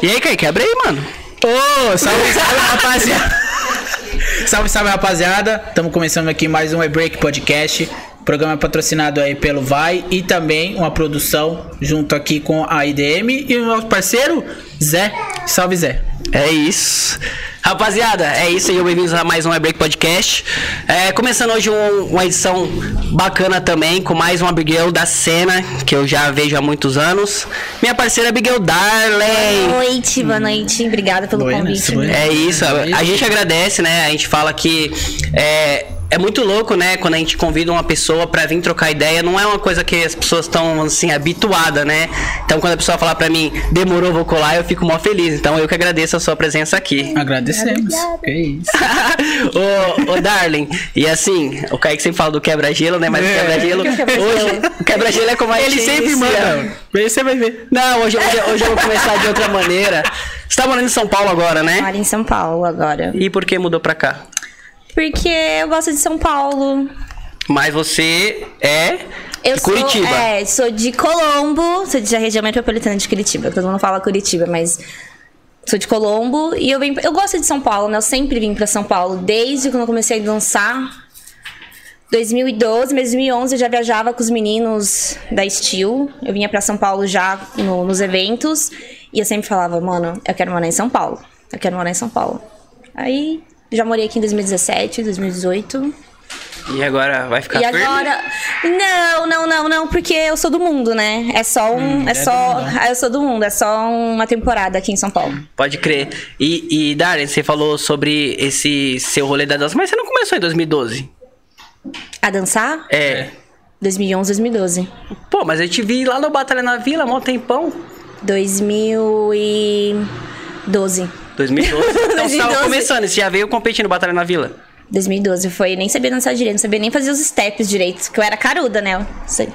E aí, Kaique, quebra aí, mano. Ô, salve, salve, rapaziada. salve, salve, rapaziada. Estamos começando aqui mais um E-Break Podcast. Programa patrocinado aí pelo Vai e também uma produção junto aqui com a IDM e o nosso parceiro Zé. Salve, Zé. É isso. Rapaziada, é isso aí, bem-vindos a mais um E-Break Podcast. É, começando hoje um- uma edição bacana também, com mais uma Abigail da cena, que eu já vejo há muitos anos. Minha parceira Abigail Darley. Boa noite, boa noite. Obrigada pelo Buenas, convite. É isso, a, a gente agradece, né? A gente fala que é, é muito louco, né? Quando a gente convida uma pessoa pra vir trocar ideia, não é uma coisa que as pessoas estão, assim, habituadas, né? Então, quando a pessoa falar pra mim, demorou, vou colar, eu fico mó feliz. Então, eu que agradeço a sua presença aqui. Agradecemos. Que isso. ô, ô, Darling, e assim, o Kaique sempre fala do quebra-gelo, né? Mas o É. quebra-gelo. Hoje, o quebra-gelo é como a Ele gente sempre inicia. manda. Aí você vai ver. Não, hoje, hoje, hoje eu vou começar de outra maneira. Você tá morando em São Paulo agora, né? Moro em São Paulo agora. E por que mudou pra cá? Porque eu gosto de São Paulo. Mas você é Eu de Curitiba. Sou, é, sou de Colombo, sou da região metropolitana de Curitiba. Todo mundo fala Curitiba, mas sou de Colombo e eu, vim, eu gosto de São Paulo, né? Eu sempre vim pra São Paulo, desde quando eu comecei a dançar. 2012, mas 2011 eu já viajava com os meninos da Steel. Eu vinha pra São Paulo já no- nos eventos. E eu sempre falava, mano, eu quero morar em São Paulo. Eu quero morar em São Paulo. Aí, já morei aqui em 2017, 2018. E agora vai ficar E firme? agora. Não, não, não, não, porque eu sou do mundo, né? É só um. é é só. mundão. Eu sou do mundo, é só uma temporada aqui em São Paulo. Pode crer. E, e Darlene, você falou sobre esse seu rolê da dança, mas você não começou em 2012? A dançar? É. 2011, 2012. Pô, mas eu te vi lá no Batalha na Vila, mó tempão. 2012. 2012. Então você tava 2012. começando, você já veio competir no Batalha na Vila. 2012 foi. Nem sabia dançar direito, não sabia nem fazer os steps direito, que eu era caruda, né?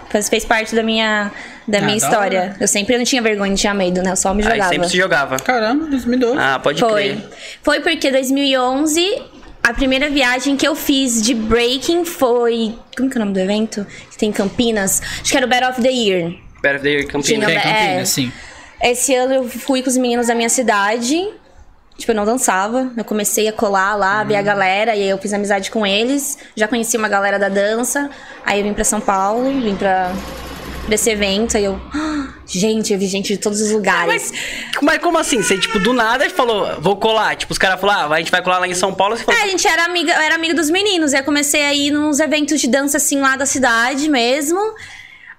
Fez, fez parte da minha, da Ah, minha da história. hora. Eu sempre não tinha vergonha, não tinha medo, né? Eu só me Aí jogava. sempre se jogava. Caramba, 2012. Ah, pode Foi. crer. Foi porque 2011, a primeira viagem que eu fiz de breaking foi. Como que é o nome do evento? Que tem em Campinas. Acho que era o Battle of the Year. Better Day Campinas. Tinha- Campinas, é. sim. Esse ano eu fui com os meninos da minha cidade. Tipo, eu não dançava. Eu comecei a colar lá, ver a galera. E aí eu fiz amizade com eles. Já conheci uma galera da dança. Aí eu vim pra São Paulo, vim pra, pra esse evento. Aí eu. "Ah, Gente, eu vi gente de todos os lugares. Mas, mas como assim? Você, tipo, do nada falou, vou colar. Tipo, os caras falaram, ah, a gente vai colar lá em São Paulo. Você falou, É, a gente era amiga, eu era amiga dos meninos. Aí eu comecei a ir nos eventos de dança, assim, lá da cidade mesmo.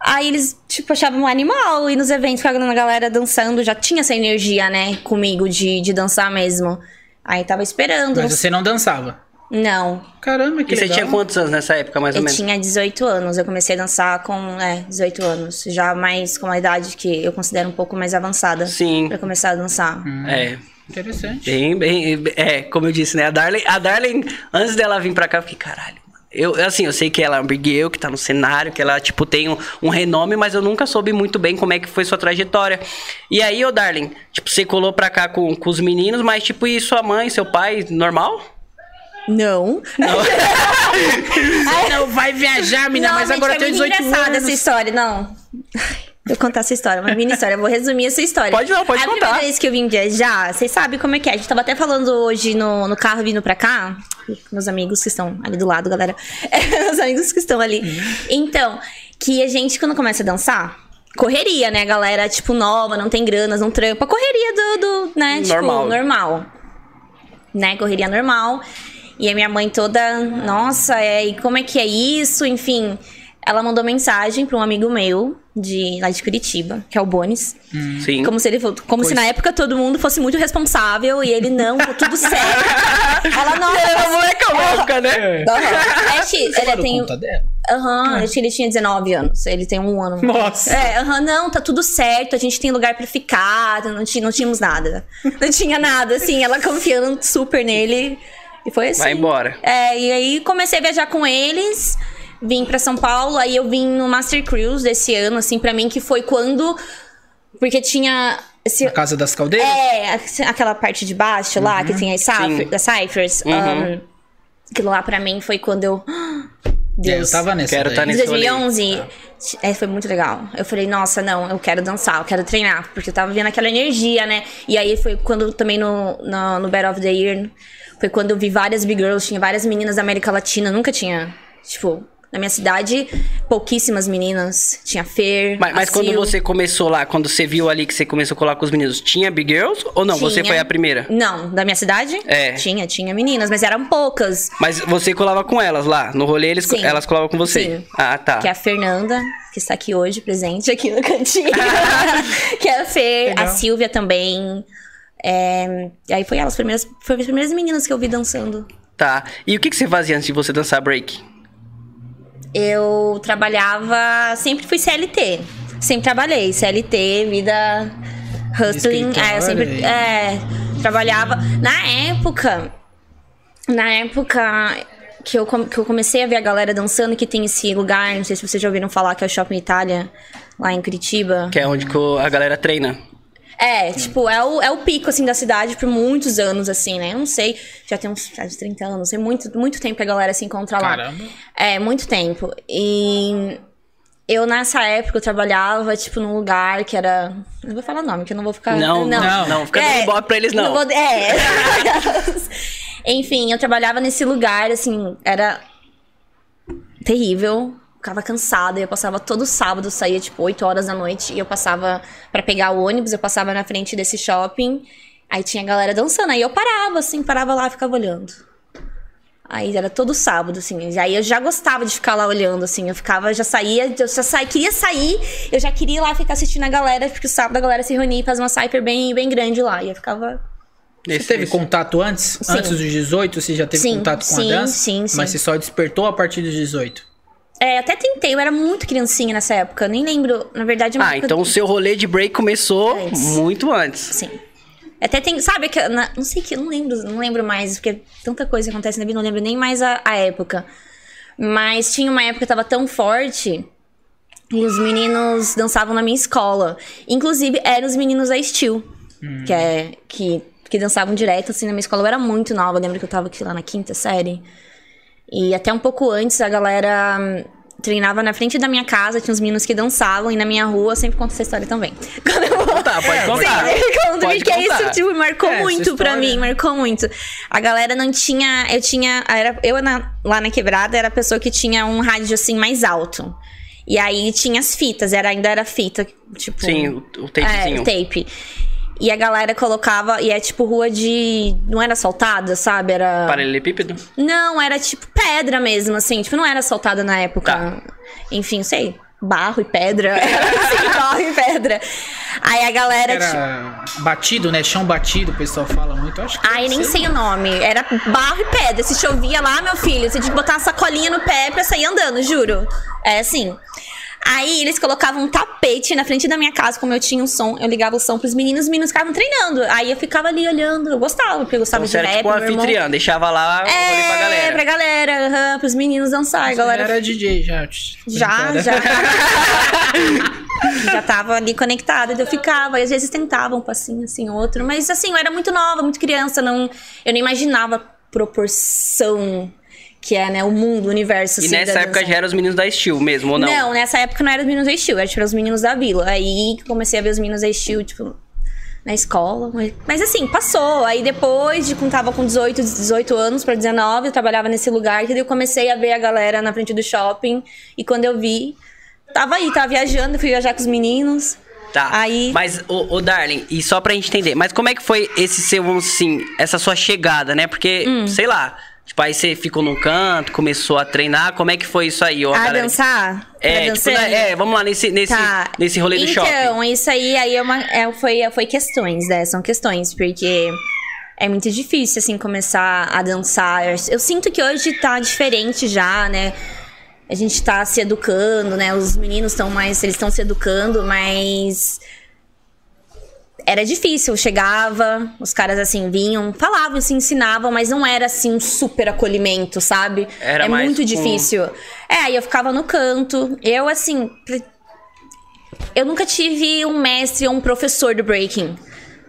Aí eles, tipo, achavam um animal ir nos eventos com a galera dançando. Já tinha essa energia, né, comigo de, de dançar mesmo. Aí tava esperando. Mas você não dançava. Não, Caramba, que e você legal. tinha quantos anos nessa época, mais ou eu menos? tinha 18 anos. Eu comecei a dançar com, é, 18 anos. Já mais com uma idade que eu considero um pouco mais avançada. Sim. Pra começar a dançar. É. Interessante. Bem, bem, é, como eu disse, né? A Darlene, a Darlene antes dela vir pra cá, eu fiquei, caralho. Eu, assim, eu sei que ela é uma big girl, que tá no cenário, que ela, tipo, tem um, um renome, mas eu nunca soube muito bem como é que foi sua trajetória. E aí, ô Darlene, tipo, você colou pra cá com, com os meninos, mas, tipo, e sua mãe, seu pai, normal? Não. Você não vai viajar, menina, não, mas gente, agora é tem muito 18 engraçada anos. essa história, não. Eu contar essa história, uma mini história. Eu vou resumir essa história. Pode não, pode a contar. primeira vez que eu vim viajar, vocês sabem como é que é. A gente tava até falando hoje no, no carro vindo pra cá. Meus amigos que estão ali do lado, galera. meus amigos que estão ali. Então, que a gente, quando começa a dançar, correria, né, galera? Tipo, nova, não tem granas, não trampa. Correria do, do né? Normal. Tipo, normal. Né? Correria normal. E a minha mãe toda, nossa, é, e como é que é isso? Enfim, ela mandou mensagem pra um amigo meu de lá de Curitiba, que é o Bonis. Sim. Como se ele como se na época todo mundo fosse muito responsável e ele não, tá tudo certo. ela não. Era moleca louca, né? Aham. É, ele parou tem. conta dela? Aham, acho que ele tinha 19 anos. Ele tem um ano. Nossa. É, aham, não, tá tudo certo, a gente tem lugar pra ficar, não, não tínhamos nada. Não tinha nada, assim, ela confiando super nele. E foi assim. Vai embora. É, e aí comecei a viajar com eles, vim pra São Paulo, aí eu vim no Master Cruise desse ano, assim, pra mim, que foi quando. Porque tinha. Esse, A Casa das Caldeiras? é, aquela parte de baixo lá, que tem as, cipher, as ciphers. Uhum. um, aquilo lá pra mim foi quando eu. Deus. É, eu tava nessa. Quero daí. tá Em nesse rolê. 2011. É, foi muito legal. Eu falei, nossa, não, eu quero dançar, eu quero treinar, porque eu tava vendo aquela energia, né? E aí foi quando também no, no, no Battle of the Year, foi quando eu vi várias big girls, tinha várias meninas da América Latina, nunca tinha, tipo, na minha cidade, pouquíssimas meninas. Tinha Fer. Mas, mas quando você começou lá, quando você viu ali que você começou a colar com os meninos, tinha Big Girls ou não? Tinha. Você foi a primeira? Não, da minha cidade? É. Tinha, tinha meninas, mas eram poucas. Mas você colava com elas lá? No rolê eles, Sim. elas colavam com você? Sim. Ah, tá. Que é a Fernanda, que está aqui hoje, presente aqui no cantinho. que é a Fer, Legal. a Silvia também. É, e aí foi elas, primeiras, foram as primeiras meninas que eu vi dançando. Tá. E o que, que você fazia antes de você dançar break? Eu trabalhava, sempre fui CLT. Sempre trabalhei, CLT, vida hustling. É, eu sempre é, trabalhava. Na época, na época que eu, que eu comecei a ver a galera dançando, que tem esse lugar, não sei se vocês já ouviram falar, que é o Shopping Itália, lá em Curitiba. Que é onde a galera treina. É, tipo, é o, é o pico, assim, da cidade por muitos anos, assim, né? Eu não sei, já tem uns já de 30 anos, tem muito, muito tempo que a galera se encontra lá. Caramba. É, muito tempo. E eu, nessa época, eu trabalhava, tipo, num lugar que era... Não vou falar nome, que eu não vou ficar... Não, não, não, fica dando ibope pra eles, não. vou- É. Enfim, eu trabalhava nesse lugar, assim, era terrível. Ficava cansada, eu passava todo sábado, saía tipo 8 horas da noite e eu passava pra pegar o ônibus, eu passava na frente desse shopping, aí tinha a galera dançando, aí eu parava assim, parava lá e ficava olhando. Aí era todo sábado, assim. Aí eu já gostava de ficar lá olhando, assim. Eu ficava, já saía, eu já saía, queria sair, eu já queria ir lá ficar assistindo a galera, porque o sábado a galera se reunia e fazia uma cypher bem, bem grande lá. E eu ficava. Você teve contato antes? Sim. Antes dos 18, você já teve Sim, contato com sim, a dança? sim, sim. Mas você só despertou a partir dos 18. É, até tentei, eu era muito criancinha nessa época. Nem lembro, na verdade, Ah, então o seu rolê de break começou Antes. muito antes. Sim. Até tem, sabe, que, na- não sei que, eu não lembro, não lembro mais, porque tanta coisa acontece na vida, não lembro nem mais a, a época. Mas tinha uma época que tava tão forte e os meninos dançavam na minha escola. Inclusive, eram os meninos da Steel, que, é, que, que dançavam direto, assim, na minha escola. Eu era muito nova, lembro que eu tava aqui lá na quinta série. E até um pouco antes, a galera hum, treinava na frente da minha casa, tinha uns meninos que dançavam, e na minha rua, eu sempre conto essa história também. Quando eu vou... Tá, pode É, contar. Sim, eu conto, Pode porque é contar. isso, tipo, marcou É, muito pra mim, marcou muito. A galera não tinha. Eu tinha. Era, eu na- lá na quebrada era a pessoa que tinha um rádio assim mais alto. E aí tinha as fitas, era, ainda era fita, tipo. Sim, o, o tapezinho. É, o tape. E a galera colocava. E é tipo rua de. Não era asfaltada, sabe? Era. Paralelepípedo? Não, era tipo pedra mesmo, assim. Tipo, não era asfaltada na época. Tá. Enfim, sei. Barro e pedra. Era assim, barro e pedra. Aí a galera, tipo. Era batido, né? Chão batido, o pessoal fala muito. Acho que Ai, nem sei o nome. Era barro e pedra. Se chovia lá, meu filho, você tinha que botar uma sacolinha no pé pra sair andando, juro. É assim. Aí eles colocavam um tapete na frente da minha casa, como eu tinha um som, eu ligava o som pros meninos, os meninos ficavam treinando. Aí eu ficava ali olhando, eu gostava, porque eu gostava Então de era rap, tipo meu irmão. anfitriã, deixava lá É, pra galera. pra galera, aham, pros meninos dançar, Você galera. era DJ já. Já, já. já tava ali conectada, eu ficava. E às vezes tentava um passinho assim, outro. Mas assim, eu era muito nova, muito criança. Não, eu não imaginava a proporção que é, né? O mundo, o universo. E nessa época já eram os meninos da Steel mesmo, ou não? Não, nessa época não era os meninos da Steel, era tipo os meninos da vila. Aí comecei a ver os meninos da Steel, tipo, na escola. Mas, mas assim, passou. Aí depois de quando tava com 18, 18 anos pra 19, eu trabalhava nesse lugar, que eu comecei a ver a galera na frente do shopping. E quando eu vi, tava aí, tava viajando, fui viajar com os meninos. Tá. Aí- Mas, ô, ô, Darling, e só pra gente entender, mas como é que foi esse seu, vamos assim, essa sua chegada, né? Porque, Hum. sei lá, tipo, aí você ficou num canto, começou a treinar, como é que foi isso aí? Ó, A galera? dançar? É, tipo, né, é, vamos lá, nesse, nesse, Tá. nesse rolê do shopping. Então, isso aí, aí é uma, é, foi, foi questões, né? São questões, porque é muito difícil, assim, começar a dançar. Eu sinto que hoje tá diferente já, né? A gente tá se educando, né? Os meninos estão mais. Eles estão se educando, mas. Era difícil, chegava, os caras assim vinham, falavam, se ensinavam, mas não era assim um super acolhimento, sabe? Era é muito com- difícil. É, aí eu ficava no canto. Eu, assim, eu nunca tive um mestre ou um professor do breaking.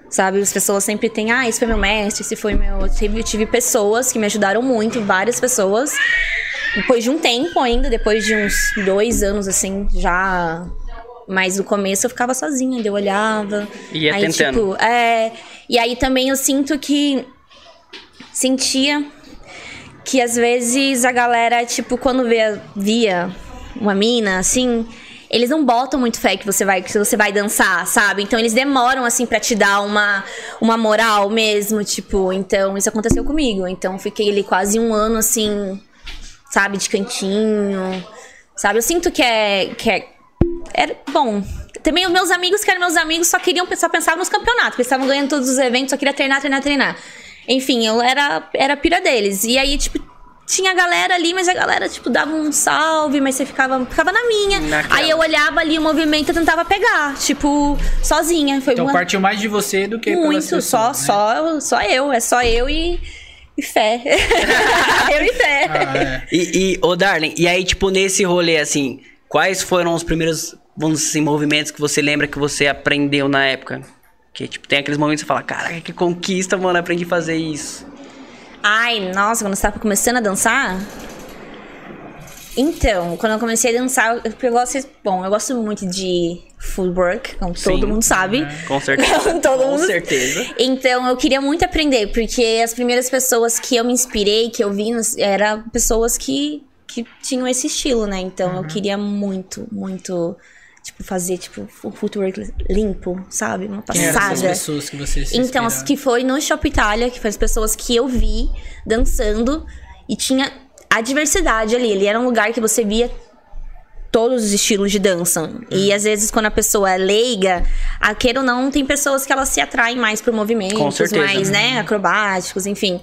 Sabe, as pessoas sempre têm, ah, esse foi meu mestre, esse foi meu. Eu tive pessoas que me ajudaram muito, várias pessoas. depois de um tempo ainda, depois de uns dois anos, assim, já. Mas no começo eu ficava sozinha, eu olhava. Ia aí, tentando. Tipo, é. E aí também eu sinto que. Sentia que às vezes a galera, tipo, quando vê, via uma mina, assim, eles não botam muito fé que você vai que você vai dançar, sabe? Então eles demoram assim para te dar uma uma moral mesmo, tipo, então isso aconteceu comigo. Então fiquei ali quase um ano assim, sabe, de cantinho. Sabe? Eu sinto que é que é era bom. Também os meus amigos, que eram meus amigos, só queriam só pensavam nos campeonatos, porque estavam ganhando todos os eventos, só queria treinar, treinar, treinar. Enfim, eu era era pira deles. E aí, tipo, tinha a galera ali, mas a galera, tipo, dava um salve, mas você ficava, ficava na minha. Naquela. Aí eu olhava ali o movimento e tentava pegar, tipo, sozinha. Foi Então uma... partiu mais de você do que muito, pessoas, só, né? só, só eu. É só eu e, e fé. eu e fé. Ah, é. E, e, ô Darling, e aí, tipo, nesse rolê, assim, quais foram os primeiros, vamos dizer assim, movimentos que você lembra que você aprendeu na época? Que, tipo, tem aqueles momentos que você fala, caraca, que conquista, mano, aprendi a fazer isso. Ai, nossa, quando você tava começando a dançar? Então, quando eu comecei a dançar, eu, eu gosto. Bom, eu gosto muito de footwork, como Sim. todo mundo sabe. Com certeza. todo Com mundo. certeza. Então, eu queria muito aprender, porque as primeiras pessoas que eu me inspirei, que eu vi, eram pessoas que, que tinham esse estilo, né? Então, eu queria muito, muito, tipo, fazer, tipo, o footwork limpo, sabe? Uma Quem eram essas passada. pessoas que você se Então, inspirava? que foi no Shop Itália, que foi as pessoas que eu vi dançando e tinha a diversidade ali. Ele era um lugar que você via todos os estilos de dança. E Uhum. às vezes, quando a pessoa é leiga, a queira ou não, tem pessoas que elas se atraem mais por movimentos Com certeza. mais, né, acrobáticos, enfim.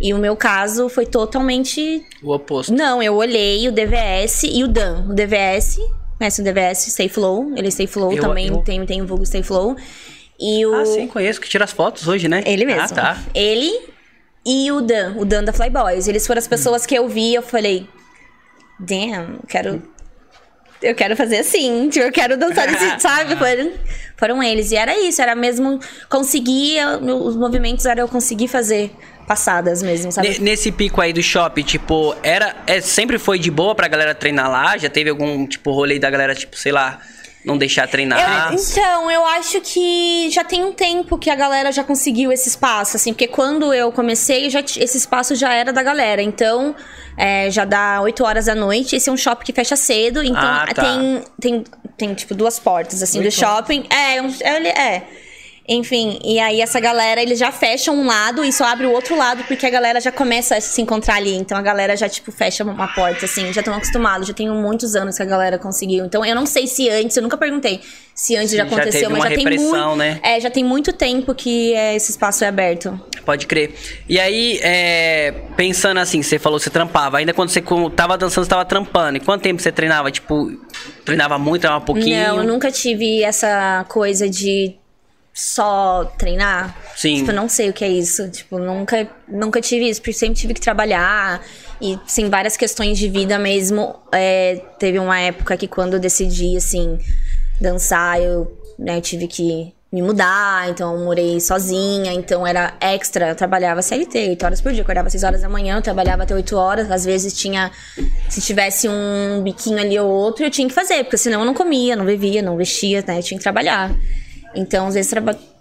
E o meu caso foi totalmente O oposto. não, eu olhei o DVS e o Dan. O DVS, conhece o DVS, Stay Flow. Ele é Stay Flow Eu- também, eu- tem, tem o vulgo Stay Flow. E o... Ah, sim, conheço, que tira as fotos hoje, né? Ele mesmo. Ah, tá. Ele e o Dan, o Dan da Flyboys. Eles foram as pessoas que eu vi, eu falei, damn, quero. Eu quero fazer assim, tipo, eu quero dançar desse, sabe? Foram, foram eles. E era isso, era mesmo conseguir, os movimentos era eu conseguir fazer passadas mesmo, sabe? Ne- Nesse pico aí do shopping, tipo, era. É, sempre foi de boa pra galera treinar lá? Já teve algum, tipo, rolê da galera, tipo, sei lá, não deixar treinar? Eu- então, eu acho que já tem um tempo que a galera já conseguiu esse espaço, assim, porque quando eu comecei, já esse espaço já era da galera. Então, é, já dá 8 horas da noite. Esse é um shopping que fecha cedo, então Ah, tá. tem, tem, tem, tipo, duas portas, assim, do Oito shopping. É, um- é, ele- é. Enfim, e aí essa galera, eles já fecham um lado e só abre o outro lado, porque a galera já começa a se encontrar ali. Então a galera já, tipo, fecha uma porta, assim, já estão acostumados, já tem muitos anos que a galera conseguiu. Então eu não sei se antes, eu nunca perguntei se antes Sim, já já aconteceu, teve mas já tem muito. né? É, já tem muito tempo que é, esse espaço é aberto. Pode crer. E aí, é, pensando assim, você falou que você trampava. Ainda quando você tava dançando, você tava trampando. E quanto tempo você treinava? Tipo, treinava muito, treinava pouquinho? Não, eu nunca tive essa coisa de só treinar. Sim. Tipo, eu não sei o que é isso. Tipo, nunca, nunca tive isso, porque sempre tive que trabalhar. E, sim, várias questões de vida mesmo. É, teve uma época que quando eu decidi, assim, dançar, eu, né, eu tive que me mudar, então eu morei sozinha, então era extra, eu trabalhava CLT, 8 horas por dia, eu acordava 6 horas da manhã, eu trabalhava até 8 horas, às vezes tinha, se tivesse um biquinho ali ou outro, eu tinha que fazer, porque senão eu não comia, não vivia, não vestia, né, eu tinha que trabalhar. Então, às vezes,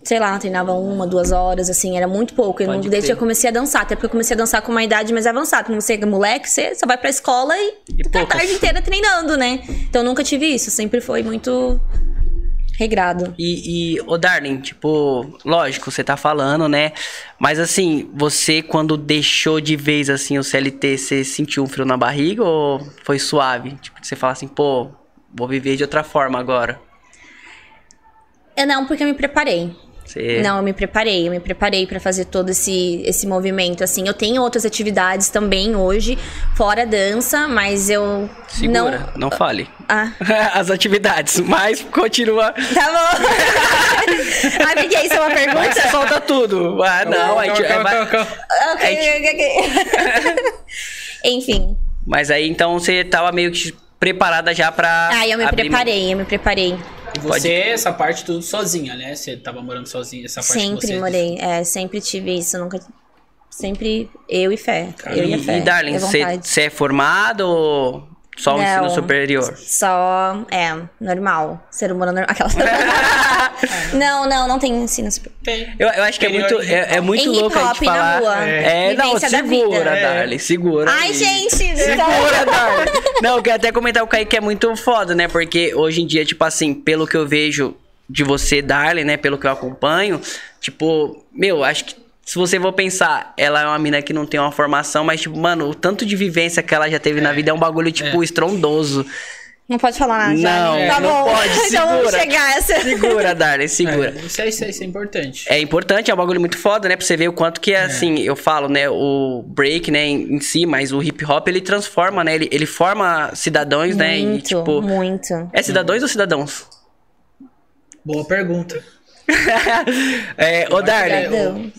sei lá, treinava uma, duas horas, assim, era muito pouco. Eu não, desde que eu comecei a dançar, até porque eu comecei a dançar com uma idade mais avançada. Quando você é moleque, você só vai pra escola e, E fica a poucas. tarde inteira treinando, né? Então, eu nunca tive isso, sempre foi muito regrado. E, e ô Darling, tipo, lógico, você tá falando, né? Mas assim, você quando deixou de vez assim o CLT, você sentiu um frio na barriga ou foi suave? Tipo, você fala assim, pô, vou viver de outra forma agora. É não, porque eu me preparei. Você... Não, eu me preparei, eu me preparei pra fazer todo esse, esse movimento, assim. Eu tenho outras atividades também hoje, fora a dança, mas eu Segura, não, não... fale. Ah, As atividades, mas continua. tá bom. ah, porque isso é uma pergunta? você solta tudo. Ah, não, aí, calma. Ok, ok, ok. Enfim. Mas aí então você tava meio que preparada já pra. Ah, eu me abrir mão. preparei, eu me preparei. E Você, essa parte tudo sozinha, né? Você tava morando sozinha, essa parte Sempre você... morei. É, sempre tive isso. Nunca. Sempre eu e fé. Eu e, a fé. E, Darling, e vontade. você é formado ou só o ensino Não. superior? Só, é, normal. Ser humano normal. Aquelas... não, não, não tem ensino superior. Tem. Eu, eu acho que é muito, é, é muito Em louco a gente na falar. rua. É, não, Vivência da segura, vida. Darling, segura. Ai, aí. gente! Segura, Darling. Não, eu quero até comentar o Kaique que é muito foda, né? Porque hoje em dia, tipo assim, pelo que eu vejo de você, Darling, né? Pelo que eu acompanho, tipo, meu, acho que se você for pensar, ela é uma mina que não tem uma formação, mas, tipo, mano, o tanto de vivência que ela já teve na vida é um bagulho, tipo, estrondoso. Não pode falar nada, Não, Jane. Tá não bom. pode, então vamos segura. chegar a essa. Segura, Darling, segura. É, isso, é, isso, é, isso é importante. É importante, é um bagulho muito foda, né? Pra você ver o quanto que, assim, eu falo, né? O break, né, em, em si, mas o hip hop, ele transforma, né? Ele, ele forma cidadãos, né? E, Muito, tipo... muito. É cidadãos ou cidadãos? Boa pergunta. é, ô, Darley, Cidadão.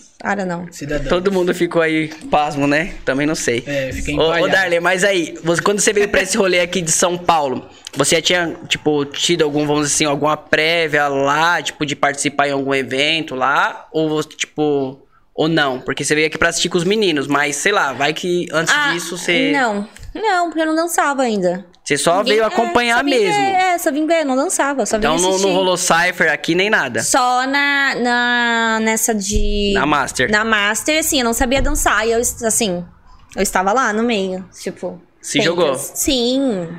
Não. Cidadão. todo mundo ficou aí pasmo, né? Também não sei. É, fiquei Ô, ô. Darley, mas aí, você, quando você veio pra esse rolê aqui de São Paulo, você já tinha, tipo, tido algum, vamos dizer assim, alguma prévia lá, tipo, de participar em algum evento lá? Ou, você, tipo, ou não? Porque você veio aqui pra assistir com os meninos, mas, sei lá, vai que antes Ah, disso você... Não, não, porque eu não dançava ainda. Você só Ninguém- veio é, acompanhar vim mesmo. Ver, é, só vim ver, não dançava, só Então não, não rolou Cypher aqui nem nada. Só na, na nessa de Na Master. Na Master, assim, eu não sabia dançar e eu assim, eu estava lá no meio, tipo, Se jogou? Sim.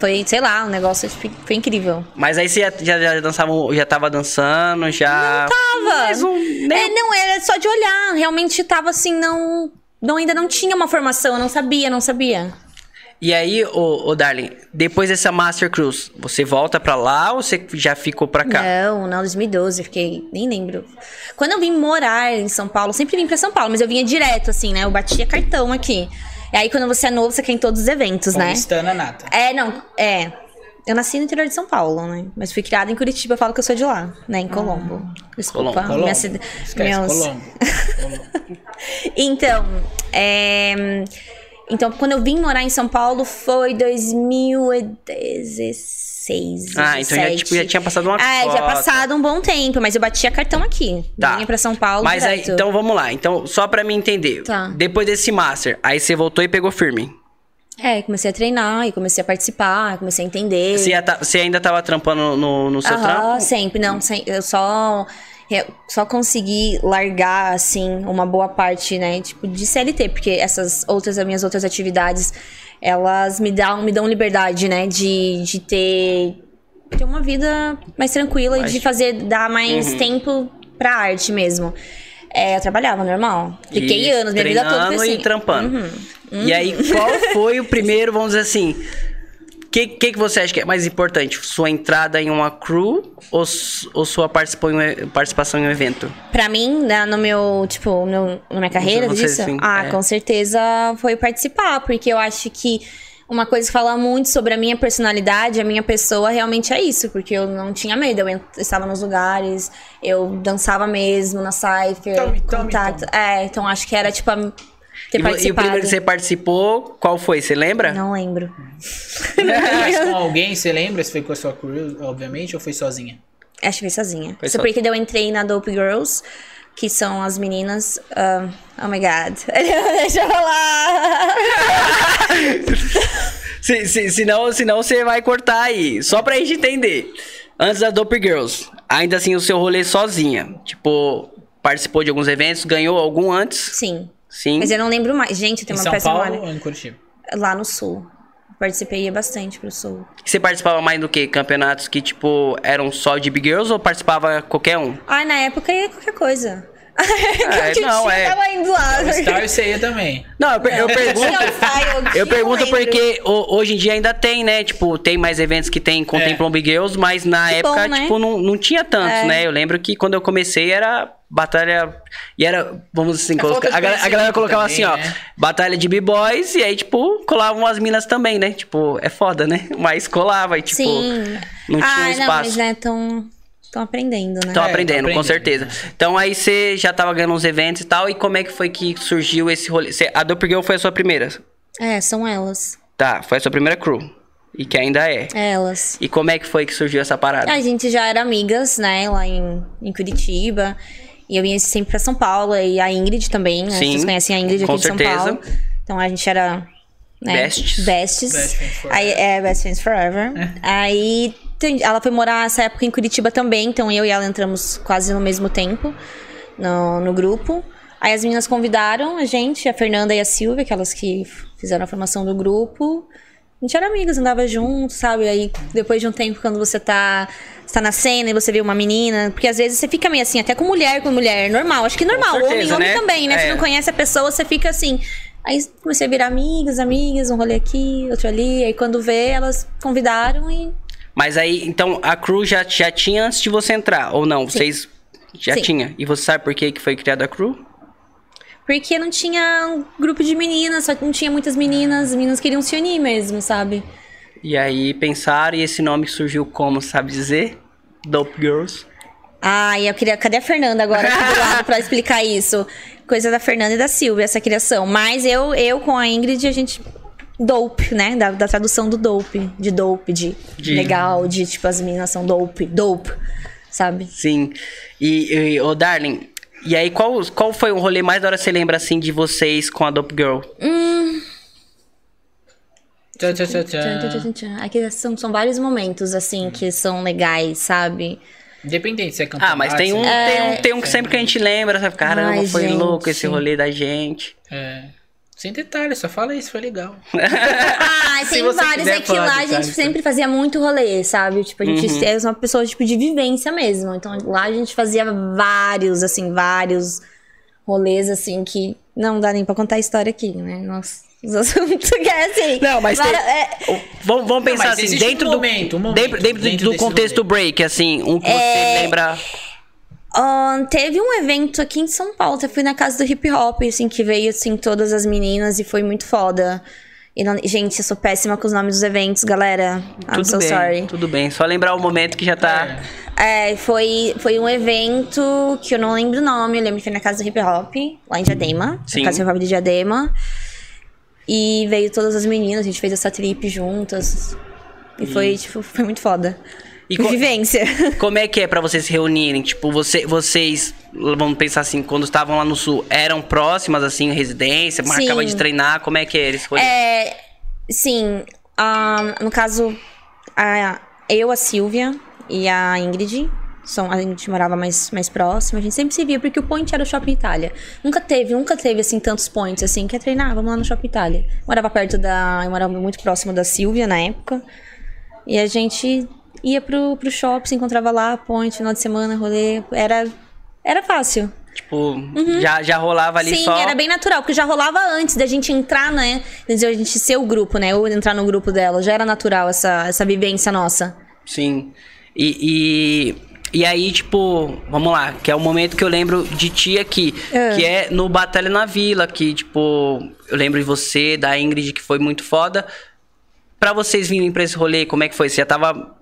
Foi, sei lá, um negócio tipo, foi incrível. Mas aí você já, já, já dançava, já tava dançando, já. Tava. Mais um, né? É, não, era só de olhar, realmente tava assim, não, não ainda não tinha uma formação, eu não sabia, não sabia. E aí, ô, ô Darling, depois dessa Master Cruise, você volta pra lá ou você já ficou pra cá? Não, não, 2012, eu fiquei, nem lembro. Quando eu vim morar em São Paulo, sempre vim pra São Paulo, mas eu vinha direto, assim, né? Eu batia cartão aqui. E aí, quando você é novo, você quer em todos os eventos, né? Paulistana nata. É, não, é. Eu nasci no interior de São Paulo, né? Mas fui criada em Curitiba, eu falo que eu sou de lá, né? Em Colombo. Desculpa, Colombo. Minha cida- Esquece, meus- Colombo. Então, é... Então, quando eu vim morar em São Paulo foi 2016. Ah, então já, 17. tipo, já tinha passado uma É, já cota. passado um bom tempo, mas eu batia cartão aqui. Tá. Vinha pra São Paulo Mas aí, então vamos lá. Então, só pra mim entender. Tá. Depois desse Master, aí você voltou e pegou firme. É, comecei a treinar e comecei a participar, comecei a entender. Você, tá- você ainda tava trampando no, no seu Aham, trampo? sempre, não, sem- eu só eu só consegui largar assim uma boa parte, né, tipo de CLT, porque essas outras as minhas outras atividades, elas me dão me dão liberdade, né, de, de ter ter uma vida mais tranquila e de fazer dar mais tempo pra arte mesmo. É, eu trabalhava normal. Fiquei E anos, minha vida toda assim. e trampando. E aí, qual foi o primeiro, vamos dizer assim... O que, que, que você acha que é mais importante? Sua entrada em uma crew ou, ou sua participação em, um participação em evento? Pra mim, né, no meu, tipo, no, na minha carreira Você, disso, sim, ah, é. com certeza foi participar, porque eu acho que uma coisa que fala muito sobre a minha personalidade, a minha pessoa, realmente é isso, porque eu não tinha medo, eu estava nos lugares, eu dançava mesmo na Cypher, Tome, tome, contato. É, então acho que era, tipo, a- E, e o primeiro que você participou, qual foi? Você lembra? Não lembro. Mas com alguém, você lembra? Se foi com a sua crew, obviamente, ou foi sozinha? Acho que foi sozinha. Foi só- porque daí eu entrei na Dope Girls, que são as meninas. ah, oh my god. Deixa eu falar. Se, se, senão, senão você vai cortar aí. Só pra gente entender. Antes da Dope Girls, ainda assim o seu rolê sozinha. Tipo, participou de alguns eventos, ganhou algum antes? Sim. Sim. Mas eu não lembro mais. Gente, eu Em tenho uma São péssima Paulo ou em Curitiba? Lá no sul. Participei bastante pro sul. Você participava mais do que? Campeonatos que, tipo, eram só de Big Girls ou participava qualquer um? Ai, na época ia qualquer coisa. É, que não, tinha, é. tava indo lá. Star você ia também. Não, eu, per- eu pergunto. O Eu pergunto porque ho- hoje em dia ainda tem, né? Tipo, tem mais eventos que tem, contemplam Big Girls, mas na Que época, bom, né? tipo, não, não tinha tantos, É. né? Eu lembro que quando eu comecei era batalha. E era, vamos assim, É de a, galera- a galera colocava assim, também, ó, né? batalha de B-Boys, e aí, tipo, colavam as minas também, né? Tipo, é foda, né? Mas colava e, tipo, Sim. não tinha um Ai, espaço. não, mas né, tão, tão aprendendo, né? Estão É, aprendendo, com certeza. Então aí você já tava ganhando uns eventos e tal, e como é que foi que surgiu esse rolê? Você- a Doppel Girl foi a sua primeira? É, são elas. Tá, foi a sua primeira crew. E que ainda é. Elas. E como é que foi que surgiu essa parada? A gente já era amigas, né, lá em, em Curitiba. E eu ia sempre pra São Paulo, e a Ingrid também, né? Sim, Vocês conhecem a Ingrid com aqui de certeza. São Paulo. Então a gente era. Né, Bestes. Bestes. Best Friends Forever. Aí, é, Best Friends Forever. Aí tem- ela foi morar essa época em Curitiba também, então eu e ela entramos quase no mesmo tempo no, no grupo. Aí as meninas convidaram a gente, a Fernanda e a Silvia, aquelas que fizeram a formação do grupo. A gente era amigas, andava junto, sabe? Aí depois de um tempo, quando você tá, você tá na cena e você vê uma menina. Porque às vezes você fica meio assim, até com mulher, com mulher, normal. Acho que normal, certeza, homem, homem né? também, né? Você É. não conhece a pessoa, você fica assim. Aí comecei a virar amigas, amigas, um rolê aqui, outro ali. Aí quando vê, elas convidaram e. Mas aí, então, a crew já, já tinha antes de você entrar, ou não? Vocês já Sim. tinha. E você sabe por que que foi criada a crew? Porque não tinha um grupo de meninas, só não tinha muitas meninas, as meninas queriam se unir mesmo, sabe? E aí pensaram e esse nome surgiu como, sabe dizer? Dope Girls. Ah, e eu queria. Cadê a Fernanda agora aqui do lado pra explicar isso? Coisa da Fernanda e da Silvia, essa criação. Mas eu, eu com a Ingrid, a gente. Dope, né? Da, da tradução do dope. De dope, de, De- legal, de tipo, as meninas são dope, dope, sabe? Sim. E, e ô Darling, e aí qual, qual foi o rolê mais da hora que você lembra assim de vocês com a Dope Girl? Tchau, Tchan, tchan, tchan, tchan. Aqui são, são vários momentos, assim, que são legais, sabe? Independente se é campeonato. Ah, mas tem um, se- tem um, tem um que sempre que a gente lembra, sabe? Caramba, Ai, foi gente. louco esse rolê da gente. É. Sem detalhes, só fala isso, foi legal. Ah, tem vários. É que lá a gente sempre fazia muito rolê, sabe? Tipo, a gente Uhum. é uma pessoa, tipo, de vivência mesmo. Então lá a gente fazia vários, assim, vários rolês, assim, que não dá nem pra contar a história aqui, né? Nossa, os assuntos que é assim. Não, mas tem- é, Vamos, vamos pensar mas assim, existe um dentro, momento, do, um momento dentro, dentro dentro do contexto rolê. break, assim, um que É. você lembra... Teve um evento aqui em São Paulo, eu fui na casa do hip hop, assim, que veio, assim, todas as meninas e foi muito foda. E não- gente, eu sou péssima com os nomes dos eventos, galera. I'm tudo so bem, sorry. tudo bem. Só lembrar o momento que já tá... É, foi, foi um evento que eu não lembro o nome, eu lembro que foi na casa do hip hop, lá em Diadema. Sim. Na casa do hip hop de Diadema. E veio todas as meninas, a gente fez essa trip juntas. E foi, tipo, foi muito foda. E co- Vivência. Como é que é pra vocês se reunirem? Tipo, você, vocês, vamos pensar assim, quando estavam lá no sul, eram próximas, assim, residência, marcava Sim. de treinar, como é que é? Eles foram... É, sim, ah, no caso, a, eu, a Silvia e a Ingrid, são, a gente morava mais, mais próximo, a gente sempre se via, porque o point era o Shopping Itália. Nunca teve, nunca teve, assim, tantos points, assim, quer treinar, vamos lá no Shopping Itália. Morava perto da, eu morava muito próximo da Silvia na época, e a gente ia pro, pro shopping, se encontrava lá, point, final de semana, rolê, era, era fácil. Tipo, já, já rolava ali Sim, só... era bem natural, porque já rolava antes da gente entrar, né? Quer dizer, a gente ser o grupo, né? Ou entrar no grupo dela. Já era natural essa, essa vivência nossa. Sim. E, e, e aí, tipo, vamos lá, que é o momento que eu lembro de ti aqui, É. que é no Batalha na Vila, que, tipo, eu lembro de você, da Ingrid, que foi muito foda. Pra vocês virem pra esse rolê, como é que foi? Você já tava.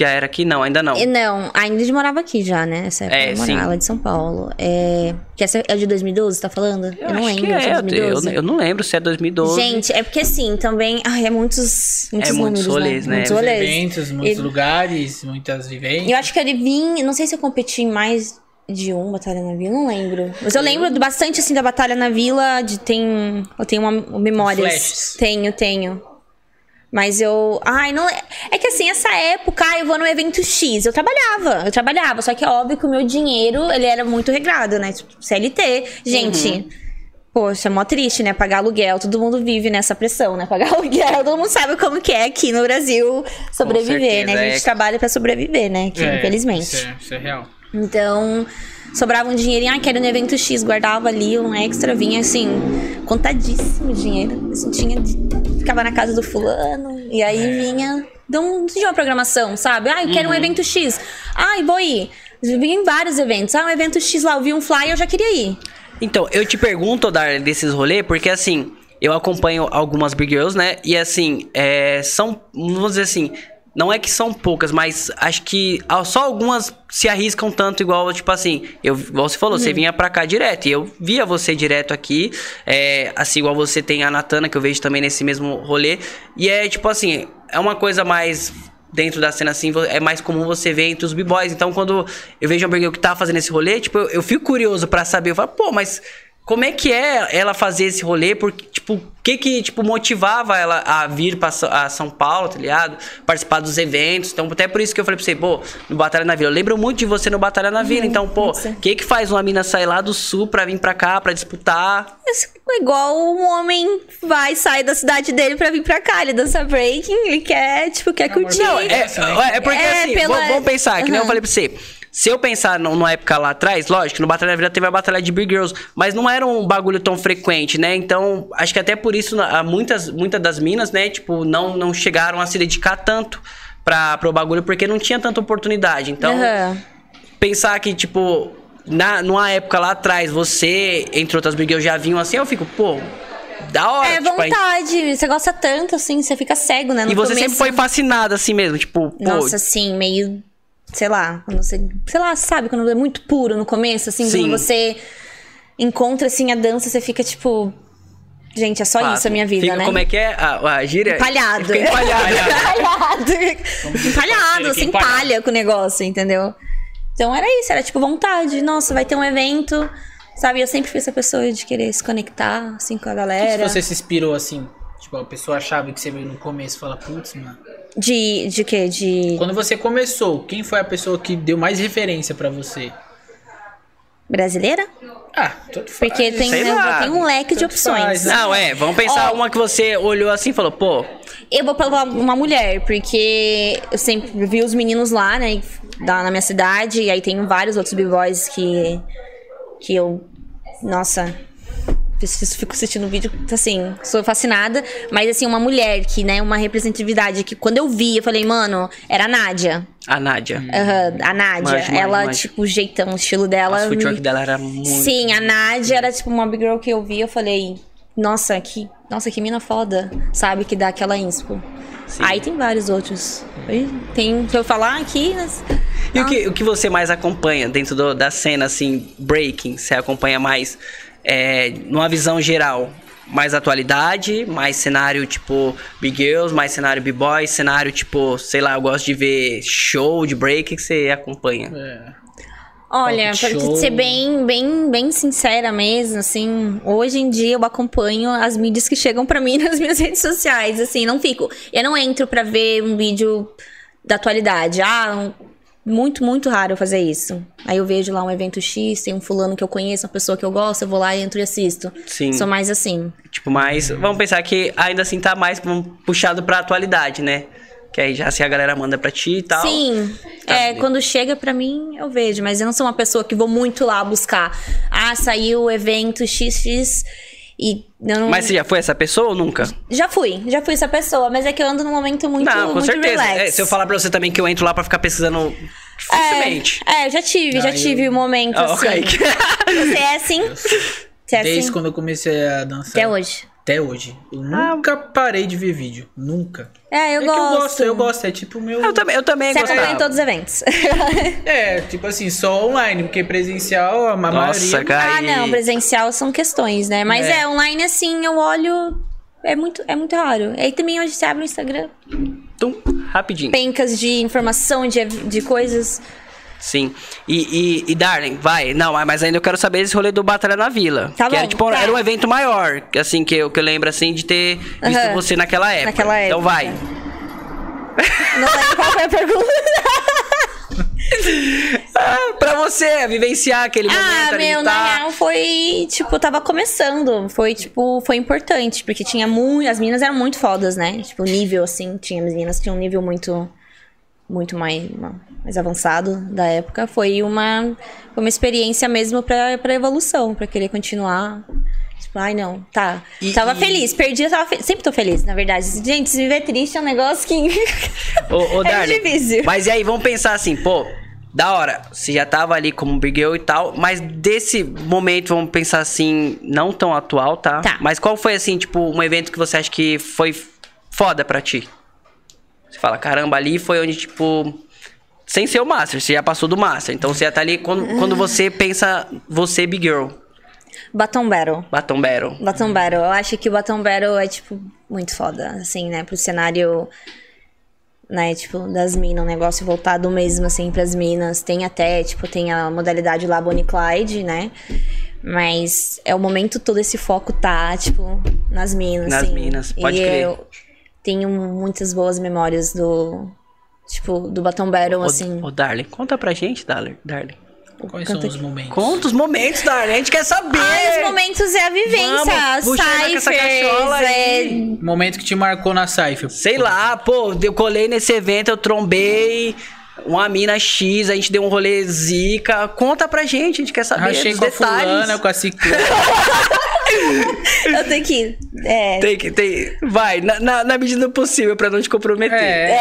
Já era aqui? Não, ainda não. E não, a Ingrid morava aqui já, né? Essa época É, morava, ela é de São Paulo. É... Que essa é de 2012, você tá falando? Eu, não acho lembro, é, é eu, 2012. eu não lembro se é 2012. Gente, é porque assim, também. Ai, é muitos, muitos É muitos números, rolês, né? Muitos Muitos rolês. Eventos, muitos E- lugares, muitas vivências. Eu acho que ele vinha. Não sei se eu competi em mais de um Batalha na Vila, não lembro. Mas eu lembro bastante assim da Batalha na Vila. De, tem, eu tenho uma memórias. Flashes. Tenho, tenho. Mas eu. Ai, não. é- É que assim, essa época, eu vou no evento X. Eu trabalhava, eu trabalhava. Só que é óbvio que o meu dinheiro, ele era muito regrado, né? Tipo, CLT. Gente. Poxa, é mó triste, né? Pagar aluguel, todo mundo vive nessa pressão, né? Pagar aluguel, todo mundo sabe como que é aqui no Brasil sobreviver, né? A gente é. trabalha pra sobreviver, né? Aqui, É, infelizmente. Isso é, isso é real. Então, sobrava um dinheirinho, ah, quero no evento X, guardava ali um extra, vinha assim, contadíssimo dinheiro. Assim, tinha, ficava na casa do fulano, e aí É. vinha, não tinha uma programação, sabe? Ah, eu quero Uhum. um evento X. Ah, vou ir. Vinha em vários eventos. Ah, um evento X lá, eu vi um flyer, eu já queria ir. Então, eu te pergunto, Dar, desses rolês, porque assim, eu acompanho algumas Big Girls, né? E assim, é, são, vamos dizer assim, não é que são poucas, mas acho que só algumas se arriscam tanto igual, tipo assim, eu, igual você falou, você vinha pra cá direto, e eu via você direto aqui, é, assim, igual você tem a Natana, que eu vejo também nesse mesmo rolê, e é tipo assim, é uma coisa mais dentro da cena assim, é mais comum você ver entre os b-boys. Então, quando eu vejo uma Birgel que tá fazendo esse rolê, tipo, eu, eu fico curioso pra saber. Eu falo, pô, mas como é que é ela fazer esse rolê? Porque, tipo, o que que, tipo, motivava ela a vir pra a São Paulo, tá ligado? Participar dos eventos. Então, até por isso que eu falei pra você, pô, no Batalha na Vila. Eu lembro muito de você no Batalha na Vila. Então, pô, o que que faz uma mina sair lá do sul pra vir pra cá, pra disputar? É igual um homem vai, sai da cidade dele pra vir pra cá. Ele dança breaking, ele quer, tipo, quer curtir. Não, é, é, é porque É, assim, pela- vamos, pensar, que nem eu falei pra você. Se eu pensar num- numa época lá atrás, lógico, no Batalha da Vida teve a Batalha de Big Girls, mas não era um bagulho tão frequente, né? Então, acho que até por isso, muitas, muitas das minas, né, tipo, não, não chegaram a se dedicar tanto pra, pro bagulho, porque não tinha tanta oportunidade. Então, Aham. pensar que, tipo, na, numa época lá atrás, você, entre outras Big Girls, já vinham assim, eu fico, pô, da hora. É tipo, vontade, você gosta tanto, assim, você fica cego, né? No E você começo. sempre foi fascinada assim mesmo, tipo, pô, Nossa, assim, meio. Sei lá, quando você. Sei lá, sabe, quando é muito puro no começo, assim, Sim. quando você encontra assim a dança, você fica tipo. Gente, é só isso a minha vida, Fica, né? Como é que é a, a gíria? Empalhado. Fica empalhado. Empalhado. Empalhado, que empalhado. empalha com o negócio, entendeu? Então era isso, era tipo vontade. Nossa, vai ter um evento. Sabe, eu sempre fui essa pessoa de querer se conectar, assim, com a galera. você se inspirou assim, tipo, a pessoa achava que você veio no começo e fala, putz, mano. De, de quê? De Quando você começou, quem foi a pessoa que deu mais referência pra você? brasileira? Ah, tudo faz. Porque tem, sei né, lá. tem um leque de opções. faz, né? Não, é, vamos pensar Ó. uma que você olhou assim e falou, pô, Eu vou pela uma mulher, porque eu sempre vi os meninos lá, né, da, na minha cidade, e aí tem vários outros b-boys que, que eu, nossa, fico- fico assistindo o vídeo, assim, sou fascinada, mas assim, uma mulher que, né, uma representatividade que quando eu vi, eu falei, mano, era a Nádia, a Nádia. Aham, a Nádia, ela, tipo, o jeitão, o estilo dela... A footwork dela era muito... Sim, a Nádia era tipo uma big girl que eu vi, eu falei, nossa, que, nossa, que mina foda, sabe? Que dá aquela inspo. Sim. Aí tem vários outros. Tem pra eu falar aqui, mas. E o que, o que você mais acompanha dentro do- da cena, assim, breaking? Você acompanha mais é, numa visão geral? Mais atualidade, mais cenário tipo Big Girls, mais cenário B-Boy, cenário tipo, sei lá, eu gosto de ver show de break que você acompanha. É. Olha, show. ser bem, bem, bem sincera mesmo, assim, hoje em dia eu acompanho as mídias que chegam pra mim nas minhas redes sociais, assim, não fico. Eu não entro pra ver um vídeo da atualidade. Ah, um- muito, muito raro eu fazer isso. Aí eu vejo lá um evento X, tem um fulano que eu conheço, uma pessoa que eu gosto, eu vou lá, entro e assisto. Sim. Sou mais assim. Tipo, mais. Vamos pensar que ainda assim tá mais puxado pra atualidade, né? Que aí já se a galera manda pra ti e tal. Sim, Tá é, bem. quando chega pra mim, eu vejo, mas eu não sou uma pessoa que vou muito lá buscar. Ah, saiu o evento XX e eu não. Mas você já foi essa pessoa ou nunca? Já fui, já fui essa pessoa, mas é que eu ando num momento muito, Não, com muito certeza. relax. É, se eu falar pra você também que eu entro lá pra ficar pesquisando dificilmente. É, é, já tive, já Ah, tive eu- um momento Ah, assim. ok. Você é assim? Você é Desde assim? quando eu comecei a dançar. Até hoje. Até hoje. Eu nunca parei de ver vídeo. Nunca. É, eu é gosto. que eu gosto, eu gosto. É tipo o meu. Eu também, eu também Você acompanha em todos os eventos. É, tipo assim, só online, porque presencial, a Nossa, maioria. cara. ah, não, presencial são questões, né? Mas É. é, online assim, eu olho. É muito, é muito raro. Aí também hoje você abre o Instagram, Tum, rapidinho. pencas de informação, de, de coisas. Sim. E, e, e, Darling, vai. Não, mas ainda eu quero saber esse rolê do Batalha na Vila. Tá que era, bom, tipo, tá. era um evento maior, assim, que eu, que eu lembro, assim, de ter visto Aham. você naquela época. Naquela Então época. vai. Não lembro qual foi a pergunta. Ah, pra você, vivenciar aquele momento Ah, meu, e na real foi, tipo, tava começando. Foi, tipo, foi importante, porque tinha muito. As meninas eram muito fodas, né? Tipo, nível, assim, tinha as meninas que tinham um nível muito. Muito mais, mais avançado da época. Foi uma, uma experiência mesmo pra, pra evolução, pra querer continuar. Tipo, ai, não, tá. E- tava e- feliz, perdi, eu tava fe- Sempre tô feliz, na verdade. Gente, se viver triste é um negócio que. Ô, ô É difícil. Mas e aí, vamos pensar assim, pô, da hora, você já tava ali como Big Girl e tal, mas desse momento, vamos pensar assim, não tão atual, tá? Tá. Mas qual foi, assim, tipo, um evento que você acha que foi foda pra ti? Você fala, caramba, ali foi onde, tipo. Sem ser o Master, você já passou do Master. Então você já tá ali quando, quando você pensa, você, Big Girl. Batom Battle. Batom Battle. Batom Battle. Eu acho que o Batom Battle é, tipo, muito foda, assim, né? Pro cenário né, tipo, das minas, um negócio voltado mesmo, assim, pras minas. Tem até, tipo, tem a modalidade lá Bonnie Clyde, né? Mas é o momento todo esse foco tá, tipo, nas minas, Nas assim. minas, pode e crer. eu tenho muitas boas memórias do, tipo, do Baton Battle, Ô, assim. ô, Darling, conta pra gente, Darling. Darling. Quais Canta são os momentos? Conta os momentos, Darling. A gente quer saber. Ah, os momentos é a vivência, Vamos, cachola é... Momento que te marcou na Cypher. Sei lá, pô, eu colei nesse evento, eu trombei uma mina X, a gente deu um rolê zica. Conta pra gente, a gente quer saber Rachei os com a detalhes. fulana, com a ciclana. Eu tenho que... É, Tem que, tem. Vai, na, na, na medida do possível, pra não te comprometer. É.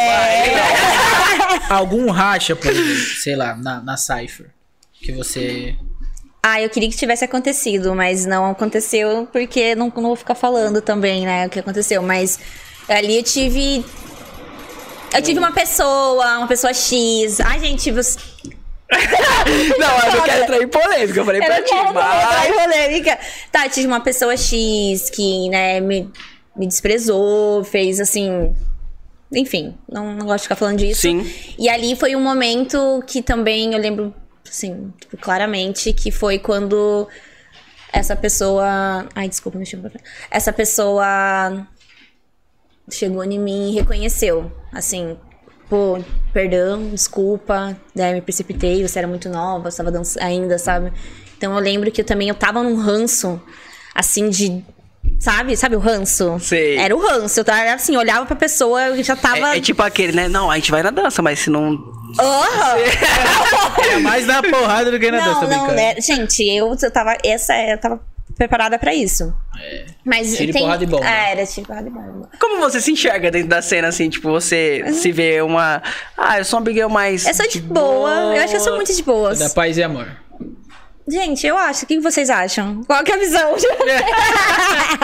Algum racha, por exemplo, sei lá, na, na Cypher. Que você. Ah, eu queria que tivesse acontecido, mas não aconteceu porque não, não vou ficar falando também, né, o que aconteceu. Mas ali eu tive. Eu tive uma pessoa, uma pessoa X. Ai, gente, você. Não, eu não quero entrar em polêmica, eu falei Eu pra ti. quero Vai. em polêmica. Tá, eu tive uma pessoa X que, né, me, me desprezou, fez assim. Enfim, não, não gosto de ficar falando disso. Sim. E ali foi um momento que também eu lembro, assim, tipo, claramente, que foi quando essa pessoa. Ai, desculpa, me chama pra. Essa pessoa chegou em mim e reconheceu. Assim, pô, perdão, desculpa, né, me precipitei, você era muito nova, você tava dançando ainda, sabe? Então eu lembro que eu também eu tava num ranço, assim, de. Sabe? Sabe o ranço? Sei. Era o ranço. Eu tava assim, olhava pra pessoa, eu já tava. É, é tipo aquele, né? Não, a gente vai na dança, mas se não. Aham! É mais na porrada do que na dança, Não, tô não, né? Gente, eu, eu tava. Essa eu tava preparada pra isso. Mas Tiro, tem. porrada e bomba. É, era tiro, porrada e bomba. Como você se enxerga dentro da cena, assim? Tipo, você se vê uma. Ah, eu sou uma Big Girl mais. Eu sou de boa. Eu acho que eu sou muito de boa. Da paz e amor. Gente, eu acho. O que vocês acham? Qual que é a visão?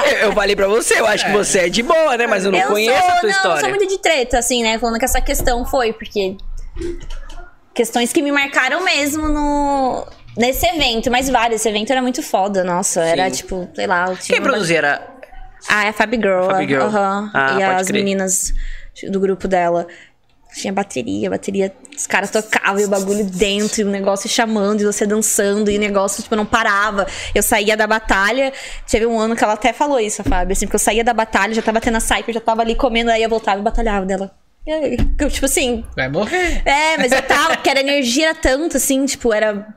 Eu, eu falei pra você, eu acho que você é de boa, né? Mas eu não eu conheço sou, a tua não, história. eu sou muito de treta, assim, né? Falando que essa questão foi, porque. Questões que me marcaram mesmo no. Nesse evento, mas vários. Esse evento era muito foda, nossa. Era Sim. tipo, sei lá. Quem produzia era. Ah, é a Fabi Girl. Fabi Girl. aham. Ah, e as crer. meninas do grupo dela. Tinha bateria, bateria, os caras tocavam e o bagulho dentro, e o negócio chamando, e você dançando, e o negócio, tipo, não parava. Eu saía da batalha, teve um ano que ela até falou isso, a Fábio, assim, porque eu saía da batalha, já tava tendo a Cypher, já tava ali comendo, aí eu voltava e batalhava dela. Eu, tipo assim, Vai morrer. é, mas eu tava, porque a energia era tanto, assim, tipo, era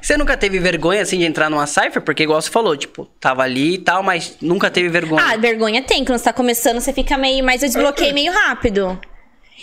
Você nunca teve vergonha, assim, de entrar numa cipher? Porque, igual você falou, tipo, tava ali e tal, mas nunca teve vergonha. Ah, vergonha tem. Quando você tá começando, você fica meio. Mas eu desbloqueei meio rápido.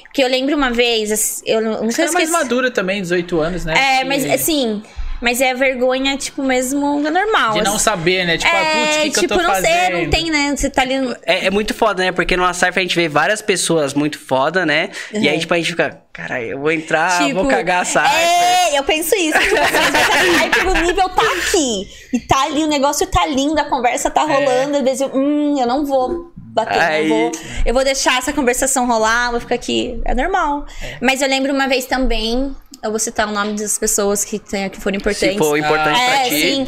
Porque eu lembro uma vez, eu não Você sei era mais esqueci. madura também, 18 anos, né? É, mas assim. Mas é vergonha, tipo, mesmo normal. De não assim. saber, né? Tipo, ah, putz, o é, que, que tipo, eu tô não fazendo? sei, não tem, né? Você tá ali. É, é muito foda, né? Porque numa cipher a gente vê várias pessoas muito foda, né? E aí, tipo, a gente fica, cara, eu vou entrar, tipo, vou cagar a cipher. É, eu penso isso. Tipo, assim, a o nível tá aqui. E tá ali, o negócio tá lindo, a conversa tá rolando. Às vezes eu, hum, eu não vou bater, Aí- não vou. Eu vou deixar essa conversação rolar, vou ficar aqui. É normal. Mas eu lembro uma vez também, eu vou citar o nome das pessoas que, tem, que foram importantes. Se for importante pra É, ti. sim.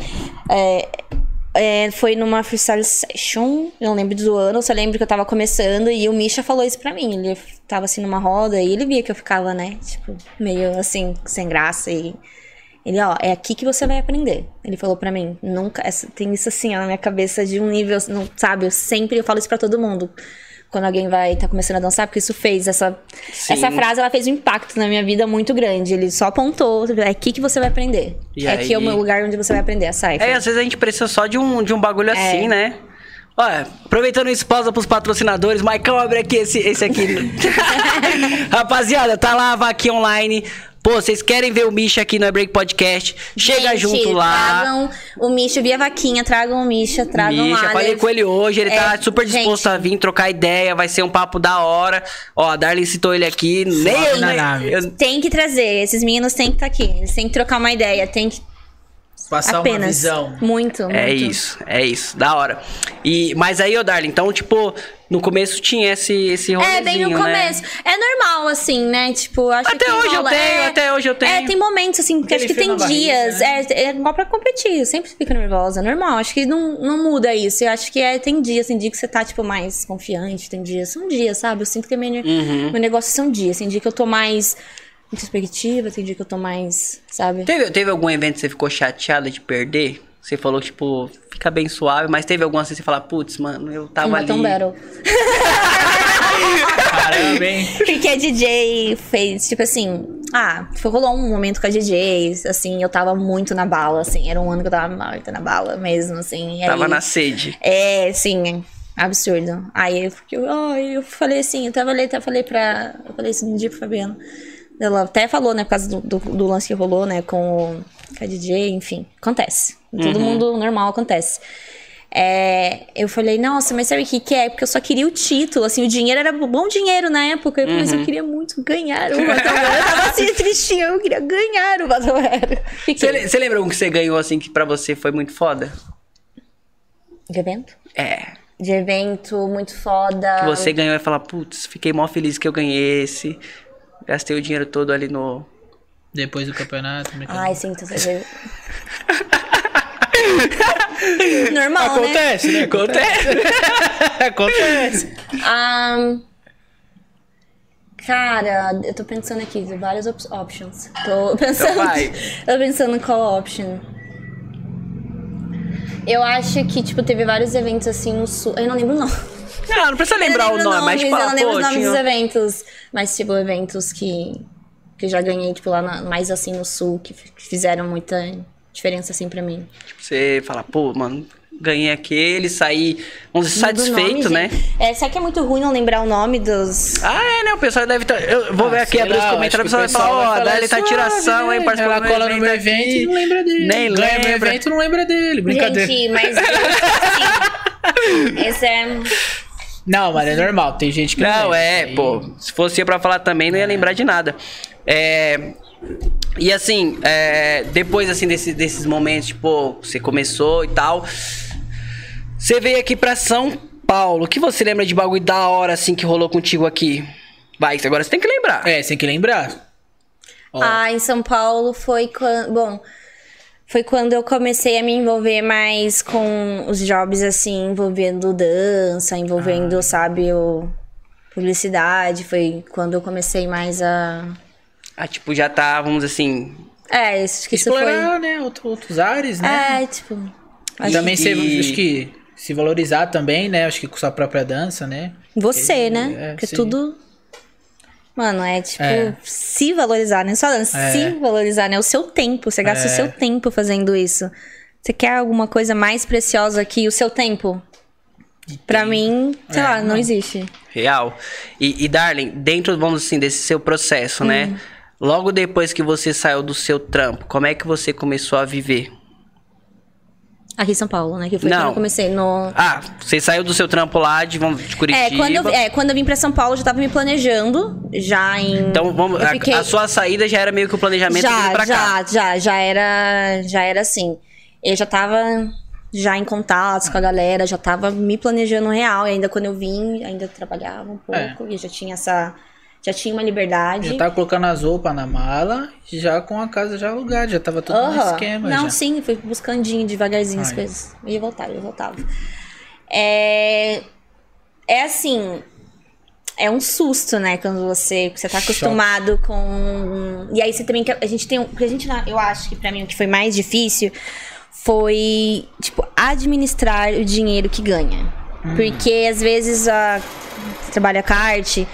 É, é, foi numa freestyle session, eu não lembro do ano, eu só lembro que eu tava começando e o Misha falou isso pra mim. Ele tava assim numa roda e ele via que eu ficava, né, tipo, meio assim, sem graça e. Ele, ó, é aqui que você vai aprender. Ele falou pra mim, nunca. essa- tem isso assim, ó, na minha cabeça de um nível, não, sabe? Eu sempre eu falo isso pra todo mundo. Quando alguém vai tá começando a dançar, porque isso fez essa. Sim. Essa frase ela fez um impacto na minha vida muito grande. Ele só apontou, é aqui que você vai aprender. E é aqui é o aí- meu lugar onde você vai aprender a. É, às vezes a gente precisa só de um, de um bagulho É. assim, né? Olha, aproveitando isso, pausa pros patrocinadores. Maicão, abre aqui esse, esse aqui. Rapaziada, tá lá a vaquinha online. Pô, vocês querem ver o Misha aqui no Break Podcast? Chega Gente, junto lá. Tragam o Misha, via vaquinha, tragam o Misha, tragam o Misha, falei com ele hoje, ele tá É, super disposto gente. a vir trocar ideia, vai ser um papo da hora. Ó, a Darlene citou ele aqui, nem eu, na nem- nave. eu- Tem que trazer, esses meninos têm que estar aqui. Eles têm que trocar uma ideia, tem que. Passar uma Apenas. visão. Muito, muito. É isso, é isso. Da hora. E, mas aí, ô Darling, então, tipo, no começo tinha esse, esse É, bem no rolezinho, né? começo. É normal, assim, né? Tipo, acho Até que hoje eu rola- tenho, é, até hoje eu tenho. É, tem momentos, assim, que Aquele acho que tem na barriga, dias. né? É, é igual pra competir, eu sempre fico nervosa, é normal. Acho que não, não muda isso. Eu acho que é, tem dias, tem dia que você tá, tipo, mais confiante, tem dias. São dias, sabe? Eu sinto que meu, Uhum. meu negócio são dias. Tem dia que eu tô mais introspectiva, tem dia que eu tô mais, sabe? Teve, teve algum evento que você ficou chateada de perder? Você falou, tipo, fica bem suave, mas teve algum assim que você fala, putz, mano, eu tava Um ali. Batom Battle. Caramba, hein? Porque a DJ fez, tipo assim. Ah, foi, rolou um momento com a DJ, assim, eu tava muito na bala, assim. Era um ano que eu tava muito na bala mesmo, assim. Tava aí- na sede. É, sim, absurdo. Aí eu, porque eu, ai, eu falei assim, eu tava ali, até falei pra. Eu falei assim um dia pro Fabiano. Ela até falou, né, por causa do, do, do lance que rolou, né, com, o- com a DJ, enfim. Acontece. Todo mundo normal acontece. É, eu falei, nossa, mas sabe o que, que é? Porque eu só queria o título, assim, o dinheiro era bom dinheiro na época, mas eu queria muito ganhar o Battle Royale. Eu tava assim, tristinha, eu queria ganhar o Battle. Você, você lembra um que você ganhou, assim, que pra você foi muito foda? De evento? É. De evento muito foda. Que você ganhou e falar, putz, fiquei mó feliz que eu ganhei esse. Gastei o dinheiro todo ali no. Depois do campeonato. brincadeira. Ai, sim, então você Normal, né? Acontece, né? Acontece. Acontece. Ahn, cara, eu tô pensando aqui, várias op- options. Tô pensando. Então vai. tô pensando qual option. Eu acho que, tipo, teve vários eventos assim no sul. Eu não lembro o nome. Não, não precisa lembrar o não lembro nome, mas nomes, tipo, eu não lembro pô, os nomes tinha... dos eventos. Mas, tipo, eventos que, que eu já ganhei, tipo, lá na- mais assim no sul, que fizeram muita diferença assim pra mim. Você fala, pô, mano, ganhei aquele, saí, vamos dizer, satisfeito, nome, né? É, será que é muito ruim não lembrar o nome dos. Ah, é, né? O pessoal deve estar. Eu vou ver Ah, aqui, sei abrir os comentários, o pessoal vai falar, ó, daí ele tá suave, tiração, hein? né? participou do cola no meu aqui. evento e não lembra dele. Nem Ganha meu lembra. evento e não lembra dele. Brincadeira. Gente, mas. assim, esse é. Não, mas é normal. Tem gente que Não, lembra. é, Aí- pô. Se fosse eu pra falar também, não ia lembrar de nada. É. E assim, é, depois assim desse- desses momentos, tipo, você começou e tal. Você veio aqui pra São Paulo. O que você lembra de bagulho da hora, assim, que rolou contigo aqui? Vai, agora você tem que lembrar. É, você tem que lembrar. Ó. Ah, em São Paulo foi quando. Bom. Foi quando eu comecei a me envolver mais com os jobs, assim, envolvendo dança, envolvendo, sabe, o publicidade. Foi quando eu comecei mais a. Ah, tipo, já tá, vamos assim. É, isso que isso foi. Explorar, né? outro- outros ares, né? É, tipo. E acho também que- se, acho que se valorizar também, né? Acho que com sua própria dança, né? Você, né? É, Porque sim. tudo. Mano, é tipo, É. se valorizar, né? Só É. se valorizar, né? O seu tempo. Você gasta É. o seu tempo fazendo isso. Você quer alguma coisa mais preciosa que o seu tempo? Pra mim, sei É, lá, não, não. existe. Real. E, e Darling, dentro, vamos assim, desse seu processo, Hum. né? Logo depois que você saiu do seu trampo, como é que você começou a viver? Aqui em São Paulo, né? Que foi Não. quando eu comecei no. Ah, você saiu do seu trampo lá de, vamos, de Curitiba. É quando, eu, é, quando eu vim pra São Paulo, eu já tava me planejando. Já em. Então, vamos, a- fiquei- a, sua saída já era meio que o planejamento já, pra já, cá. já, já era, já era assim. Eu já tava já em contatos com a galera, já tava me planejando real. E ainda quando eu vim, ainda trabalhava um pouco e já tinha essa, já tinha uma liberdade. Já tava colocando as roupas na mala, já com a casa já alugada, já tava tudo no Aham. esquema. Não, já. sim, fui buscandinho devagarzinho as Ai. coisas. Ia voltar, ia voltava. É, é assim, é um susto, né? Quando você, você tá Choque. acostumado com. E aí você também. quer- A gente tem um. A gente, eu acho que pra mim o que foi mais difícil foi, tipo, administrar o dinheiro que ganha. Porque às vezes a, você trabalha com arte.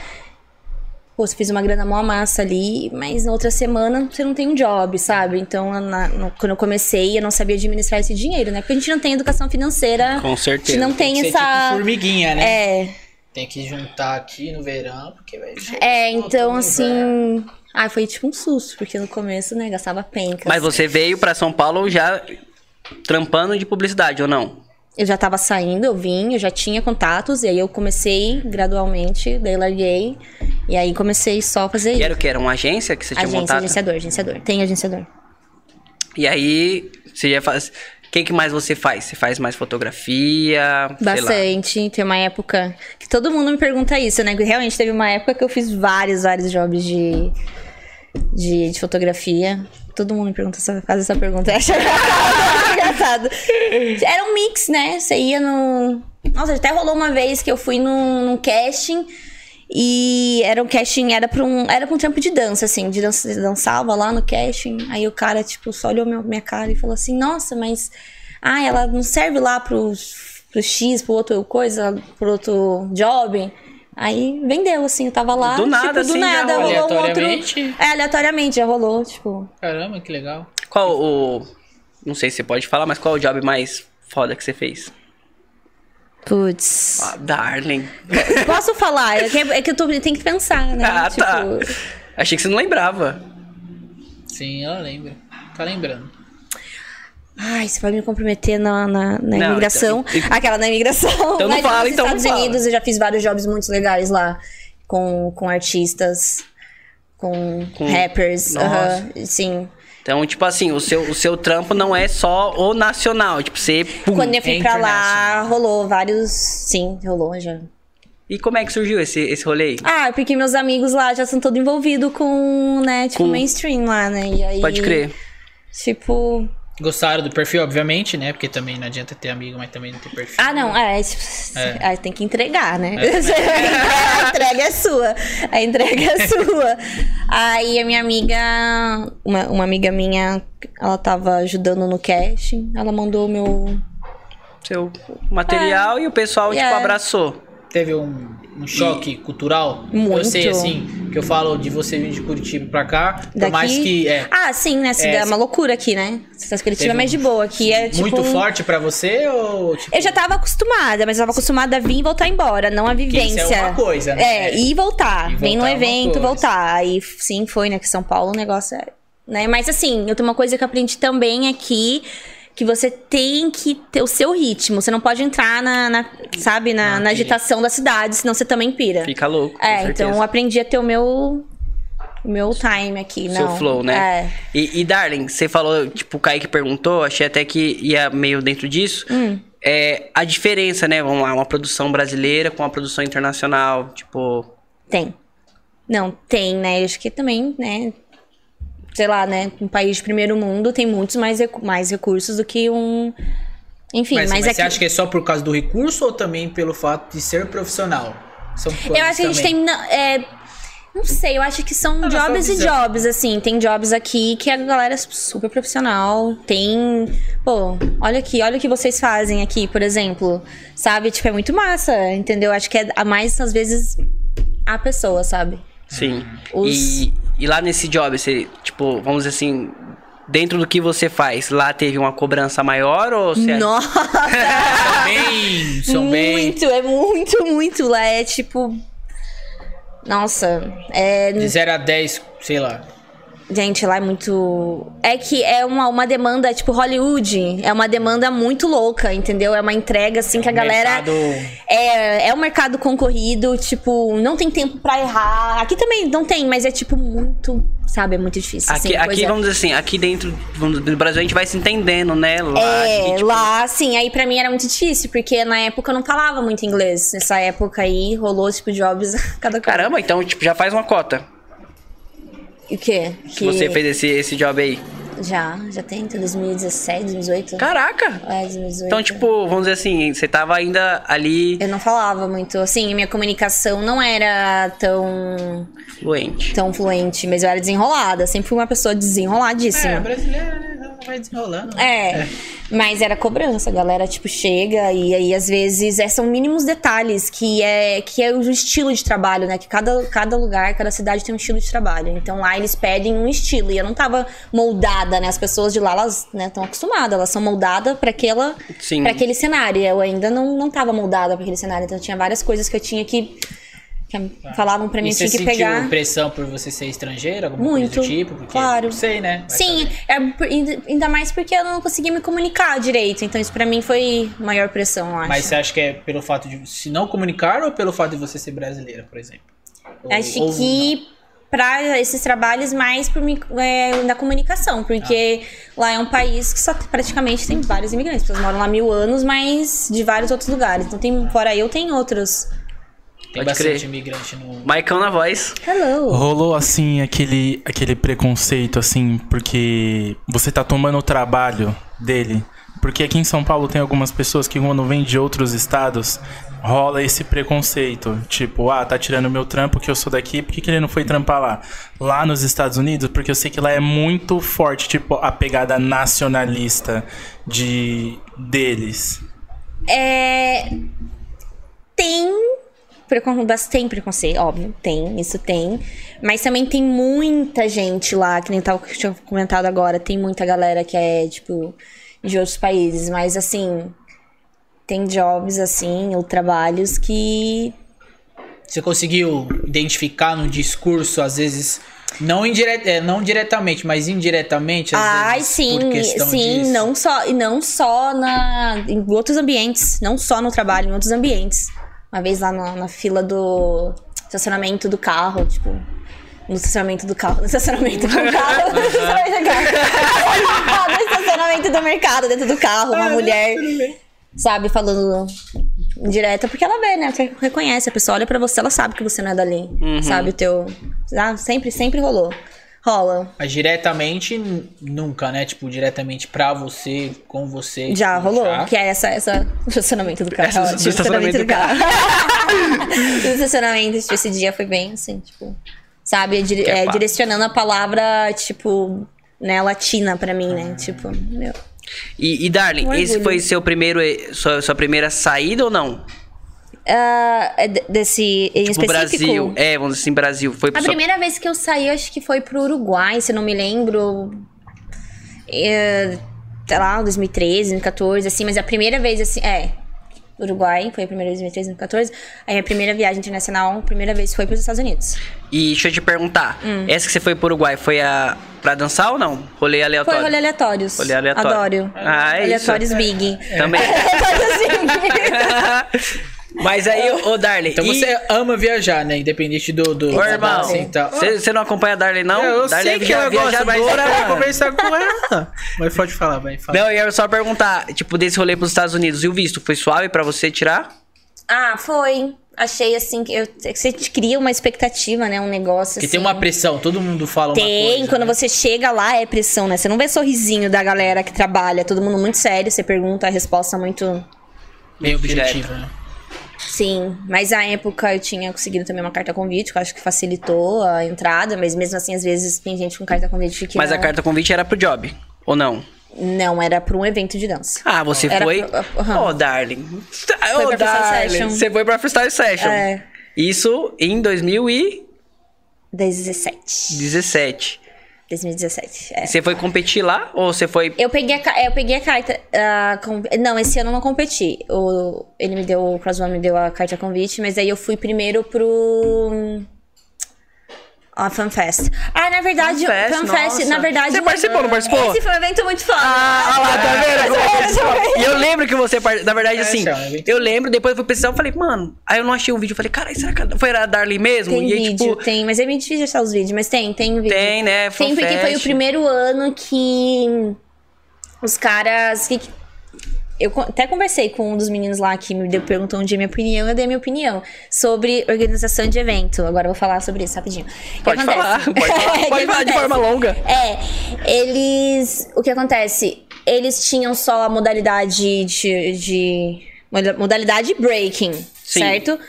Pô, você fez uma grana mó massa ali, mas na outra semana você não tem um job, sabe? Então, na- no- quando eu comecei, eu não sabia administrar esse dinheiro, né? Porque a gente não tem educação financeira. Com A certeza. gente não tem, Tem que ser essa. tipo formiguinha, né? É, Tem que juntar aqui no verão, porque vai é, então assim. Ah, foi tipo um susto, porque no começo, né, gastava penca. Mas você veio pra São Paulo já trampando de publicidade, ou não? Eu já tava saindo, eu vim, eu já tinha contatos, e aí eu comecei gradualmente, daí larguei, e aí comecei só a fazer E isso. era o que? Era uma agência que você tinha Agência, montado? agenciador, agenciador. Tem agenciador. E aí, você já faz. O que, que mais você faz? Você faz mais fotografia? Bastante. Tem uma época que todo mundo me pergunta isso, né? Que Realmente teve uma época que eu fiz vários, vários jobs de, de, de fotografia. Todo mundo me pergunta, faz essa pergunta. Eu acho engraçado. Era um mix, né? Você ia no. Nossa, até rolou uma vez que eu fui num, num casting. E era um casting, era pra um, era pra um trampo de dança, assim, de dança, dançava lá no casting. Aí o cara, tipo, só olhou minha cara e falou assim, nossa, mas. Ah, ela não serve lá pro, pro X, pro outro coisa, pro outro job. Aí vendeu, assim, eu tava lá. Do nada, tipo, do assim, já nada, rolou. rolou um outro. Aleatoriamente? É, aleatoriamente, já rolou, tipo. Caramba, que legal. Qual o. Não sei se você pode falar, mas qual o job mais foda que você fez? Putz. Ah, Darling. Posso falar? É que, é que eu tô, tenho que pensar, né? Ah, tipo, tá. Achei que você não lembrava. Sim, ela lembra. Tá lembrando. Ai, você vai me comprometer na, na, na Não, imigração. então- Aquela na imigração. Então não fala, nos então não Estados fala. Unidos eu já fiz vários jobs muito legais lá. Com, com artistas, com, Com- rappers. Nossa. aham, sim. Então, tipo assim, o seu, o seu trampo não é só o nacional. Tipo, você. pum. Quando eu fui é pra lá, rolou vários. Sim, rolou já. E como é que surgiu esse, esse rolê aí? Ah, porque meus amigos lá já são todos envolvidos com, né, tipo, Com- mainstream lá, né? E aí, Pode crer. Tipo. Gostaram do perfil, obviamente, né? Porque também não adianta ter amigo, mas também não ter perfil. Ah, não, é. É. aí tem que entregar, né? a entrega é sua. A entrega é sua. Aí a minha amiga, uma, uma amiga minha, ela tava ajudando no casting. Ela mandou o meu. Seu material e o pessoal, tipo, Yeah. abraçou. Teve um, um choque cultural? Eu Muito. sei, assim, que eu falo de você vir de Curitiba pra cá, por Daqui. mais que é Ah, sim, né? É, É uma loucura aqui, né? Essa Curitiba é mais de boa. Aqui é tipo. muito um- forte pra você ou tipo... Eu já tava acostumada, mas eu tava acostumada a vir e voltar embora, não a isso vivência. é uma coisa, né? É, ir e voltar. E Vem no voltar é evento, voltar. Aí sim, foi, né? Que São Paulo o negócio é. Né? Mas assim, eu tenho uma coisa que eu aprendi também aqui. Que você tem que ter o seu ritmo. Você não pode entrar na, na- sabe, na, Ah, na agitação da cidade, senão você também pira. Fica louco. é, então eu aprendi a ter o meu. O meu time aqui, Seu não. flow, né? É. E, e, Darling, você falou, tipo, o Kaique perguntou, achei até que ia meio dentro disso. Hum. É a diferença, né? Vamos lá, uma produção brasileira com uma produção internacional. Tipo, Tem. Não, tem, né? Eu acho que também, né? Sei lá, né? Um país de primeiro mundo tem muitos mais, recu- mais recursos do que um. Enfim, Mas, mas, mas é você acha que é só por causa do recurso ou também pelo fato de ser profissional? São Eu acho que a gente tem. não, é, não sei, eu acho que são sua jobs e jobs, assim. Tem jobs aqui que a galera é super profissional. Tem. Pô, olha aqui, olha o que vocês fazem aqui, por exemplo. Sabe? Tipo, é muito massa, entendeu? Acho que é a mais, às vezes, a pessoa, sabe? Sim. Os- E, e lá nesse job, você, tipo, vamos dizer assim, dentro do que você faz, lá teve uma cobrança maior ou você. Nossa! São bem... São bem... muito, é muito, muito. Lá é tipo. Nossa, é. De 0 a 10, sei lá. Gente, lá é muito. É que é uma, uma demanda, tipo, Hollywood. É uma demanda muito louca, entendeu? É uma entrega, assim, que a um galera. mercado- É, é um mercado concorrido, tipo, não tem tempo pra errar. Aqui também não tem, mas é, tipo, muito. Sabe, é muito difícil. Aqui, assim, aqui vamos dizer assim, aqui dentro vamos, do Brasil a gente vai se entendendo, né? Lá, É, tipo, lá, assim, aí pra mim era muito difícil, porque na época eu não falava muito inglês. Nessa época aí rolou, tipo, jobs cada coisa. Caramba, então, tipo, já faz uma cota. O quê? Que você fez esse, esse job aí. Já, já tem, então 2017, 2018. Caraca! É, 2018. Então, tipo, vamos dizer assim, você tava ainda ali Eu não falava muito, assim, minha comunicação não era tão, fluente. tão fluente, mas eu era desenrolada, sempre fui uma pessoa É, desenroladíssima. brasileira, né? Ela vai desenrolando. É, mas era cobrança, a galera, tipo, chega e aí, às vezes, é, são mínimos detalhes que é, que é o estilo de trabalho, né? Que cada, cada lugar, cada cidade tem um estilo de trabalho. Então, lá eles pedem um estilo e eu não tava moldada, né? As pessoas de lá, elas estão acostumadas, elas são moldadas para aquela para aquele cenário. Eu ainda não, não tava moldada para aquele cenário, então tinha várias coisas que eu tinha que. Que falavam pra mim, E você tinha que pegar. pressão por você ser estrangeira? Alguma Muito, coisa do tipo? Porque, claro. Não sei, né? Vai Sim, saber. é por- ainda- mais porque eu não conseguia me comunicar direito. Então isso pra mim foi maior pressão, eu acho. Mas você acha que é pelo fato de se não comunicar ou pelo fato de você ser brasileira, por exemplo? Ou- Acho ou que para esses trabalhos mais mi- é, da comunicação, porque lá é um país que só praticamente tem vários imigrantes. As pessoas moram lá mil anos, mas de vários outros lugares. Então tem, fora eu, tem outros. Tem Pode bastante crer. imigrante no. Maicão na voz. Hello! Rolou assim aquele, aquele preconceito, assim, porque você tá tomando o trabalho dele. Porque aqui em São Paulo tem algumas pessoas que, quando vêm de outros estados, rola esse preconceito. Tipo, ah, tá tirando meu trampo que eu sou daqui, por que, que ele não foi trampar lá? Lá nos Estados Unidos, porque eu sei que lá é muito forte, tipo, a pegada nacionalista de deles. É, tem precon... tem preconceito, óbvio, tem, isso tem. Mas também tem muita gente lá, que nem tava, que eu tinha comentado agora, tem muita galera que é, tipo, de outros países. Mas assim, tem jobs assim, ou trabalhos que. Você conseguiu identificar no discurso, às vezes, não, indire... é, não diretamente, mas indiretamente, às Ai, vezes, sim, por questão sim, disso? não só, e não só na, em outros ambientes, não só no trabalho, em outros ambientes. Uma vez lá na, na fila do estacionamento do carro, tipo, no estacionamento do carro, no estacionamento do carro, no estacionamento do carro, no estacionamento do mercado, dentro do carro, uma mulher, sabe, falando direta, porque ela vê, né, você reconhece, a pessoa olha pra você, ela sabe que você não é dali, sabe, o teu, ah, sempre, sempre rolou, rola. Mas diretamente, nunca, né? Tipo, diretamente pra você, com você. Já tipo, rolou, já. que é essa, essa o estacionamento do carro. Essa- ótimo, do estacionamento do o estacionamento, tipo, esse dia foi bem assim, tipo, sabe, dire- é é, pá. direcionando a palavra, tipo, né, latina pra mim, né? Tipo, meu. E, e Darling, Um esse foi seu primeiro, sua, sua primeira saída ou não? De- desse em Tipo, específico. Brasil. É, vamos dizer assim, Brasil. Foi A sua- primeira vez que eu saí, acho que foi pro Uruguai, se eu não me lembro. É, sei lá, 2013, 2014, assim, mas a primeira vez, assim, é. Uruguai, foi a primeira vez em 2013, 2014. Aí a primeira viagem internacional, a primeira vez foi pros Estados Unidos. E deixa eu te perguntar, Hum. essa que você foi pro Uruguai foi a pra dançar ou não? Rolê aleatório? Foi rolê aleatórios. Rolê aleatório. Adoro. Ah, é isso. aleatórios big. Também. Aleatórios big. Mas aí, ô Darley. Então e- você ama viajar, né? Independente do. do Ô, irmão, assim, tá. você não acompanha a Darley, não? eu Darley sei que ela gosta, mas eu mano. conversar com ela. Mas pode falar, vai. Fala. Não, eu ia só perguntar, tipo, desse rolê pros Estados Unidos, e o visto, foi suave pra você tirar? Ah, foi. Achei assim que eu, que você cria uma expectativa, né? Um negócio Porque assim. tem uma pressão, todo mundo fala uma Tem, coisa. quando né? você chega lá é pressão, né? Você não vê sorrisinho da galera que trabalha, todo mundo muito sério, você pergunta a resposta muito. Bem Direto. objetivo, né? Sim, mas na época eu tinha conseguido também uma carta convite, que eu acho que facilitou a entrada, mas mesmo assim, às vezes tem gente com carta convite que. Mas não... a carta convite era pro job, ou não? Não, era pra um evento de dança. Ah, você Era foi. Ô, aham. Darling. Ô, Freestyle Darling. Você foi pra Freestyle Session. É. Isso em 2017. 17. 2017. É. Você foi competir lá? Ou você foi. Eu peguei a, eu peguei a carta. ah, com- não, esse ano eu não competi. O, ele me deu, o Cross One me deu a carta convite, mas aí eu fui primeiro pro. A FanFest. Ah, na verdade, FanFest, FanFest, na verdade. Você participou, não participou? Esse foi um evento muito foda. Ah, lá, tá vendo? é? E eu lembro que você. part- Na verdade, É, assim, é eu lembro, depois eu fui pesquisar, eu falei, mano. Aí eu não achei um vídeo. Eu falei, cara, será que foi a Darling mesmo? Tem e aí, vídeo, tipo. tem, mas é bem difícil achar os vídeos, mas tem, tem vídeo. Tem, né? Tem, porque foi o FanFest. primeiro ano que os caras. Que, eu até conversei com um dos meninos lá que me deu, perguntou um dia minha opinião, eu dei minha opinião sobre organização de evento. Agora eu vou falar sobre isso rapidinho. Pode acontece? falar, pode falar, que pode falar de forma longa. É, eles. O que acontece? Eles tinham só a modalidade de. de moda- modalidade breaking, Sim. certo?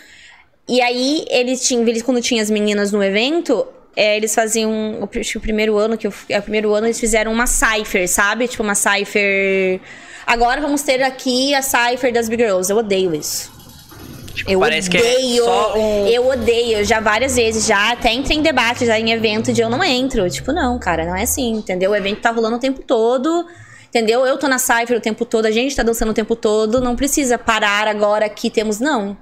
E aí, eles tinham, eles, quando tinha as meninas no evento, é, eles faziam. acho que o primeiro ano, que eu, é o primeiro ano, eles fizeram uma Cypher, sabe? Tipo, uma Cypher. Agora vamos ter aqui a Cypher das Big Girls. Eu odeio isso. Eu parece que é odeio, só um- eu odeio, já várias vezes, já até entrei em debate, já em evento de eu não entro. Tipo, não, cara, não é assim, entendeu? O evento tá rolando o tempo todo, entendeu? Eu tô na Cypher o tempo todo, a gente tá dançando o tempo todo, não precisa parar agora aqui temos, não.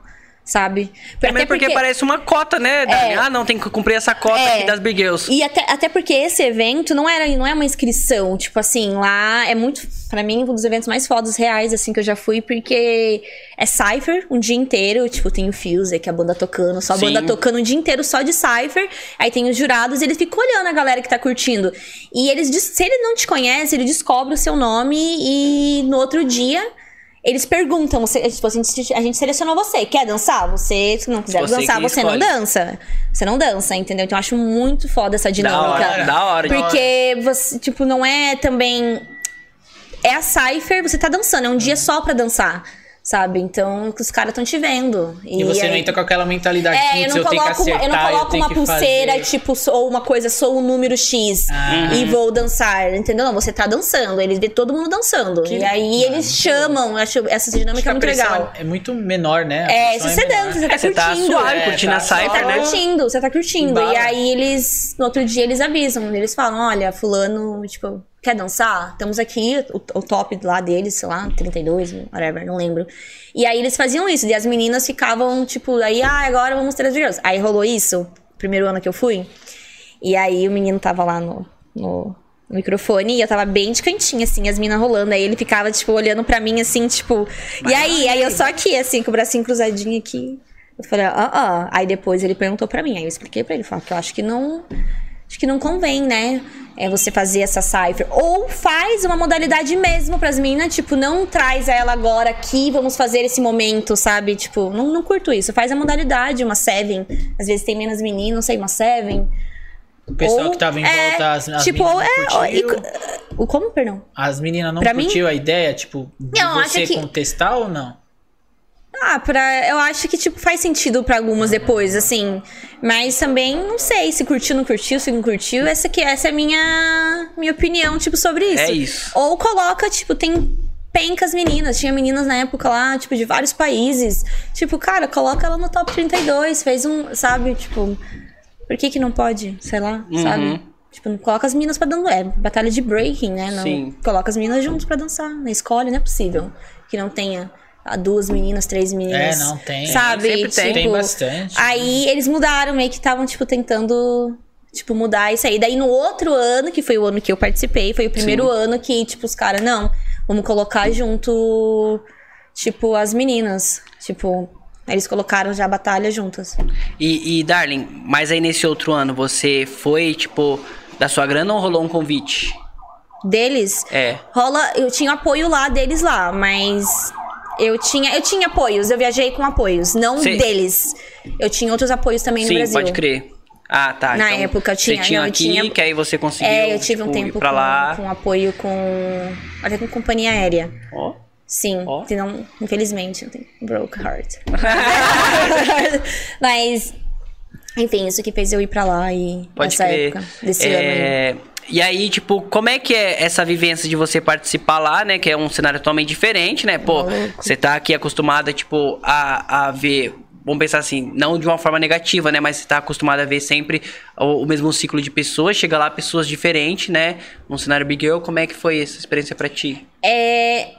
Sabe? Também porque, parece uma cota, né? Dani? Ah, não, tem que cumprir essa cota É. aqui das Big Girls. E até, até porque esse evento não era não é uma inscrição, tipo assim, lá é muito, pra mim, um dos eventos mais fodas reais, assim, que eu já fui, porque é Cypher um dia inteiro, tipo, tem o Fuse, que é a banda tocando, só a Sim. banda tocando um dia inteiro só de Cypher, aí tem os jurados, e eles ficam olhando a galera que tá curtindo. E eles, se ele não te conhece, ele descobre o seu nome e no outro dia... Eles perguntam, você, tipo, a, gente, selecionou você, quer dançar? Você, se não quiser Você dançar, você não dança. Você não dança, entendeu? Então eu acho muito foda essa Da dinâmica. hora, da hora. Porque você, tipo, não é também. É a Cypher, você tá dançando, é um dia só pra dançar. Sabe? Então, os caras estão te vendo. E você não aí- entra com aquela mentalidade, é, eu não eu tenho que coloco, uma, acertar, eu não coloco tenho uma que pulseira, fazer. tipo, sou uma coisa, sou o número X Ah. e vou dançar, entendeu? Não, você tá dançando, eles vê todo mundo dançando. e aí eles chamam, eu acho essa Acho dinâmica que é a muito legal. É, é muito menor, né? A É, se você menor. dança, você tá É, você tá curtindo. suave, É, curtindo a tá Cypher, Você tá né? curtindo, você tá curtindo. Embala. E aí eles, no outro dia, eles avisam. Eles falam, olha, fulano, tipo, quer dançar? Estamos aqui, o, o top lá deles, sei lá, 32, whatever, não lembro. E aí eles faziam isso. E as meninas ficavam, tipo, aí, ah, agora vamos ter as videos. Aí rolou isso, primeiro ano que eu fui. E aí o menino tava lá no, no microfone e eu tava bem de cantinho, assim, as minas rolando. Aí ele ficava, tipo, olhando pra mim, assim, tipo... E aí? Aí eu só aqui, assim, com o bracinho cruzadinho aqui. Eu falei, ah, ah. Aí depois ele perguntou pra mim. Aí eu expliquei pra ele, falei, que eu acho que não... Acho que não convém, né? É você fazer essa cipher. Ou faz uma modalidade mesmo pras minas, tipo, não traz ela agora aqui, vamos fazer esse momento, sabe? Tipo, não, não curto isso. Faz a modalidade, uma seven. Às vezes tem menos meninos, não sei, uma seven. O pessoal Ou- que tava em é, volta, as, as tipo, meninas é, não e como, perdão? As meninas não Pra mim- curtiu a ideia, tipo, de Não, você que- contestar ou não? Ah, pra, eu acho que, tipo, faz sentido pra algumas depois, assim. Mas também, não sei se curtiu, não curtiu, se não curtiu. Essa, aqui, essa é a minha, minha opinião, tipo, sobre isso. É isso. Ou coloca, tipo, tem pencas meninas. Tinha meninas na época lá, tipo, de vários países. Tipo, cara, coloca ela no top 32. Fez um, sabe, tipo... Por que que não pode? Sei lá, Uhum. sabe? Tipo, não coloca as meninas pra dançar. É batalha de breaking, né? Não, Sim. Coloca as meninas juntos pra dançar. Na escola não é possível que não tenha duas meninas, três meninas. É, não, tem. Sabe? Sempre tem. Tipo, Tem bastante. Aí eles mudaram, meio que estavam, tipo, tentando, tipo, mudar isso aí. Daí no outro ano, que foi o ano que eu participei, foi o primeiro Sim. ano que, tipo, os caras, não, vamos colocar junto, tipo, as meninas. Tipo, eles colocaram já a batalha juntas. E, e, Darling, mas aí nesse outro ano você foi, tipo, da sua grana ou rolou um convite? Deles, É. rola. Eu tinha apoio lá deles lá, mas. Eu tinha, eu tinha apoios, eu viajei com apoios, não Sim. deles. Eu tinha outros apoios também no Sim, Brasil. pode crer. Ah, tá. Na então época eu tinha- Você tinha não, aqui, tinha- que aí você conseguiu É, eu tive um tipo, ir tempo pra com, lá. com apoio com. Até com companhia aérea. Ó. Sim. Ó. Senão, infelizmente, eu tenho broke heart. Mas. Enfim, isso que fez eu ir pra lá e Pode nessa crer. época desse ano. aí. E aí, tipo, como é que é essa vivência de você participar lá, né? Que é um cenário totalmente diferente, né? Pô, você tá aqui acostumada, tipo, a, a ver. Vamos pensar assim, não de uma forma negativa, né? Mas você tá acostumado a ver sempre o, o mesmo ciclo de pessoas. Chega lá, pessoas diferentes, né? Um cenário Big Girl, como é que foi essa experiência pra ti? É.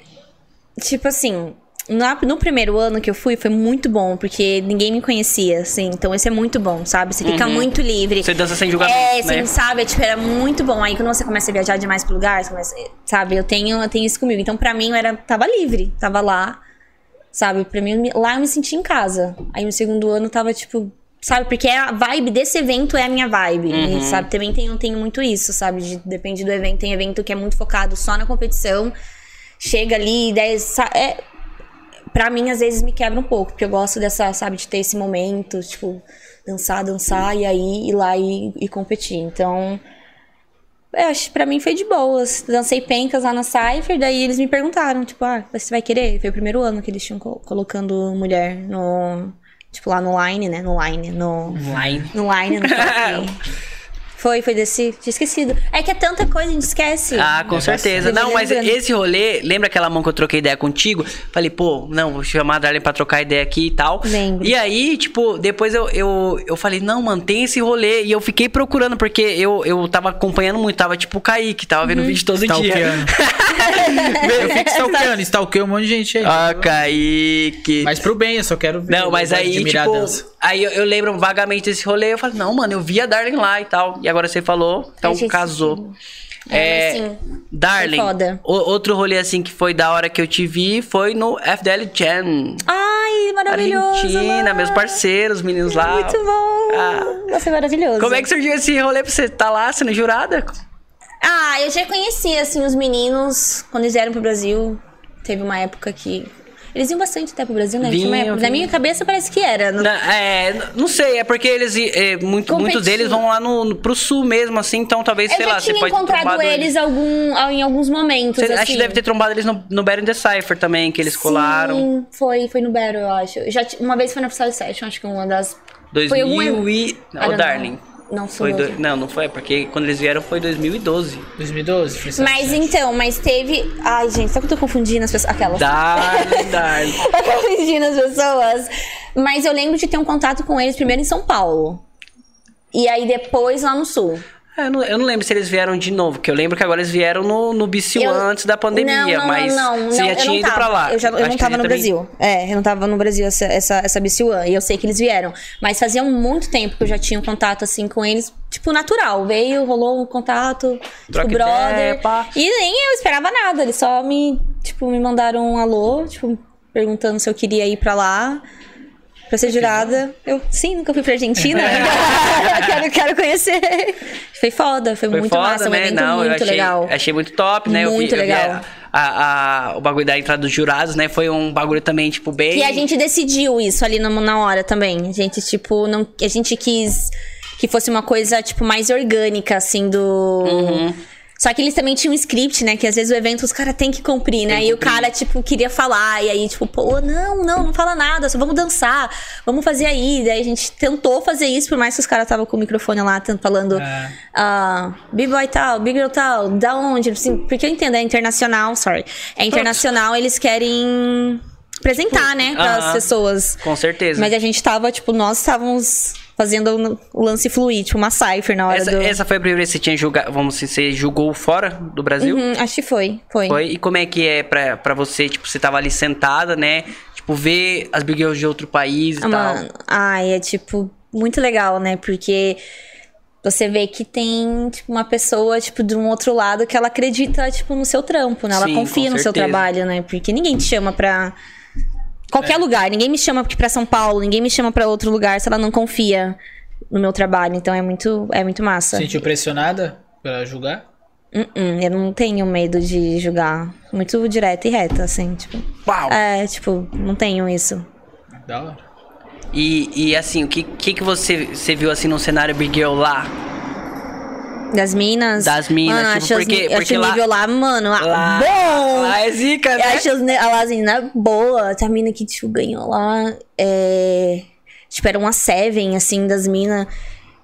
Tipo assim. Na- no primeiro ano que eu fui, foi muito bom, porque ninguém me conhecia, assim. Então, isso é muito bom, sabe? Você fica muito livre. Uhum. Você dança sem julgamento, É, né? você sabe, é, tipo, era muito bom. Aí quando você começa a viajar demais pro lugar, você começa, sabe, eu tenho, eu tenho isso comigo. Então, pra mim, eu era, tava livre, tava lá, sabe? Pra mim, lá eu me senti em casa. Aí no segundo ano tava, tipo, sabe? Porque a vibe desse evento é a minha vibe, Uhum. e, sabe? Também tenho, tenho muito isso, sabe? De- depende do evento. Tem evento que é muito focado só na competição. Chega ali, daí, é, pra mim, às vezes, me quebra um pouco, porque eu gosto dessa, sabe, de ter esse momento, tipo, dançar, dançar, e aí ir lá e, e competir. Então, eu acho que pra mim foi de boas. Dancei pencas lá na Cypher, daí eles me perguntaram, tipo, ah, você vai querer? Foi o primeiro ano que eles tinham co- colocando mulher no. Tipo, lá no line, né? No line, no. Line. No line, no Foi, foi desse. Tinha esquecido. É que é tanta coisa, a gente esquece. Ah, com É certeza. Não, mas esse rolê, lembra aquela mão que eu troquei ideia contigo? Falei, pô, não, vou chamar a Darlene pra trocar ideia aqui e tal. Lembro. E aí, tipo, depois eu, eu, eu falei, não, mano, tem esse rolê. E eu fiquei procurando, porque eu, eu tava acompanhando muito, tava tipo o Kaique, tava Uhum. vendo vídeo todo dia. Stalkeando. eu fico stalkeando, stalkeio um monte de gente aí. ah, Kaique. Mas pro bem, eu só quero ver. Não, mas aí, tipo, aí eu, eu lembro vagamente desse rolê, eu falei, não, mano, eu vi a Darlene lá e tal. E agora você falou, então gente- casou. É, sim, foda. o- outro rolê assim que foi da hora que eu te vi foi no FDL Jam. Ai, maravilhoso. Argentina, mano. meus parceiros, os meninos lá. Muito bom. Ah. Nossa, é maravilhoso. Como é que surgiu esse rolê pra você estar lá sendo jurada? Ah, eu já conhecia, assim, os meninos quando eles vieram pro Brasil. Teve uma época que. Eles iam bastante até pro Brasil, né? Tinha uma Vinham, época- Na minha cabeça parece que era. Na- é, não sei, é porque eles, é, muito, Competindo. muitos deles vão lá no, no- pro sul mesmo, assim, então talvez, Eu sei lá, você tinha pode ter encontrado trombado eles algum, em alguns momentos. Você, assim. Acho que deve ter trombado eles no, no Battle the Cypher também, que eles colaram. Sim, foi, foi no Battle, eu acho. Eu Já, uma vez foi na Freestyle Session, acho que uma das. 2000 Foi algum- e... Não, don't Darling. Não, Foi foi. do- Não, não foi, porque quando eles vieram foi 2012. 2012, Freestyle Mas então, mas teve. Ai, gente, sabe que eu tô confundindo as pessoas? Aquelas. Darling. Eu tô confundindo as pessoas. Mas eu lembro de ter um contato com eles primeiro em São Paulo. E aí depois lá no sul. É, Eu não, eu não lembro se eles vieram de novo, porque eu lembro que agora eles vieram no, no BC Eu- antes da pandemia, não, não, mas não, não, você não, já eu tinha não ido tava. pra lá. Eu, já, eu Acho não tava no também- Brasil. É, eu não tava no Brasil essa, essa, essa BC One. E eu sei que eles vieram. Mas fazia muito tempo que eu já tinha um contato assim com eles. Tipo, natural. Veio, rolou um contato, Troca tipo, brother. ideia. E nem eu esperava nada. Eles só me, tipo, me mandaram um alô, tipo, perguntando se eu queria ir pra lá. Pra ser jurada. Eu, sim, nunca fui pra Argentina. eu quero, quero conhecer. Foi foda, foi, Foi muito foda, massa. Um né? evento não, eu muito achei, legal. achei muito top, né? eu Muito eu legal. a, a- o bagulho da entrada dos jurados, né? Foi um bagulho também, tipo, bem. E a gente decidiu isso ali no- na hora também. A gente, tipo, não, a gente quis que fosse uma coisa, tipo, mais orgânica, assim, do. Uhum. Só que eles também tinham um script, né? Que às vezes o evento os caras têm que cumprir, né? Tem E o cumprir. cara, tipo, queria falar. E aí, tipo, pô, não, não, não fala nada, só vamos dançar, vamos fazer aí. Daí a gente tentou fazer isso, por mais que os caras estavam com o microfone lá, falando. É. Ah, B-boy tal, Big Girl tal, da onde? Assim, porque eu entendo, é internacional, sorry. É internacional, eles querem apresentar, né, para as aham. pessoas. Com certeza. Mas a gente tava, tipo, nós estávamos fazendo o lance fluir, tipo, uma cipher na hora essa, do. essa foi a primeira vez que você tinha julgado, vamos dizer, você julgou fora do Brasil? Uhum, acho que foi, foi. Foi? E como é que é pra, pra você, tipo, você tava ali sentada, né? Tipo, ver as Big Girls de outro país e Ah, tal. Mano, ai, é tipo muito legal, né? Porque você vê que tem tipo uma pessoa tipo de um outro lado que ela acredita tipo no seu trampo, né? Ela Sim, confia no seu certeza. trabalho, né? Porque ninguém te chama pra qualquer lugar, ninguém me chama pra São Paulo, ninguém me chama pra outro lugar se ela não confia no meu trabalho. Então é muito é muito massa. Sentiu pressionada pra julgar? Uh-uh, eu não tenho medo de julgar, muito direta e reta assim, tipo. Uau! É, tipo, não tenho isso. Da hora. E, e assim, o que, que, que você, você viu assim no cenário Big Girl lá? Das minas? Das minas, Mano, tipo, acho, as- porque- porque lá- nível lá, mano, ah, Lá, bom! lá é zica, né? acho as Lazina boa. Tem a mina que, tipo, ganhou lá. É... Tipo, era uma Seven, assim, das minas.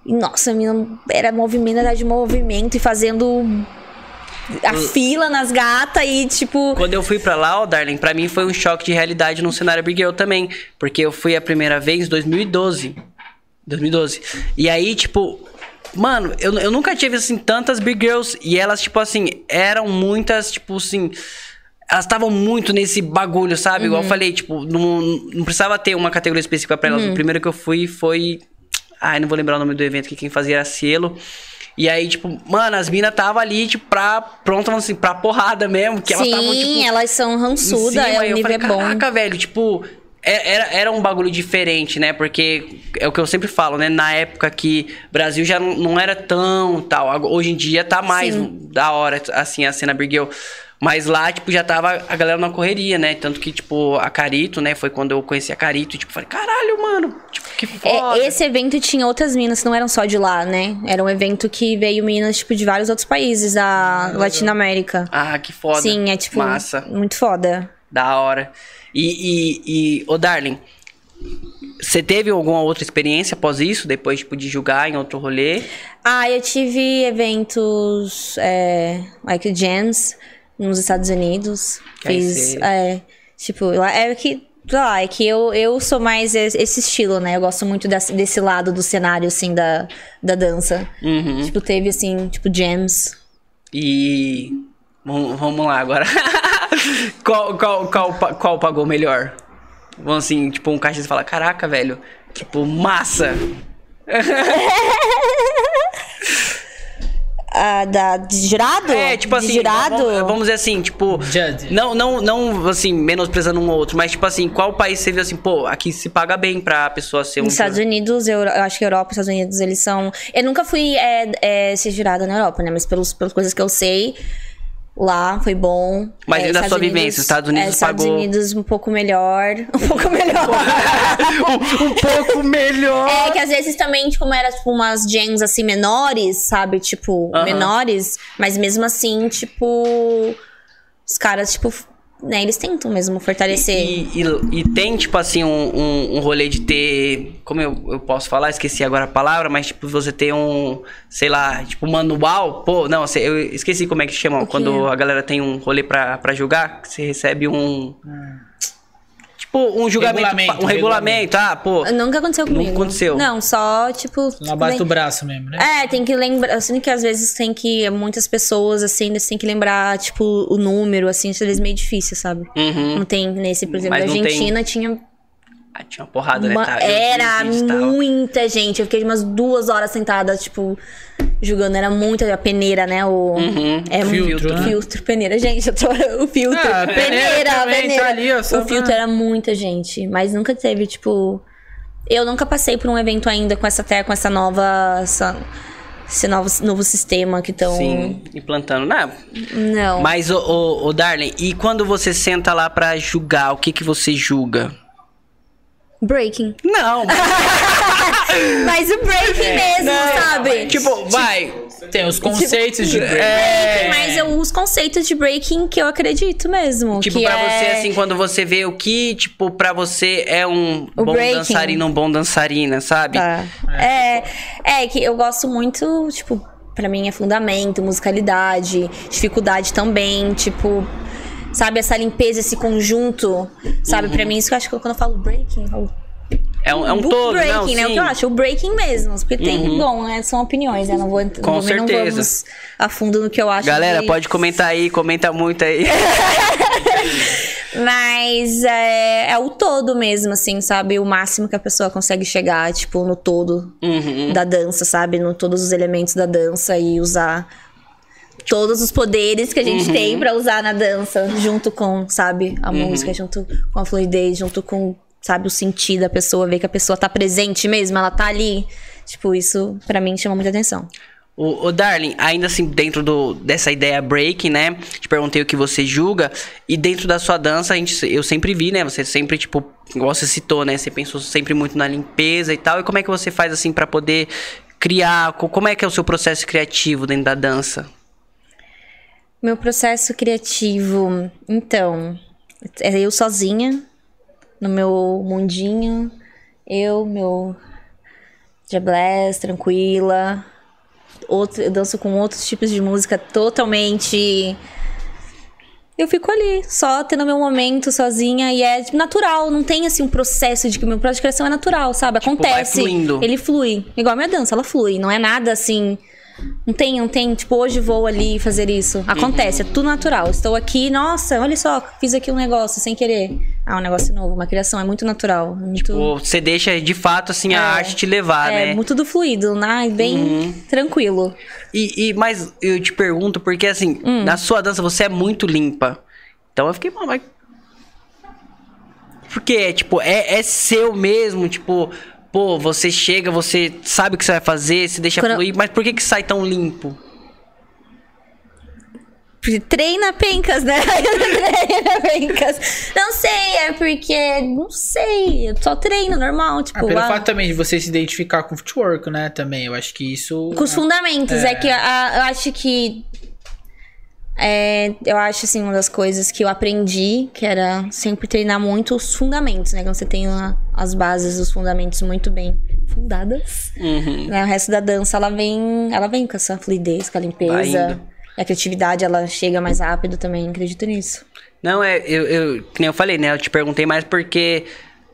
E, nossa, a mina era movimento, era de movimento e fazendo a fila nas gatas e, tipo. Quando eu fui pra lá, ó, Darling, pra mim foi um choque de realidade no cenário Big Girl também. Porque eu fui a primeira vez em 2012. 2012. E aí, tipo. Mano, eu, eu nunca tive, assim, tantas Big Girls. E elas, tipo assim, eram muitas, tipo assim. Elas estavam muito nesse bagulho, sabe? Igual eu falei, tipo, não, não precisava ter uma categoria específica pra elas. O primeiro que eu fui foi. Ai, não vou lembrar o nome do evento, que quem fazia era Cielo. E aí, tipo, mano, as minas tava ali, tipo, pra. Pronta, assim, pra porrada mesmo. Que elas Sim, estavam, tipo. elas são cima, é, o nível falei, é bom. Caraca, velho, tipo, era, era um bagulho diferente, né? Porque é o que eu sempre falo, né? Na época que Brasil já não, não era tão tal. Hoje em dia tá mais Sim. da hora, assim, a cena Big Girl. Mas lá, tipo, já tava a galera na correria, né? Tanto que, tipo, a Carito, né? Foi quando eu conheci a Carito. Tipo, falei, caralho, mano. Tipo, que foda. É, esse evento tinha outras minas não eram só de lá, né? Era um evento que veio minas, tipo, de vários outros países da Latinoamérica. Ah, que foda. Sim, é tipo Massa. muito foda. Da hora. E, e, e ô Darling, Você teve alguma outra experiência após isso, depois tipo, de julgar em outro rolê? Ah, eu tive eventos, é, like jams, nos Estados Unidos. Que aí Fiz, é, tipo, é que, sei lá, é que eu, eu sou mais es- esse estilo, né? Eu gosto muito desse, desse lado do cenário, assim, da, da dança. Uhum. Tipo, teve, assim, tipo, jams. E. Vamos lá agora. qual, qual, qual, qual pagou melhor? Vamos assim, tipo, um caixa e fala: Caraca, velho, tipo, massa. Ah, da, de jurado? É, tipo De assim, jurado? vamos, vamos dizer assim, tipo. Judge. Não, não, não, assim, menosprezando um ou outro, mas, tipo assim, qual país você viu assim, pô, aqui se paga bem pra pessoa ser um. Nos Estados Unidos, eu, eu acho que Europa e Estados Unidos, eles são. Eu nunca fui é, é, ser jurada na Europa, né? Mas pelos, pelas coisas que eu sei, lá foi bom. Mas é, e Estados sua vivência? Estados Unidos é, Estados pagou- Unidos um pouco melhor. Um pouco melhor. um pouco melhor. é que às vezes também, como era tipo umas jams assim menores, sabe? Tipo, Aham. menores. Mas mesmo assim, tipo. Os caras, tipo. Né, eles tentam mesmo fortalecer. E, e- e tem, tipo assim, um, um, um rolê de ter. Como eu, eu posso falar? Esqueci agora a palavra, mas, tipo, você ter um. Sei lá, tipo, manual. Pô, não, eu esqueci como é que chama. Quando a galera tem um rolê pra, pra julgar, você recebe um. Tipo, um julgamento. Regulamento, um regulamento. Ah, pô. Nunca aconteceu Nunca comigo. aconteceu. Não, só, tipo. Na base lem- do braço mesmo, né? É, tem que lembrar. Assim, que às vezes tem que. Muitas pessoas, assim, eles têm que lembrar, tipo, o número, assim, isso às vezes é meio difícil, sabe? Uhum. Não tem nesse, por exemplo, Mas da não tem- Argentina tinha. Ah, tinha uma porrada, né? uma- Tá, eu vi era muita gente. Eu fiquei umas duas horas sentada, tipo, julgando. Era muita a peneira, né? O. Uhum. É um Filtro, né? filtro, peneira, gente. Eu tô, o filtro. Ah, peneira também peneira. tá ali, ó, só o filtro pra- era muita gente. Mas nunca teve, tipo. Eu nunca passei por um evento ainda com essa até com essa nova. Essa, esse novo, novo sistema que estão. Sim, implantando. Não, Não. Mas, ô, ô, ô, Darling, e quando você senta lá pra julgar, o que que você julga? Breaking. Não, Mas o breaking mesmo, sabe? tipo, vai. Tem os conceitos de break. É, Mas eu uso conceitos de breaking que eu acredito mesmo. tipo, que pra é... você, assim, quando você vê o que, tipo, pra você é um O bom breaking. dançarino, um bom dançarina, sabe? Tá. É, é que eu gosto muito, tipo, pra mim é fundamento, musicalidade, dificuldade também, tipo, sabe, essa limpeza, esse conjunto, sabe? Uhum. Pra mim, isso que eu acho que quando eu falo breaking, eu falo É um, é um o todo, breaking, não, né? O sim. Uhum. que eu acho, o breaking mesmo. Porque tem, bom, né, são opiniões, né? Não vou, Com também não certeza. vamos a fundo no que eu acho. Galera, de- pode comentar aí, comenta muito aí. Mas é, é o todo mesmo, assim, sabe? O máximo que a pessoa consegue chegar, tipo, no todo Uhum. da dança, sabe? No todos os elementos da dança e usar todos os poderes que a gente tem pra usar na dança, junto com, sabe, a música, junto com a fluidez, junto com, sabe, o sentir da pessoa, ver que a pessoa tá presente mesmo, ela tá ali. Tipo, isso pra mim chama muita atenção. O, o Darling, ainda assim, dentro do, dessa ideia break, né? Te perguntei o que você julga. E dentro da sua dança, a gente, eu sempre vi, né? Você sempre, tipo, igual você citou, né? Você pensou sempre muito na limpeza e tal. E como é que você faz, assim, pra poder criar? Co- Como é que é o seu processo criativo dentro da dança? Meu processo criativo, então, é eu sozinha, no meu mundinho, eu, meu jablés, tranquila. Outro, eu danço com outros tipos de música totalmente. Eu fico ali, só tendo meu momento sozinha e é tipo, natural, não tem assim um processo de que o meu processo de criação é natural, sabe? Tipo, Acontece. fluindo. Ele flui. Igual a minha dança, ela flui. Não é nada assim. Não tem, não tem, tipo, hoje vou ali fazer isso. Acontece, é tudo natural. Estou aqui, nossa, olha só, fiz aqui um negócio sem querer. Ah, um negócio novo, uma criação, é muito natural. é Muito, Ou você deixa, de fato, assim, a É. arte te levar, é né? muito do fluido, né? Bem tranquilo. E, e, mas eu te pergunto, porque assim, Hum. na sua dança você é muito limpa. Então eu fiquei, "Pô, mas. Porque, tipo, é, é seu mesmo, tipo, pô, você chega, você sabe o que você vai fazer, se deixa Quando fluir, mas por que que sai tão limpo? Porque Treina pencas, né? treina pencas. Não sei, é porque. Não sei. Eu só treino normal. Tipo, Ah, pelo ah, fato também de você se identificar com footwork, né? Também, eu acho que isso. Com os fundamentos. É, É. que a- eu acho que. É, eu acho, assim, uma das coisas que eu aprendi, que era sempre treinar muito os fundamentos, né? Quando você tem a- as bases, os fundamentos muito bem fundadas, Uhum. né? O resto da dança, ela vem, ela vem com essa fluidez, com a limpeza. E a criatividade, ela chega mais rápido também, acredito nisso. Não, é, eu, eu, que nem eu falei, né? Eu te perguntei mais porque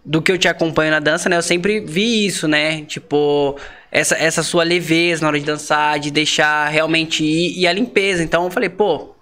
do que eu te acompanho na dança, né? Eu sempre vi isso, né? Tipo, essa, essa sua leveza na hora de dançar, de deixar realmente ir e a limpeza. Então eu falei, pô,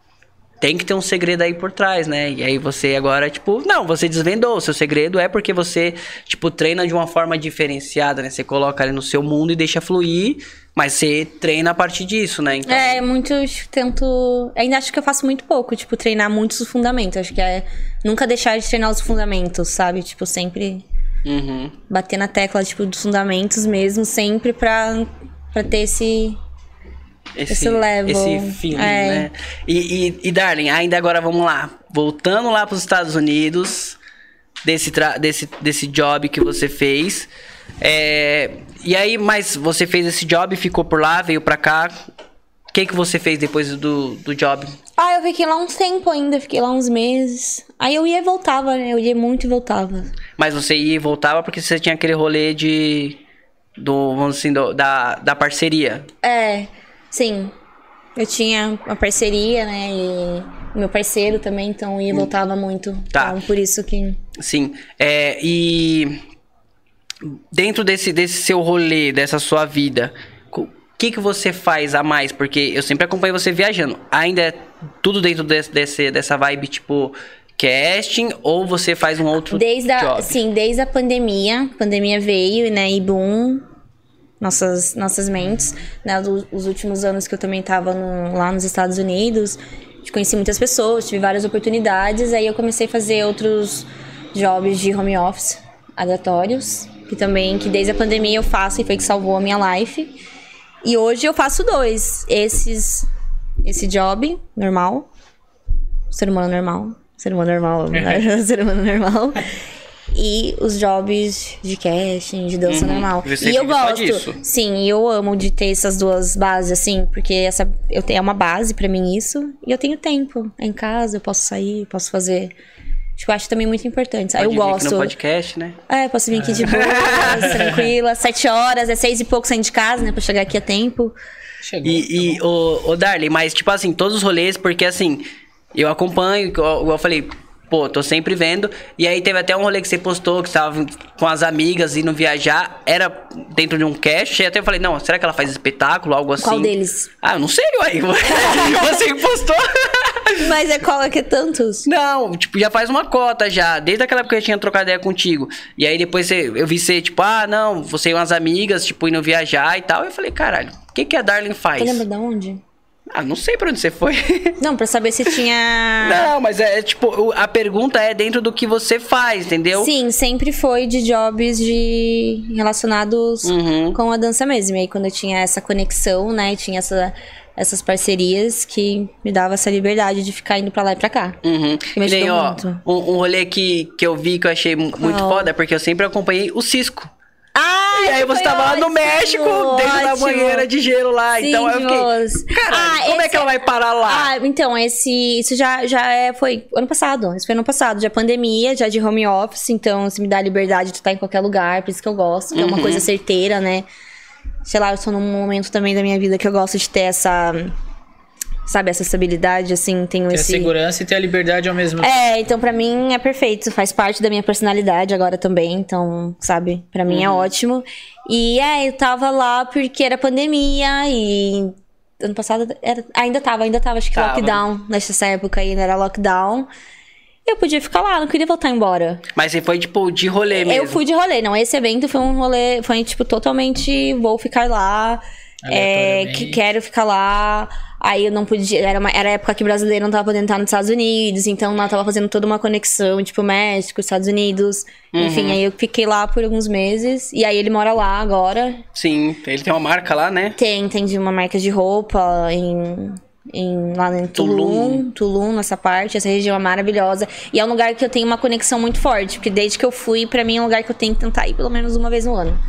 tem que ter um segredo aí por trás, né? E aí você agora, tipo, não, você desvendou. O seu segredo é porque você, tipo, treina de uma forma diferenciada, né? Você coloca ali no seu mundo e deixa fluir, mas você treina a partir disso, né? Então, É, muito eu tento. Ainda acho que eu faço muito pouco, tipo, treinar muitos os fundamentos. Acho que é nunca deixar de treinar os fundamentos, sabe? Tipo, sempre uhum. bater na tecla, tipo, dos fundamentos mesmo, sempre pra, pra ter esse. Esse level. Esse feeling, É. né? E, e, e, Darling, ainda agora vamos lá. Voltando lá para os Estados Unidos, desse, desse, desse job que você fez. É, e aí, mas você fez esse job, ficou por lá, veio pra cá. O que, que você fez depois do, do job? Ah, eu fiquei lá uns tempo ainda, fiquei lá uns meses. Aí eu ia e voltava, né? Eu ia muito e voltava. Mas você ia e voltava porque você tinha aquele rolê de. Do, vamos assim, do- da, da parceria. É, sim. Eu tinha uma parceria, né? E meu parceiro também, então e voltava muito. Tá. Então, por isso que. Sim. É, e dentro desse, desse seu rolê, dessa sua vida, o que, que você faz a mais? Porque eu sempre acompanho você viajando. Ainda é tudo dentro desse, desse- dessa vibe, tipo, casting, ou você faz um outro Desde a, job? sim, desde a pandemia, a pandemia veio, né, e boom, nossas, nossas mentes, né, do- os últimos anos que eu também tava no- lá nos Estados Unidos, conheci muitas pessoas, tive várias oportunidades, aí eu comecei a fazer outros jobs de home office, aleatórios, que também, que desde a pandemia eu faço e foi que salvou a minha life, e hoje eu faço dois, esses, esse job normal, ser humano normal, ser humano normal, né? ser humano normal. E os jobs de casting, de dança normal. Você E eu gosto. disso? Sim, e eu amo de ter essas duas bases, assim, porque essa eu tenho é uma base pra mim isso, e eu tenho tempo. É em casa, eu posso sair, posso fazer. Tipo, eu acho também muito importante. Aí Pode eu vir aqui gosto. no podcast, né? É, posso vir aqui de boa, tranquila. Sete horas, é seis e pouco saindo de casa, né? Pra chegar aqui a tempo. Chegou. E, e o, o Darley, mas tipo assim, todos os rolês, porque assim, eu acompanho, igual igual eu falei, pô, tô sempre vendo. E aí teve até um rolê que você postou que você tava com as amigas indo viajar, era dentro de um cast. E até eu falei, não, será que ela faz espetáculo, algo assim? Qual deles? Ah, eu não sei, ué. você que postou. Mas é qual é que é tantos? Não, tipo, já faz uma cota já. Desde aquela época que eu tinha trocado ideia contigo. E aí depois você, eu vi você, tipo, ah, não, você e umas amigas, tipo, indo viajar e tal. Eu falei, caralho, o que, que a Darling faz? Você lembra de onde? Ah, não sei pra onde você foi. Não, pra saber se tinha. Não, mas é, é, tipo, a pergunta é dentro do que você faz, entendeu? Sim, sempre foi de jobs de relacionados Uhum. com a dança mesmo. E aí quando eu tinha essa conexão, né, tinha essa, essas parcerias que me dava essa liberdade de ficar indo pra lá e pra cá. Uhum. Que me Que nem, ó, muito. um, um rolê que, que eu vi que eu achei mu- muito Qual? foda, porque eu sempre acompanhei o Cisco. Ah, E aí você tava lá no ótimo, México, dentro da ótimo. banheira de gelo lá. Sim, então eu fiquei. Caralho, Ah, como é esse que ela vai parar lá? Ah, então, esse. Isso já, já é, foi ano passado. Isso foi ano passado, já pandemia, já de home office, então se me dá a liberdade de estar em qualquer lugar, por isso que eu gosto, que é uma Uhum. coisa certeira, né? Sei lá, eu tô num momento também da minha vida que eu gosto de ter essa. Sabe, essa estabilidade, assim, tenho Ter a esse. segurança e ter a liberdade ao mesmo tempo. É, então pra mim é perfeito, faz parte da minha personalidade agora também, então, sabe, pra mim é ótimo. E é, eu tava lá porque era pandemia e ano passado era, ainda tava, ainda tava, acho que Tava. lockdown, nessa época ainda era lockdown. Eu podia ficar lá, não queria voltar embora. Mas você foi, tipo, de rolê mesmo. Eu fui de rolê, não, esse evento foi um rolê, foi tipo totalmente vou ficar lá, é, que quero ficar lá. Aí eu não podia, era, uma, era a época que brasileiro não tava podendo estar nos Estados Unidos, então lá tava fazendo toda uma conexão, tipo México, Estados Unidos. Enfim, aí eu fiquei lá por alguns meses. E aí ele mora lá agora. Sim, ele tem uma marca lá, né? Tem, tem de uma marca de roupa em, em- lá em Tulum. Tulum, Tulum, nessa parte. Essa região é maravilhosa. E é um lugar que eu tenho uma conexão muito forte, porque desde que eu fui, pra mim é um lugar que eu tenho que tentar ir pelo menos uma vez no ano.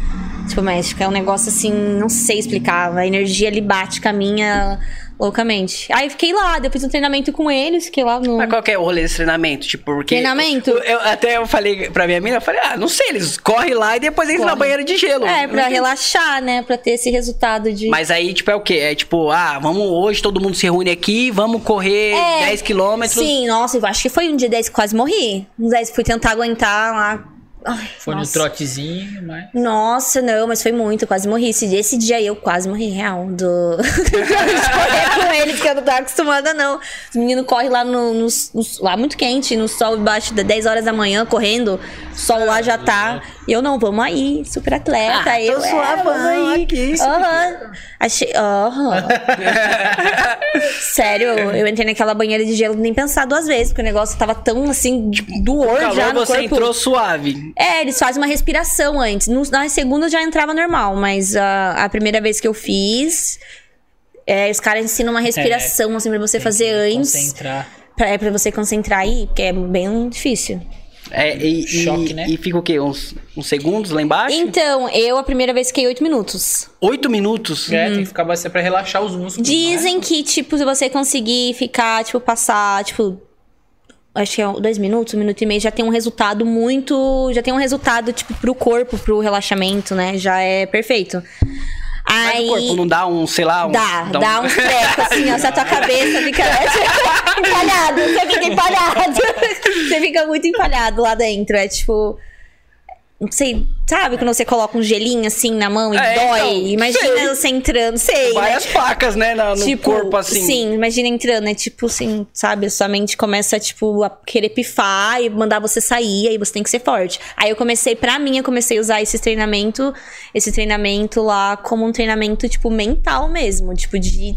Tipo, México é um negócio assim, não sei explicar. A energia ali bate com a minha Loucamente. Aí fiquei lá, depois do treinamento com eles, fiquei lá no. Mas qual que é o rolê desse treinamento? Tipo, porque. Treinamento? Eu, eu- até eu falei pra minha mina, eu falei, ah, não sei, eles correm lá e depois entram na banheira de gelo. É, pra relaxar, né? Pra ter esse resultado de. Mas aí, tipo, é o quê? É tipo, ah, vamos hoje, todo mundo se reúne aqui, vamos correr É, 10 quilômetros. Sim, nossa, eu acho que foi um dia 10 que quase morri. Um 10 fui tentar aguentar lá. Ai, Foi nossa. no trotezinho, mas. Nossa, não, mas foi muito, eu quase morri. Esse dia, esse dia aí eu quase morri, real. Do... correr com eles, que eu não tô acostumada, não. Os meninos correm lá no, no- no- lá muito quente, no sol embaixo das 10 horas da manhã, correndo. O sol lá já tá. E eu não, vamos aí, super atleta. Ah, eu, tô suavão vamos aí. aqui, Aham. Achei. Aham. Sério, eu entrei naquela banheira de gelo nem pensar duas vezes, porque o negócio tava tão assim, do O or calor já no você corpo. entrou suave. É, eles fazem uma respiração antes. No- Na segunda já entrava normal, mas a, a primeira vez que eu fiz, é, os caras ensinam uma respiração, assim, pra você fazer antes. Concentrar. Pra, é pra você concentrar aí, porque é bem difícil. É, e, e- Choque, né? E fica o quê? Uns, uns segundos lá embaixo? Então, eu a primeira vez fiquei oito minutos. Oito minutos? É, tem que ficar bastante pra relaxar os músculos. Dizem que, tipo, se você conseguir ficar, tipo, passar, tipo. Acho que é dois minutos, um minuto e meio, já tem um resultado muito. Já tem um resultado, tipo, pro corpo, pro relaxamento, né? Já é perfeito. Mas Aí. o corpo não dá um, sei lá, um... Dá, dá, uns trecos, assim, ó. Se a tua cabeça fica empalhado, você fica empalhado. Você fica muito empalhado lá dentro. É tipo. Não sei, sabe quando você coloca um gelinho assim na mão e É, dói? então, Imagina sei. você entrando, sei. né? Várias placas, né, na- no Tipo, corpo, assim. Sim, imagina entrando, é tipo assim, sabe? A sua mente começa, tipo, a querer pifar e mandar você sair, aí você tem que ser forte. Aí eu comecei, pra mim, eu comecei a usar esse treinamento, esse treinamento lá como um treinamento, tipo, mental mesmo, tipo, de.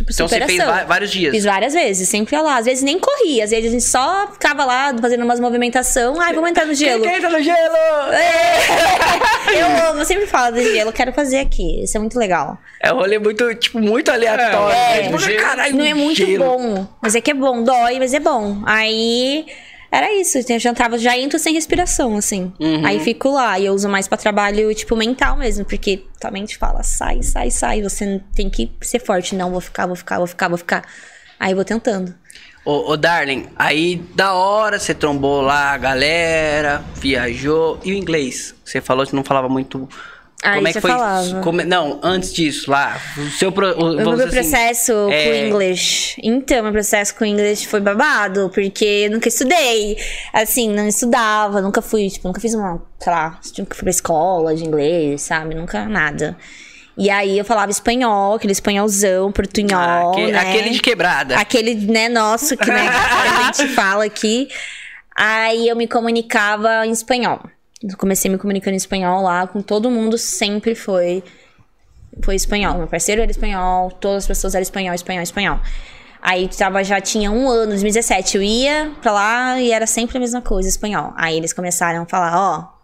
Tipo, Então você fez vários dias. Fiz várias vezes, sempre ia lá. Às vezes nem corria, às vezes a gente só ficava lá fazendo umas movimentação. Ai, vamos entrar no gelo. Quem entra no gelo? Eu amo, eu sempre falo de gelo, eu quero fazer aqui. Isso é muito legal. É um rolê muito, tipo, muito aleatório. É, né? Tipo, gelo- caralho, Não é muito gelo. bom. Mas é que é bom, dói, mas é bom. Aí. Era isso, eu já entrava, já entro sem respiração, assim. Uhum. Aí fico lá, e eu uso mais pra trabalho, tipo, mental mesmo, porque tua mente fala, sai, sai, sai. Você tem que ser forte. Não, vou ficar, vou ficar, vou ficar, vou ficar. Aí eu vou tentando. Ô, ô, Darling, aí da hora você trombou lá a galera, viajou. E o inglês? Você falou que não falava muito. Ah, como é que foi? falava. como- não, antes disso, lá. O seu. Pro, o, O meu assim, processo com é- o inglês. Então, meu processo com o inglês foi babado, porque eu nunca estudei. Assim, não estudava, nunca fui, tipo, nunca fiz uma, sei lá, nunca fui pra escola de inglês, sabe? Nunca nada. E aí eu falava espanhol, aquele espanholzão, portunhol, aque- né? aquele de quebrada. Aquele, né, nosso, que né, a gente fala aqui. Aí eu me comunicava em espanhol. Comecei me comunicando em espanhol lá, com todo mundo sempre foi foi espanhol. Meu parceiro era espanhol, todas as pessoas eram espanhol, espanhol, espanhol. Aí tava, já tinha um ano, 2017, eu ia pra lá e era sempre a mesma coisa, espanhol. Aí eles começaram a falar, ó,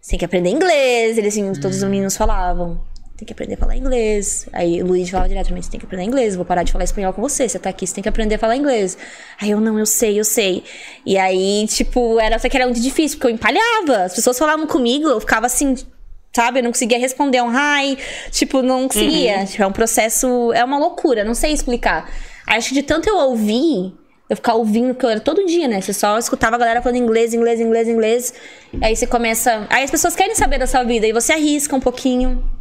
você tem que aprender inglês. Eles, assim, todos os meninos falavam, tem que aprender a falar inglês. Aí o Luiz falava diretamente, você tem que aprender inglês, vou parar de falar espanhol com você, você tá aqui, você tem que aprender a falar inglês. Aí eu, não, eu sei, eu sei. E aí, tipo, era, só que era muito difícil, porque eu empalhava. As pessoas falavam comigo, eu ficava assim, sabe? Eu não conseguia responder um hi, tipo, não conseguia. Tipo, é um processo, é uma loucura, não sei explicar. Acho que de tanto eu ouvir, eu ficar ouvindo, porque eu era todo dia, né? Você só escutava a galera falando inglês, inglês, inglês, inglês. Aí você começa. Aí as pessoas querem saber da sua vida, e você arrisca um pouquinho,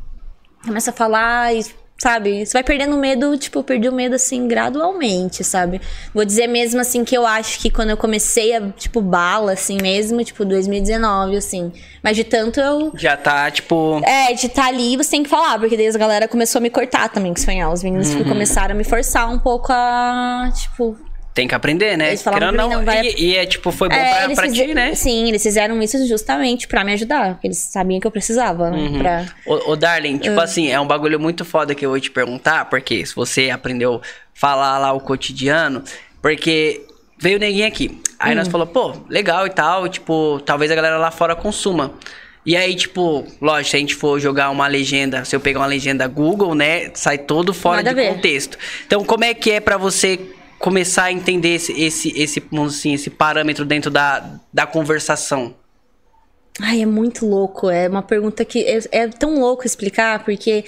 começa a falar e. Sabe? Você vai perdendo o medo, tipo, eu perdi o medo assim gradualmente, sabe? Vou dizer mesmo assim que eu acho que quando eu comecei a, tipo, bala, assim mesmo, tipo, 2019, assim. Mas de tanto eu Já tá, tipo. é, de estar ali, você tem que falar, porque daí a galera começou a me cortar também com espanhol. Os meninos tipo, começaram a me forçar um pouco a, tipo... Tem que aprender, né? Eles Querendo ou pra mim, não vai- E, e é tipo, foi bom É, pra, pra ti, né? Sim, eles fizeram isso justamente pra me ajudar. Porque eles sabiam que eu precisava, né? Uhum. Pra... Ô, ô, Darling, tipo assim, é um bagulho muito foda que eu vou te perguntar, porque se você aprendeu a falar lá o cotidiano, porque veio ninguém aqui. Aí Hum. nós falou, pô, legal e tal, tipo, talvez a galera lá fora consuma. E aí, tipo, lógico, se a gente for jogar uma legenda, se eu pegar uma legenda Google, né, sai todo fora Nada de contexto. Então, como é que é pra você começar a entender esse, esse, esse, assim, esse parâmetro dentro da, da conversação? Ai, é muito louco. É uma pergunta que é, é tão louco explicar, porque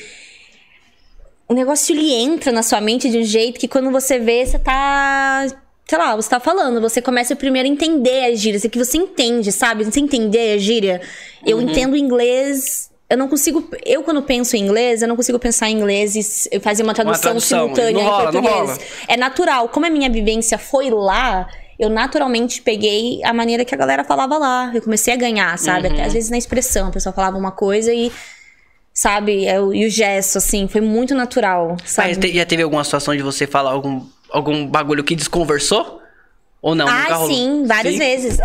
o negócio ele entra na sua mente de um jeito que quando você vê, você tá. Sei lá, você tá falando, você começa primeiro a entender as gírias, é que você entende, sabe? Você entender a gíria. Eu Uhum. entendo inglês. Eu não consigo. Eu, quando penso em inglês, eu não consigo pensar em inglês e eu fazer uma tradução, tradução, simultânea em rola, não português. É natural. Como a minha vivência foi lá, eu naturalmente peguei a maneira que a galera falava lá. Eu comecei a ganhar, sabe? Uhum. Até às vezes na expressão, a pessoa falava uma coisa e. Sabe? É o- E o gesto, assim, foi muito natural, sabe? Mas já teve alguma situação de você falar algum, algum bagulho que desconversou? Ou não? Ah, sim, várias Sim? vezes.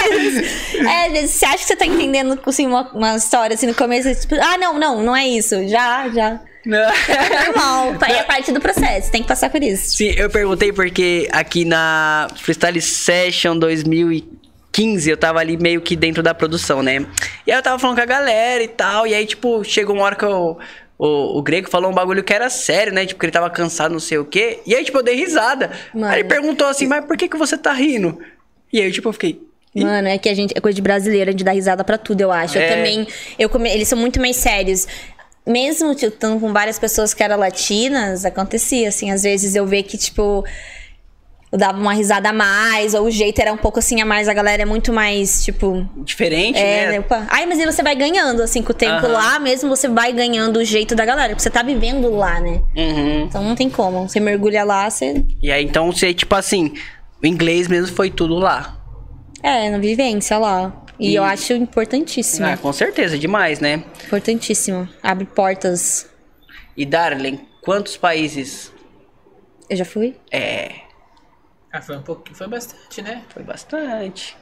várias vezes. É, você acha que você tá entendendo assim, uma, uma história assim no começo, tipo, ah, não, não, não é isso. Já, já. É normal. É parte do processo, tem que passar por isso. Sim, eu perguntei porque aqui na Freestyle Session 2015 eu tava ali meio que dentro da produção, né? E aí eu tava falando com a galera e tal, e aí, tipo, chegou uma hora que eu, o, o Grego falou um bagulho que era sério, né? Tipo, que ele tava cansado, não sei o quê. E aí, tipo, eu dei risada. Mano. Aí ele perguntou assim, mas por que que você tá rindo? E aí, tipo, eu fiquei... Mano, é que a gente é coisa de brasileiro, a gente dá risada pra tudo, eu acho. É. Eu também, eu come- eles são muito mais sérios. Mesmo tipo, estando com várias pessoas que eram latinas, acontecia assim, às vezes eu ver que tipo eu dava uma risada a mais, ou o jeito era um pouco assim a mais, a galera é muito mais, tipo, Diferente, É, né? né? Opa. Ai, mas aí você vai ganhando, assim, com o tempo Aham. lá, mesmo você vai ganhando o jeito da galera, porque você tá vivendo lá, né? Uhum. Então não tem como. Você mergulha lá, você. E aí, então, você, tipo assim, o inglês mesmo foi tudo lá. É, na vivência lá. E, E- eu acho importantíssimo. Ah, com certeza, demais, né? Importantíssimo. Abre portas. E, Darling, quantos países... Eu já fui? É... Ah, foi um pouquinho, foi bastante, né? Foi bastante.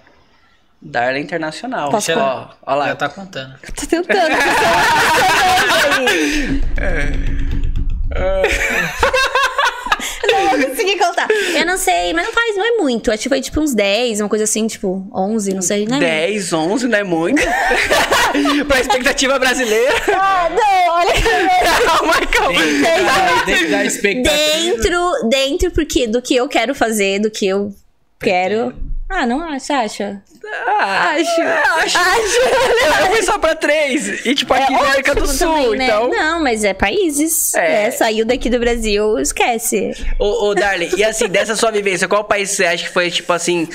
Darla Internacional. Posso Ó, ó lá. Já tá contando. Tô tentando. Não vou conseguir contar. Eu não sei, mas não faz, não é muito. Acho que foi tipo uns 10, uma coisa assim, tipo 11, não sei. Não é muito. 10, 11 não é muito. pra expectativa brasileira. Ah, não, olha que Calma, calma. Dentro da expectativa. Dentro, dentro porque, do que eu quero fazer, do que eu quero. Ah, não acha, acha? Ah, acho. Acho. Eu fui só pra 3. E tipo, aqui na América do Sul, também, né? então. Não, mas é países. É. É. saiu daqui do Brasil, esquece. Ô, ô, Darley, e assim, dessa sua vivência, qual país você acha que foi, tipo assim.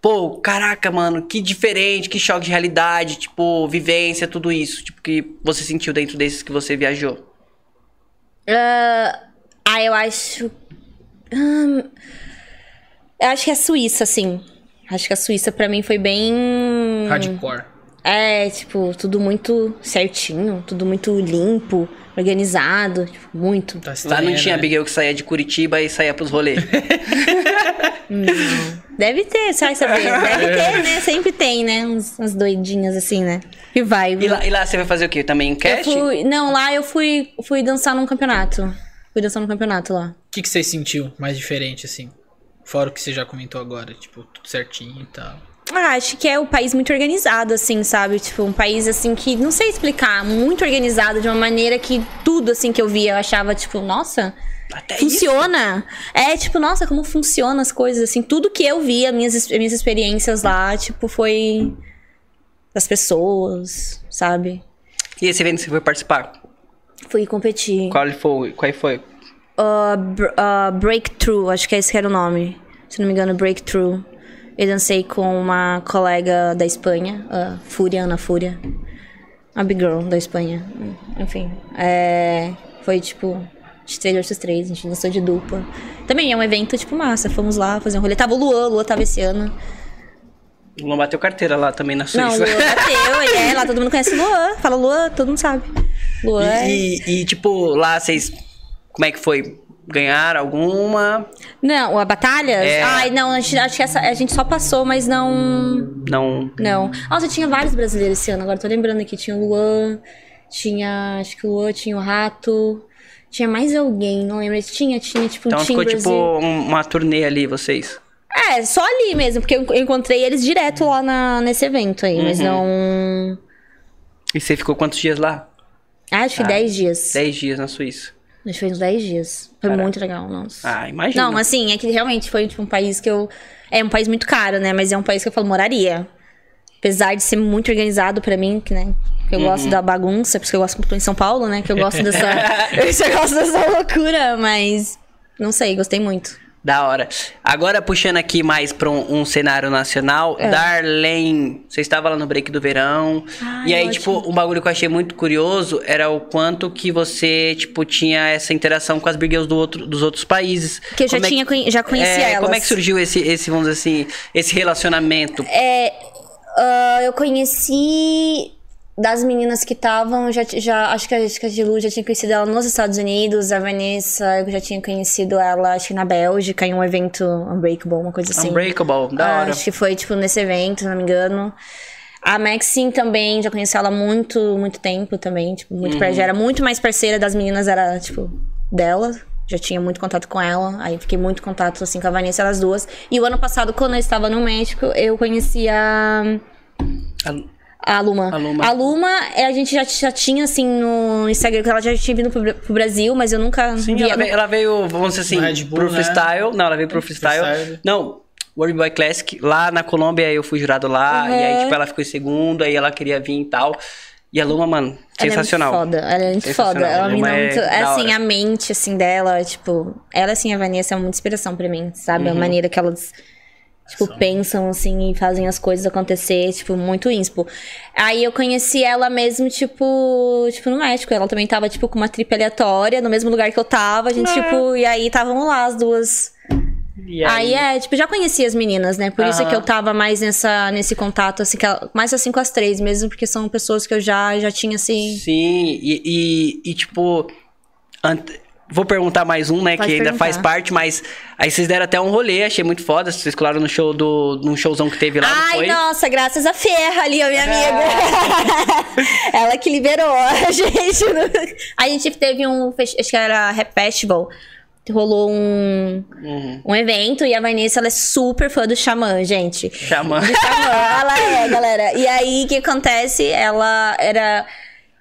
Pô, caraca, mano, que diferente, que choque de realidade, tipo, vivência, tudo isso, tipo, que você sentiu dentro desses que você viajou? Ah, ah, eu acho. Hum, eu acho que é a Suíça, assim. Acho que a Suíça pra mim foi bem. Hardcore. É, tipo, tudo muito certinho, tudo muito limpo, organizado, tipo, muito. Tá Lá não tinha né? Abigail que saía de Curitiba e saía pros rolês. Deve ter, você vai saber. Deve ter, né? Sempre tem, né? Uns, umas doidinhas assim, né? Que vai. E lá, e lá você vai fazer o quê? Também cast? fui. Não, lá eu fui, fui dançar num campeonato. Fui dançar num campeonato lá. O que, que você sentiu mais diferente, assim? Fora o que você já comentou agora, tipo, tudo certinho e tal. Ah, acho que é um país muito organizado, assim, sabe? Tipo, um país, assim, que não sei explicar, muito organizado, de uma maneira que tudo, assim, que eu via, eu achava, tipo, nossa, Até funciona. É, tipo, nossa, como funcionam as coisas, assim, tudo que eu via, minhas, minhas experiências lá, tipo, foi das pessoas, sabe? isso. E esse evento que você foi participar? Fui competir. Qual foi? Qual foi? Uh, br- uh, Breakthrough, acho que esse que era o nome. Se não me engano, Breakthrough. Eu dancei com uma colega da Espanha, a Fúria, Ana Fúria. A Big Girl da Espanha. Enfim. É, foi tipo. De 3 versus 3, a gente dançou de dupla. Também é um evento, tipo, massa. Fomos lá fazer um rolê. Tava o Luan, o Luan tava esse ano. O Luan bateu carteira lá também na Não, o Suíça. Luan bateu, ele é lá, todo mundo conhece o Luan. Fala Luan, todo mundo sabe. Luan é... E, e, e, tipo, lá vocês. Como é que foi? Ganharam alguma? Não, a batalha? É. Ai, não, a gente, acho que essa, a gente só passou, mas não. Não. Não. Nossa, tinha vários brasileiros esse ano, agora tô lembrando aqui. Tinha o Luan, tinha. Acho que o Luan, tinha o Rato. Tinha mais alguém, não lembro. Tinha, tinha, tipo, um Então ficou Brasil. tipo um- uma turnê ali, vocês. É, só ali mesmo, porque eu encontrei eles direto lá na, nesse evento aí, mas Uhum. não. E você ficou quantos dias lá? Ah, acho que Ah, 10 dias. 10 dias na Suíça. Acho que foi uns 10 dias. Foi Caraca. muito legal, nossa. Ah, imagina. Não, assim, é que realmente foi tipo, um país que eu. É um país muito caro, né? Mas é um país que eu falo, moraria. Apesar de ser muito organizado pra mim, que, né? que eu gosto da bagunça, porque eu gosto que eu tô em São Paulo, né? Que eu gosto dessa. eu gosto dessa loucura, mas. Não sei, gostei muito. Da hora. Agora, puxando aqui mais pra um, um cenário nacional, É. Darlene, você estava lá no break do verão. Ai, e aí, ótimo. tipo, um bagulho que eu achei muito curioso era o quanto que você, tipo, tinha essa interação com as Big Girls do outro, dos outros países. Que eu já Como é tinha conhe- já conhecia é, elas. Como é que surgiu esse, esse, vamos dizer assim, esse relacionamento? É, ah, eu conheci das meninas que estavam, já, já acho que a Jessica de Lu já tinha conhecido ela nos Estados Unidos, a Vanessa, eu já tinha conhecido ela, acho que na Bélgica, em um evento Unbreakable, uma coisa assim. Unbreakable, da hora. Acho que foi, tipo, nesse evento, se não me engano. A Maxine também, já conheci ela há muito, muito tempo também, tipo, muito par- já era muito mais parceira das meninas, era, tipo, dela. Já tinha muito contato com ela, aí fiquei muito contato, assim, com a Vanessa, elas duas. E o ano passado, quando eu estava no México, eu conheci a... A Luma. A Luma. A Luma, é, a gente já, já tinha, assim, no Instagram, que ela já tinha vindo pro, pro Brasil, mas eu nunca Sim, ela veio, ela veio, vamos dizer assim, Red Bull, pro né? freestyle. Não, ela veio pro freestyle. Freestyle. Não, World Boy Classic. Lá na Colômbia eu fui jurado lá. Uhum. E aí, tipo, ela ficou em segundo, aí ela queria vir e tal. E a Luma, mano, sensacional. Ela é muito foda. Ela é muito foda. Ela é uma Luma mina é muito. É assim, a mente, assim, dela, tipo. Ela, assim, a Vanessa é muita inspiração pra mim, sabe? Uhum. A maneira que elas. Tipo, pensam, assim, e fazem as coisas acontecer, tipo, muito inspo. Aí eu conheci ela mesmo, tipo, tipo, no México. Ela também tava, tipo, com uma trip aleatória, no mesmo lugar que eu tava. A gente, Ah. tipo, e aí estavam lá as duas. E Aí, é, tipo, já conhecia as meninas, né? Por isso é que eu tava mais nessa, nesse contato, assim, ela- mais assim com as três mesmo, porque são pessoas que eu já, já tinha, assim. Sim, e, e, e, tipo. Vou perguntar mais um, né? Pode que ainda perguntar. faz parte, mas. Aí vocês deram até um rolê, achei muito foda. Vocês colaram no show do. num showzão que teve lá, Ai, foi? nossa, graças a Ferra ali, a minha amiga. Ela que liberou a gente. A gente teve um, acho que era Rap Festival. Rolou um, Uhum. um evento e a Vanessa, ela é super fã do Xamã, gente. Xamã. Do Xamã, ela é, galera. E aí, o que acontece? Ela era...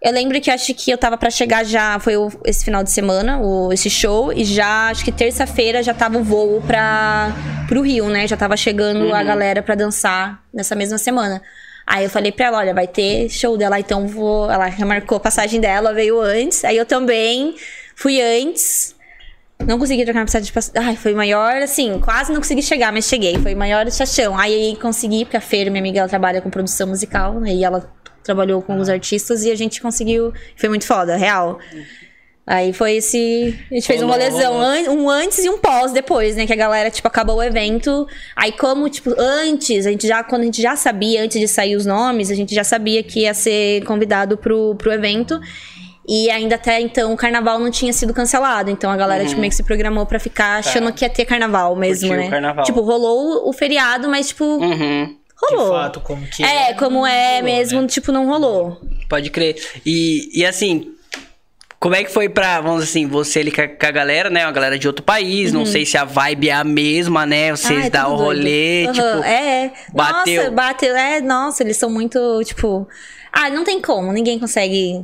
Eu lembro que acho que eu tava pra chegar já, foi o- esse final de semana, o, esse show, e já, acho que terça-feira já tava o voo pra, pro Rio, né? Já tava chegando a galera pra dançar nessa mesma semana. Aí eu falei pra ela, olha, vai ter show dela, então vou. Ela já marcou a passagem dela, veio antes. Aí eu também fui antes. Não consegui trocar uma passagem de passagem. Ai, foi maior, assim, quase não consegui chegar, mas cheguei. Foi maior chachão. Aí consegui, porque a Fer, minha amiga, ela trabalha com produção musical, né? E ela trabalhou com os artistas e a gente conseguiu. Foi muito foda, real. Aí foi esse. A gente fez um Rolou, rolezão, um antes e um pós depois, né? Que a galera, tipo, acabou o evento. Aí, como, tipo, antes, a gente já, quando a gente já sabia, antes de sair os nomes, a gente já sabia que ia ser convidado pro, pro evento. E ainda até então o carnaval não tinha sido cancelado. Então a galera, tipo, meio que se programou pra ficar achando que ia ter carnaval mesmo, Curtiu o né? carnaval. Tipo, rolou o feriado, mas, tipo, Uhum. De rolou. fato, como que É, como é rolou, mesmo, né? tipo, não rolou. Pode crer. E, e assim, como é que foi pra, vamos dizer assim, você ali com a, galera, né? Uma galera de outro país, não sei se a vibe é a mesma, né? Vocês dão o rolê, tipo. É, bateu. Nossa, bateu. É, nossa, eles são muito, tipo. Ah, não tem como. Ninguém consegue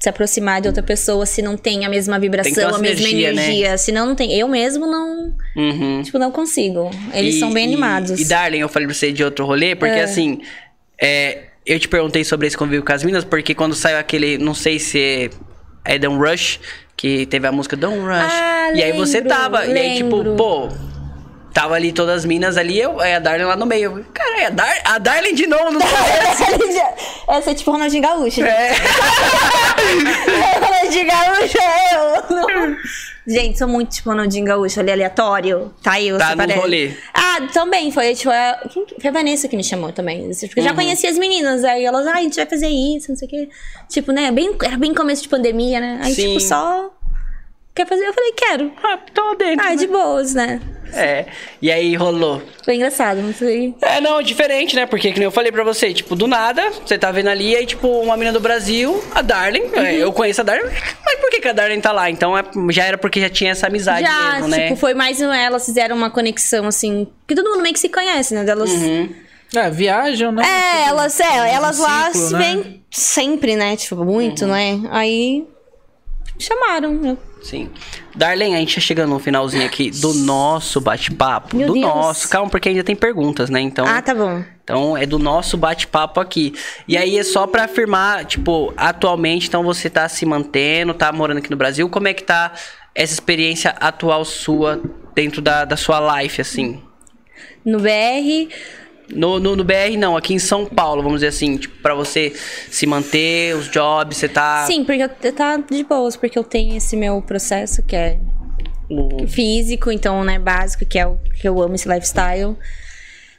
se aproximar de outra pessoa se não tem a mesma vibração, a mesma né? energia. Se não tem. Eu mesmo não. Uhum. Tipo, não consigo. Eles E- são bem e- animados. E, Darling, eu falei pra você de outro rolê, porque É. assim, é, eu te perguntei sobre esse convívio com as minas, porque quando saiu aquele, não sei se é Don't Rush, que teve a música Don't Rush. Ah, e aí você lembro, tava, e aí tipo, lembro. pô, tava ali todas as minas ali, eu, aí a Darling lá no meio. Cara, é a, Dar a Darling de novo no Essa é tipo Ronaldinho Gaúcho. É. Ronaldinho Gaúcho é eu. Não. Gente, sou muito tipo Ronaldinho Gaúcho, ali aleatório. Tá eu, Tá você no parece. rolê. Ah, também foi, tipo, a, que- foi a Vanessa que me chamou também. Porque eu Uhum. já conhecia as meninas, aí elas, ah, a gente vai fazer isso, não sei o quê. Tipo, né, bem, era bem começo de pandemia, né? Aí, Sim. tipo, só. Quer fazer? Eu falei, quero. Ah, tô dentro. Ah, né? de boas, né? É. E aí rolou. Foi engraçado, não sei. É, não, diferente, né? Porque, que nem eu falei pra você, tipo, do nada, você tá vendo ali, aí, tipo, uma menina do Brasil, a Darling, Uhum. é, eu conheço a Darling, mas por que, que a Darling tá lá? Então, é- já era porque já tinha essa amizade Já, mesmo, né? tipo, foi mais. um- Elas fizeram uma conexão, assim. Que todo mundo meio que se conhece, né? Delas. Uhum. É, viajam, né? É, elas, é, elas lá ciclo, se né? vêm sempre, né? Tipo, muito, Uhum. né? Aí chamaram. Eu Sim. Darlene, a gente tá chegando no finalzinho aqui do nosso bate-papo. Do Deus. nosso. Calma, porque ainda tem perguntas, né? Então. Ah, tá bom. Então é do nosso bate-papo aqui. E aí é só pra afirmar, tipo, atualmente, então você tá se mantendo, tá morando aqui no Brasil. Como é que tá essa experiência atual sua dentro da, da sua life, assim? No BR, No, no, no BR, não, aqui em São Paulo, vamos dizer assim, tipo, pra você se manter, os jobs, você tá. sim, porque eu, tá de boas, porque eu tenho esse meu processo que é o- físico, então, né, básico, que é o que eu amo esse lifestyle.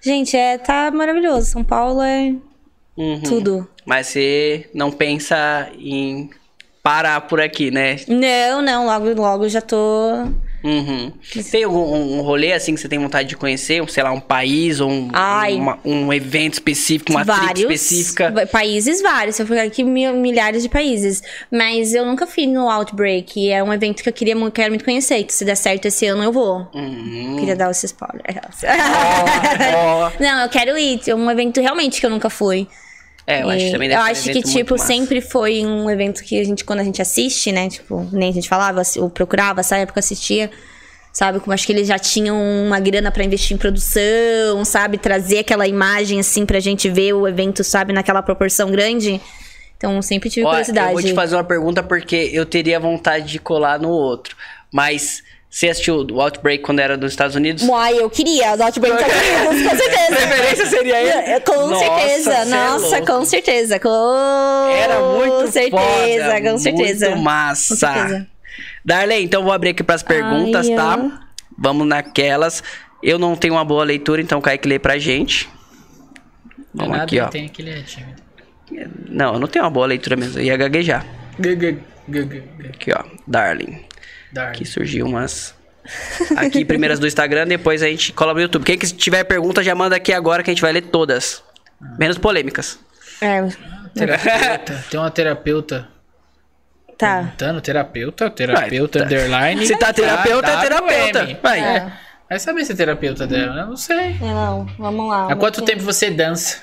Gente, é, tá maravilhoso. São Paulo é Uhum. tudo. Mas você não pensa em parar por aqui, né? Não, não, logo, logo já tô. Uhum. Tem algum um rolê assim que você tem vontade de conhecer? Um, sei lá, um país ou um, uma- um evento específico, uma vários específica? países vários. Se eu for aqui mil- milhares de países, mas eu nunca fui no Outbreak. É um evento que eu queria mu- quero muito conhecer. Que se der certo esse ano eu vou. Uhum. Queria dar esse spoiler. Ó, Não, eu quero ir. É um evento realmente que eu nunca fui. É, eu acho que também eu deve um acho que, evento muito tipo, sempre foi um evento que a gente, quando a gente assiste, né? Tipo, nem a gente falava, ou procurava, essa época assistia. Sabe? Como acho que eles já tinham uma grana pra investir em produção, sabe? Trazer aquela imagem, assim, pra gente ver o evento, sabe? Naquela proporção grande. Então, sempre tive Ó, curiosidade. eu vou te fazer uma pergunta porque eu teria vontade de colar no outro. Mas você assistiu o Outbreak quando era dos Estados Unidos? Uai, eu queria. O Outbreak dos Estados Unidos, com certeza. Preferência seria ele? É, Com Nossa, certeza. é Nossa, louco. com certeza. Com Era muito certeza, foda, com certeza. Muito massa. Com certeza. Darlene, então vou abrir aqui pras perguntas, Ai, tá? eu- Vamos naquelas. Eu não tenho uma boa leitura, então o Kaique lê pra gente. Não Vamos nada, aqui, ó. Tem é tímido. Não, eu não tenho uma boa leitura mesmo. Eu ia gaguejar. G, G, G, G, G. Aqui, ó. Darling. Dark. Aqui surgiu umas. Aqui, primeiras do Instagram, depois a gente cola no YouTube. Quem que tiver pergunta, já manda aqui agora que a gente vai ler todas. Menos polêmicas. É, Terapeuta. Tem uma terapeuta. tá. Perguntando, terapeuta, terapeuta, Vai, tá. underline. Se tá terapeuta, é terapeuta. Vai. É. Vai saber se é terapeuta dela, eu não sei. É, Não, vamos lá. Há quanto tempo você dança?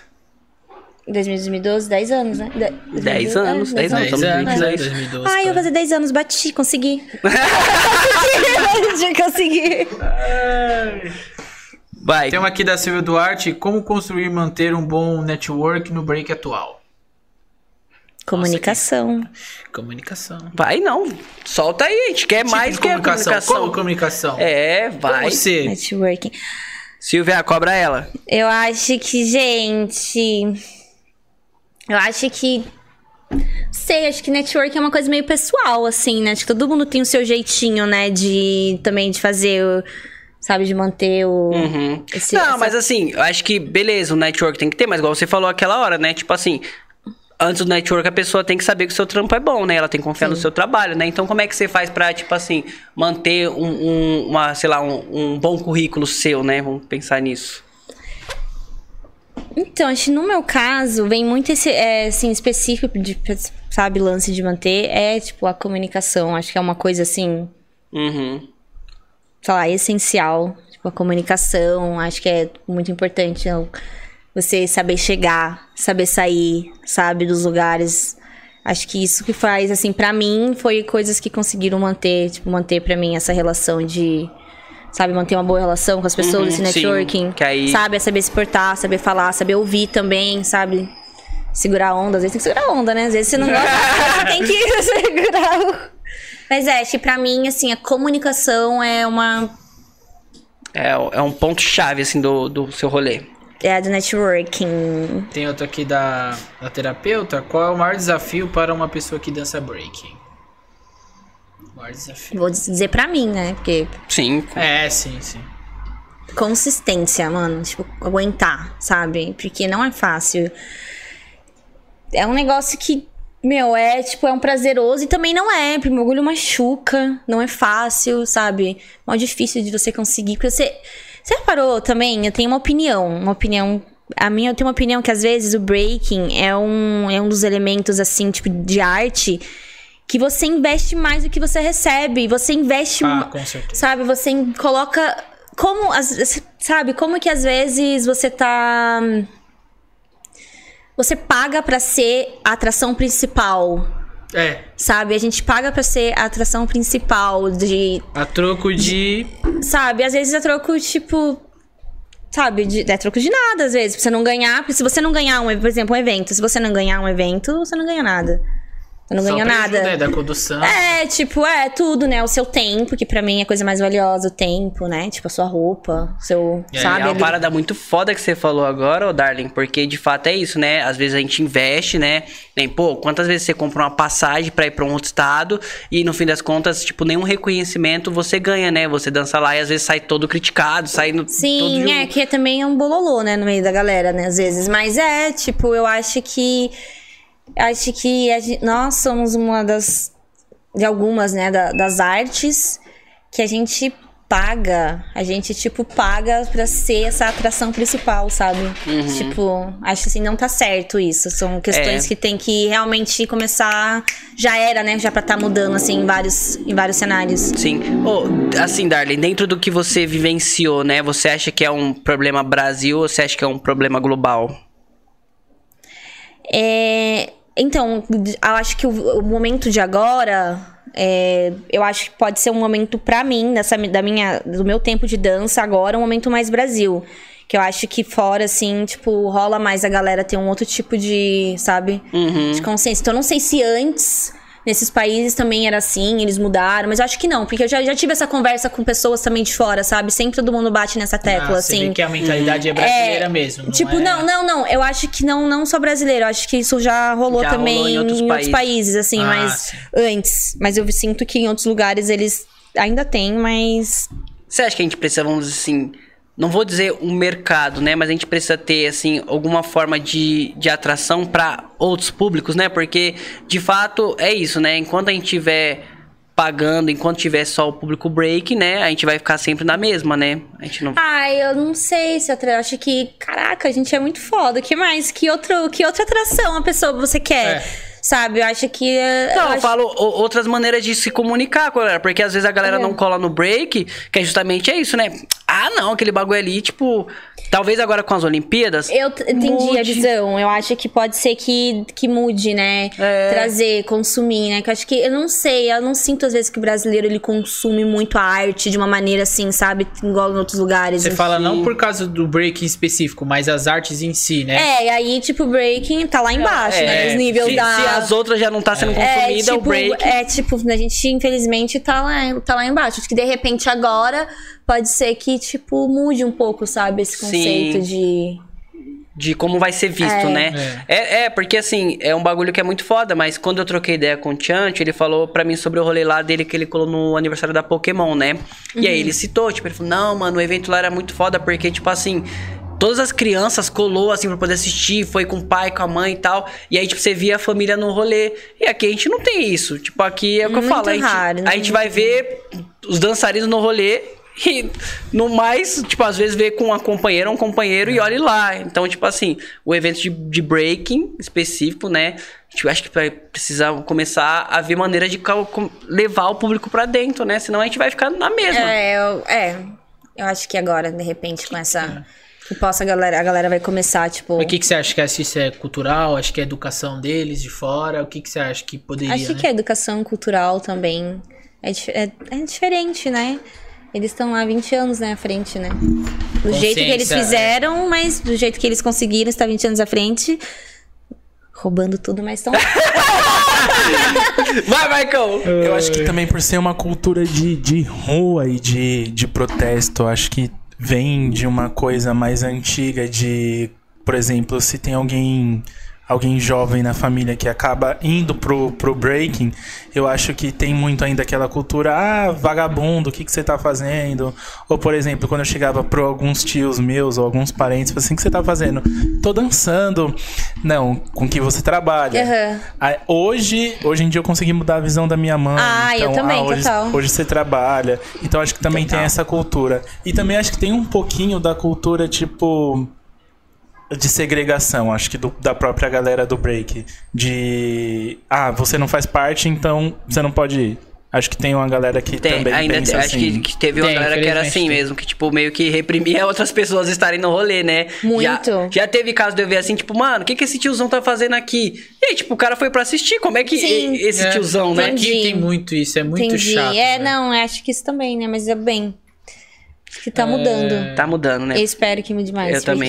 2012, 10 anos, né? De- 10 anos, 10 anos. 10 estamos anos, em né? 22. 2012. Ai, eu vou fazer 10 anos, bati, consegui. consegui, consegui. Vai. Tem uma aqui da Silvia Duarte. Como construir e manter um bom network no break atual? Comunicação. Comunicação. Vai não. Solta aí, a gente quer Tipo mais que comunicação. comunicação. Como comunicação? É, vai. Como você? Networking. Silvia, cobra ela. Eu acho que, gente. Eu acho que. Sei, acho que network é uma coisa meio pessoal, assim, né? Acho que todo mundo tem o seu jeitinho, né? De também de fazer o. Sabe, de manter o. Uhum. esse- não, essa- mas assim, eu acho que beleza, o network tem que ter, mas igual você falou aquela hora, né? Tipo assim, antes do network a pessoa tem que saber que o seu trampo é bom, né? Ela tem que confiar no seu trabalho, né? Então como é que você faz pra, tipo assim, manter um, um- uma, sei lá, um, um bom currículo seu, né? Vamos pensar nisso. Então, acho que no meu caso, vem muito esse, é, assim, específico de, sabe, lance de manter, é, tipo, a comunicação. Acho que é uma coisa, assim, Uhum. sei lá, essencial. Tipo, a comunicação, acho que é muito importante. então, Você saber chegar, saber sair, sabe, dos lugares. Acho que isso que faz, assim, pra mim, foi coisas que conseguiram manter, tipo, manter pra mim essa relação de. Sabe, manter uma boa relação com as pessoas, Uhum, esse sim, networking. que aí- Sabe, é saber se portar, saber falar, saber ouvir também, sabe? Segurar a onda, às vezes tem que segurar a onda, né? Às vezes você não gosta, você tem que segurar o. Mas é, que pra mim, assim, a comunicação é uma. É, é um ponto chave, assim, do, do seu rolê. É a do networking. Tem outro aqui da, da terapeuta. Qual é o maior desafio para uma pessoa que dança breaking? Maior desafio. Vou dizer pra mim, né? Porque Sim. É, sim, sim. consistência, mano. Tipo, aguentar, sabe? Porque não é fácil. É um negócio que, meu, é tipo, é um prazeroso e também não é. Porque o orgulho machuca, não é fácil, sabe? Mó difícil de você conseguir. Porque você. Você reparou também? Eu tenho uma opinião. Uma opinião. A minha, eu tenho uma opinião que às vezes o breaking é um, é um dos elementos, assim, tipo, de arte que você investe mais do que você recebe. Você investe Ah, com certeza. Sabe, você coloca. Como. as- Sabe, como que às vezes você tá. Você paga pra ser a atração principal. É. Sabe? A gente paga pra ser a atração principal de. A troco de. Sabe? Às vezes é troco, tipo. Sabe? De, é troco de nada, às vezes. Pra você não ganhar. Porque se você não ganhar, um, por exemplo, um evento. Se você não ganhar um evento, você não ganha nada. Você não Só ganha pra nada. ajuda, é, da condução. É, tipo, é tudo, né? O seu tempo, que pra mim é a coisa mais valiosa, o tempo, né? Tipo, a sua roupa, seu. É, sabe? É uma ali- parada muito foda que você falou agora, ô Darling, porque de fato é isso, né? Às vezes a gente investe, né? Nem, pô, quantas vezes você compra uma passagem pra ir pra um outro estado e no fim das contas, tipo, nenhum reconhecimento você ganha, né? Você dança lá e às vezes sai todo criticado, sai no todo Sim, jogo. é que também é um bololô, né, no meio da galera, né, às vezes. Mas é, tipo, eu acho que. Acho que gente- nós somos uma das. De algumas, né, da- das artes que a gente paga. A gente, tipo, paga pra ser essa atração principal, sabe? Uhum. Tipo, acho assim, não tá certo isso. São questões É. que tem que realmente começar. Já era, né? Já pra tá mudando, assim, em vários, em vários cenários. Sim. Ô, assim, Darling, dentro do que você vivenciou, né? Você acha que é um problema Brasil ou você acha que é um problema global? É, então, eu acho que o, o momento de agora, é, eu acho que pode ser um momento pra mim, dessa, da minha, do meu tempo de dança agora, um momento mais Brasil. Que eu acho que fora, assim, tipo, rola mais a galera ter um outro tipo de, sabe? De consciência. Então, eu não sei se antes, nesses países também era assim, eles mudaram, mas eu acho que não, porque eu já, já tive essa conversa com pessoas também de fora, sabe? Sempre todo mundo bate nessa tecla, Ah, você assim. vê que a mentalidade é brasileira É, mesmo. não tipo, é- não, não, não. Eu acho que não, não só brasileiro. Eu acho que isso já rolou Já também rolou em em outros outros, países. assim, Ah, mas sim. antes. Mas eu sinto que em outros lugares eles ainda têm, mas. Você acha que a gente precisa, vamos assim, não vou dizer um mercado, né? Mas a gente precisa ter, assim, alguma forma de, de atração para outros públicos, né? Porque, de fato, é isso, né? Enquanto a gente tiver pagando, enquanto tiver só o público break, né? A gente vai ficar sempre na mesma, né? A gente não. Ai, eu não sei se eu acho que, caraca, a gente é muito foda. Que mais? Que, outro, que outra atração a pessoa você quer? É. Sabe? Eu acho que. eh, Não, eu, acho- falo outras maneiras de se comunicar com a galera, porque às vezes a galera É. não cola no break, que é justamente é isso, né? Ah, não, aquele bagulho ali, tipo, talvez agora com as Olimpíadas. Eu entendi a mude. visão. Eu acho que pode ser que, que mude, né? É. Trazer, consumir, né? Que eu acho que eu não sei, eu não sinto às vezes que o brasileiro ele consome muito a arte de uma maneira assim, sabe? Igual em outros lugares. Você assim. fala não por causa do break em específico, mas as artes em si, né? É, e aí, tipo, o breaking tá lá embaixo, né? Os níveis se, da. se as outras já não tá sendo É, consumida, o tipo, break. é tipo, a gente infelizmente tá lá, tá lá embaixo. Acho que de repente agora pode ser que, tipo, mude um pouco, sabe? Esse conceito de. de como vai ser visto, É. né? É. é, porque assim, é um bagulho que é muito foda, mas quando eu troquei ideia com o Chant, ele falou pra mim sobre o rolê lá dele que ele colou no aniversário da Pokémon, né? E Uhum. aí ele citou, tipo, ele falou, não, mano, o evento lá era muito foda, porque, tipo assim. Todas as crianças colou, assim, pra poder assistir, foi com o pai, com a mãe e tal. E aí, tipo, você via a família no rolê. E aqui a gente não tem isso. Tipo, aqui é o que eu Muito falo. A gente, raro, a gente vai ver os dançarinos no rolê e no mais, tipo, às vezes vê com uma companheira, um companheiro e olhe lá. Então, tipo assim, o evento de, de breaking específico, né? A gente acha que vai precisar começar a ver maneira de levar o público pra dentro, né? Senão a gente vai ficar na mesma. É, eu, é. Eu acho que agora, de repente, com essa. Que possa a galera, a galera vai começar, tipo. O que, que você acha que isso é cultural? Acho que é educação deles de fora? O que, que você acha que poderia, Acho né? que a educação cultural também é, é, é diferente, né? Eles estão há 20 anos né, à frente, né? Do jeito que eles é. fizeram, mas do jeito que eles conseguiram estar 20 anos à frente. Roubando tudo, mas estão. Vai, Michael! Eu acho que também por ser uma cultura de, de rua e de, de protesto, acho que vem de uma coisa mais antiga de, por exemplo, se tem alguém alguém jovem na família que acaba indo pro, pro breaking, eu acho que tem muito ainda aquela cultura, ah, vagabundo, o que, que você tá fazendo? Ou, por exemplo, quando eu chegava pro alguns tios meus ou alguns parentes, assim, o que você tá fazendo? Tô dançando. Não, com que você trabalha. Aí, hoje, hoje em dia eu consegui mudar a visão da minha mãe. Ah, eu também, hoje, total. Hoje você trabalha. Então acho que também Total. tem essa cultura. E também acho que tem um pouquinho da cultura, tipo. De segregação, acho que do- da própria galera do break. De. Ah, você não faz parte, então você não pode ir. Acho que tem uma galera que Tem, também ainda pensa tem- acho assim. que, que teve uma Tem, galera que era assim tem. mesmo, que tipo meio que reprimia outras pessoas estarem no rolê, né? Muito. Já, já teve caso de eu ver assim, tipo, mano, o que que esse tiozão tá fazendo aqui? E aí, tipo, o cara foi pra assistir. Como é que Sim. esse É, tiozão, né? entendi. Aqui tem muito isso, é muito Entendi. chato. é, velho. não, acho que isso também, né? Mas é bem. Que tá mudando. Tá mudando, né? Eu espero que mude mais. Eu também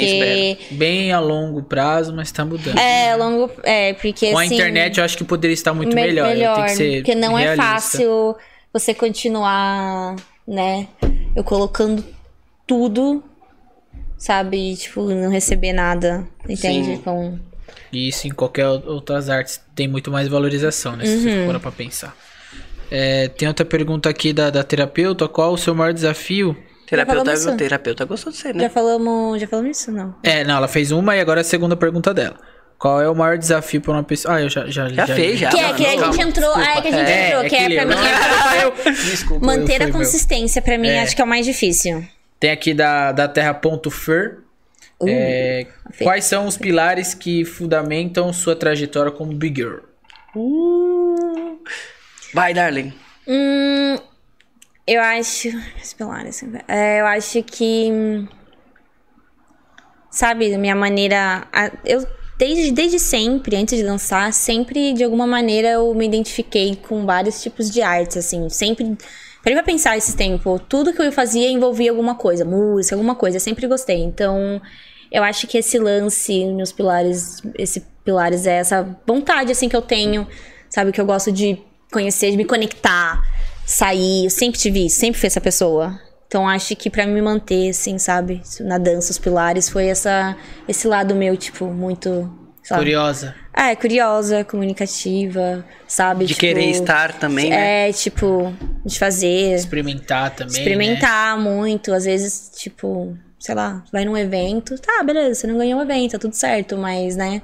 porque... Bem a longo prazo, mas tá mudando. É, longo. É, porque Com a assim. internet eu acho que poderia estar muito me- melhor. Que ser porque não é realista. fácil você continuar, né? Eu colocando tudo, sabe? Tipo, não receber nada, entende? Sim. Com... E isso em qualquer outras artes tem muito mais valorização, né? Se Uhum. você for pra pensar. É, tem outra pergunta aqui da, da terapeuta. Qual o seu maior desafio? Terapeuta, isso? terapeuta gostou de você, né? Já falamos. Já falamos isso, não? É, não, ela fez uma e agora é a segunda pergunta dela. Qual é o maior desafio pra uma pessoa. Ah, eu já. Já, Já fez, já. Que é não, que a gente entrou. Ah, é que a gente É, entrou, é que é que pra eu- mim. Eu- Desculpa. Manter a consistência, pra mim, É. acho que é o mais difícil. Tem aqui da, da Terra.fer. Uh, É, Fê. quais são os pilares que fundamentam sua trajetória como Big Girl? Uh. Vai, darling. Hum, eu acho. Assim, é, eu acho que. Sabe, minha maneira. eu, desde, desde sempre, antes de lançar, sempre de alguma maneira eu me identifiquei com vários tipos de artes, assim. Sempre. Parei pra pensar esse tempo. Tudo que eu fazia envolvia alguma coisa, música, alguma coisa. Eu sempre gostei. Então, eu acho que esse lance, meus pilares, esse pilares é essa vontade, assim, que eu tenho, sabe? Que eu gosto de conhecer, de me conectar, sair. Eu sempre tive isso, sempre fui essa pessoa. Então, acho que pra me manter, assim, sabe? Na dança, os pilares, foi essa, esse lado meu, tipo, muito. lá. Curiosa. É, curiosa, comunicativa, sabe? De Tipo, querer estar também, né? É, tipo, de fazer. Experimentar também. né? experimentar muito. Às vezes, tipo, sei lá, vai num evento. Tá, beleza, você não ganhou o evento, tá tudo certo, mas, né?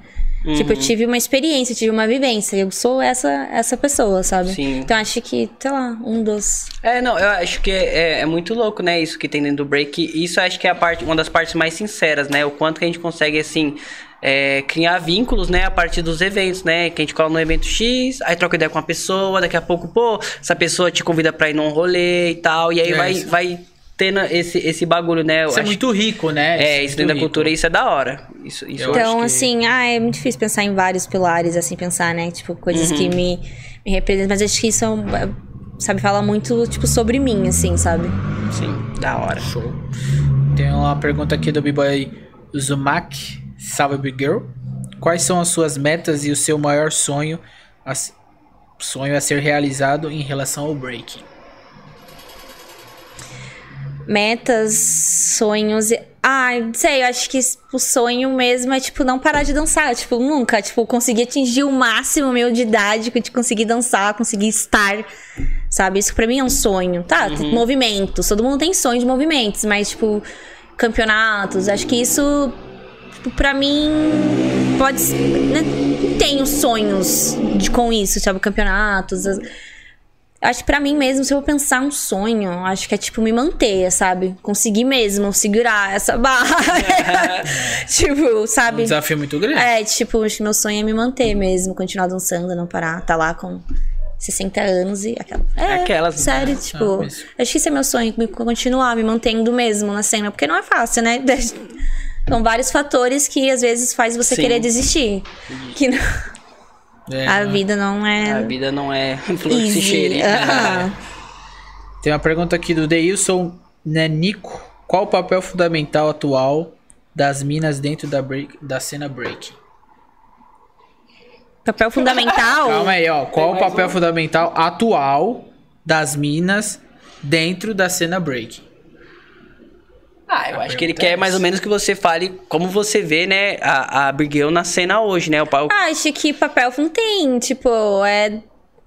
Tipo, eu Uhum. tive uma experiência, tive uma vivência. Eu sou essa, essa pessoa, sabe? Sim. Então acho que, sei lá, um dos. É, não, eu acho que é, é muito louco, né, isso que tem dentro do break. Isso eu acho que é a parte, uma das partes mais sinceras, né? O quanto que a gente consegue, assim, é, criar vínculos, né, a partir dos eventos, né? Que a gente cola no evento X, aí troca ideia com uma pessoa, daqui a pouco, pô, essa pessoa te convida pra ir num rolê e tal, e aí É, vai, isso. vai tendo esse, esse bagulho, né? Eu Isso é acho- muito rico, né? É, é isso dentro da rico. cultura, isso é da hora. Isso, isso Eu eu acho Então, que- assim, ah, é muito difícil pensar em vários pilares, assim, pensar, né? Tipo, coisas Uhum. que me, me representam. Mas acho que isso, é um- é, sabe, fala muito, tipo, sobre mim, assim, sabe? Sim, da hora. Show. Tem uma pergunta aqui do B-Boy Zumak. Salve, Big Girl. Quais são as suas metas e o seu maior sonho a, sonho a ser realizado em relação ao breaking? Metas, sonhos. e- Ai, não sei, eu acho que o sonho mesmo é, tipo, não parar de dançar. Tipo, nunca, tipo, conseguir atingir o máximo meu de idade, de conseguir dançar, conseguir estar, sabe? Isso pra mim é um sonho. Tá, movimentos, todo mundo tem sonho de movimentos, mas, tipo, campeonatos, acho que isso, tipo, pra mim, pode ser. Né? Tenho sonhos de, com isso, sabe? Campeonatos. as- Acho que pra mim mesmo, se eu pensar um sonho, acho que é tipo me manter, sabe? Conseguir mesmo segurar essa barra. tipo, Um sabe? desafio muito grande. É, tipo, acho que meu sonho é me manter mesmo, continuar dançando, não parar. Tá lá com 60 anos e aquela. É, Aquelas, Sério, né? tipo. Ah, Acho que esse é meu sonho, continuar me mantendo mesmo na cena, porque não é fácil, né? São vários fatores que às vezes faz você Sim. querer desistir. Que não- É, a né? vida não é. A vida não é flor que se Easy. cheire. Aham. Tem uma pergunta aqui do Deilson Nanico. Qual o papel fundamental atual das minas dentro da, break, da cena break? Papel fundamental. Calma aí, ó. Qual o papel fundamental atual das minas dentro da cena break? Ah, eu acho que ele é quer mais ou menos que você fale como você vê, né, a, a Abigail na cena hoje, né? O pau. Acho que papel não tem, tipo, é.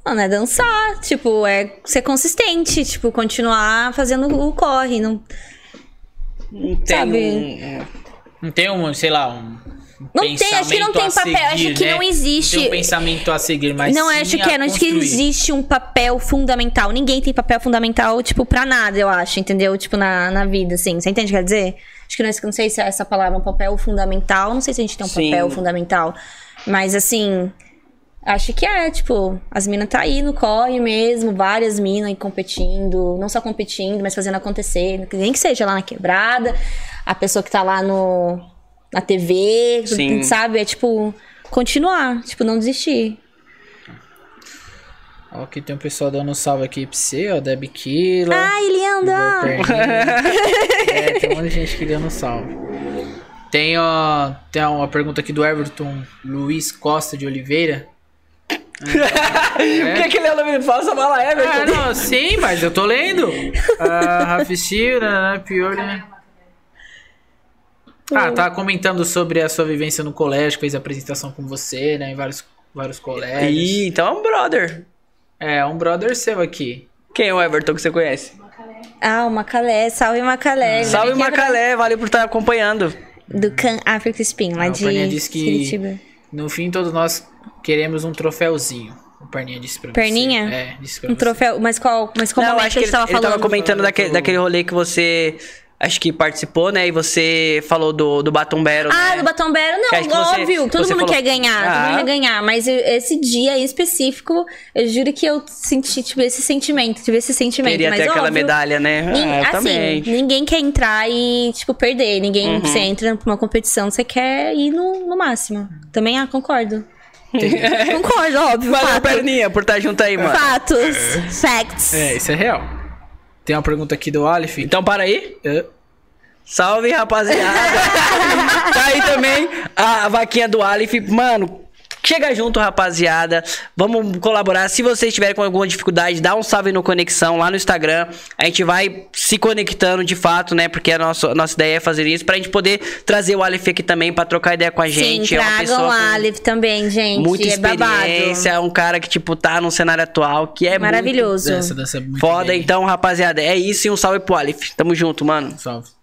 Mano, é dançar, tipo, é ser consistente, tipo, continuar fazendo o corre. Não, não tem sabe? um- Não tem um, sei lá, um. Não tem, acho que não tem papel, acho seguir, que né? não existe- Não tem um pensamento a seguir, mas. não, sim acho que é, não acho que existe um papel fundamental. Ninguém tem papel fundamental, tipo, pra nada, eu acho, entendeu? Tipo, na, na vida, assim. Você entende o que quer dizer? Acho que não, não sei se essa palavra é um papel fundamental. Não sei se a gente tem um Sim. papel fundamental. Mas, assim, acho que é, tipo, as minas tá aí no corre mesmo, várias minas aí competindo. Não só competindo, mas fazendo acontecer. Nem que seja lá na quebrada. A pessoa que tá lá no, na TV, Sim. sabe? É tipo continuar, tipo, não desistir. Ó, aqui tem um pessoal dando um salve aqui pra você, ó. Deb Killa. Ai, linda! é, tem um monte de gente que dando um salve. Tem, ó, tem uma pergunta aqui do Everton Luiz Costa de Oliveira. Por que aquele nome falsa fala Everton? Ah, não, sim, mas eu tô lendo. Ah, Rafa Silva, né, Pior, né? Ah, tá comentando sobre a sua vivência no colégio, fez apresentação com você, né, em vários, vários colégios. Ih, então é um brother. É, um brother seu aqui. Quem é o Everton que você conhece? Ah, o Macalé, salve Macalé. Salve Vem quebrar- Macalé, valeu por estar acompanhando. Do Can Africa Spin, lá Ah, o de Perninha disse que- Curitiba. No fim, todos nós queremos um troféuzinho. O Perninha disse pra Perninha? você. É, disse pra Um você. troféu, mas qual, mas qual Não, momento acho que ele, gente tava ele falando? tava comentando daquele, daquele rolê que você acho que participou, né? E você falou do, do Batom Battle, Ah, né? do Batom Battle, não, que você- óbvio, todo você mundo falou- quer ganhar, todo Ah. mundo quer ganhar, mas eu- esse dia em específico, eu juro que eu senti, tipo, esse sentimento, tive esse sentimento, Queria mas ter aquela óbvio, medalha, né? nin- Ah, eu assim, também. ninguém quer entrar e, tipo, perder, ninguém, Uhum. você entra pra uma competição, você quer ir no, no máximo, também, ah, concordo. concordo, óbvio, Valeu, fato. perninha, por estar junto aí, mano. fatos, facts. É, isso é real. Tem uma pergunta aqui do Aleph. Então para aí. Salve, rapaziada. tá aí também a vaquinha do Aleph. Mano, chega junto, rapaziada. Vamos colaborar. Se vocês tiverem com alguma dificuldade, dá um salve no Conexão lá no Instagram. A gente vai se conectando de fato, né? Porque a nossa, a nossa ideia é fazer isso pra gente poder trazer o Aleph aqui também pra trocar ideia com a gente. Sim, é uma tragam pessoa o Aleph também, gente, muita é babado. experiência, é um cara que, tipo, tá no cenário atual, que é Maravilhoso. essa dança é muito Foda, bem. então, rapaziada. É isso e um salve pro Aleph. Tamo junto, mano. Salve.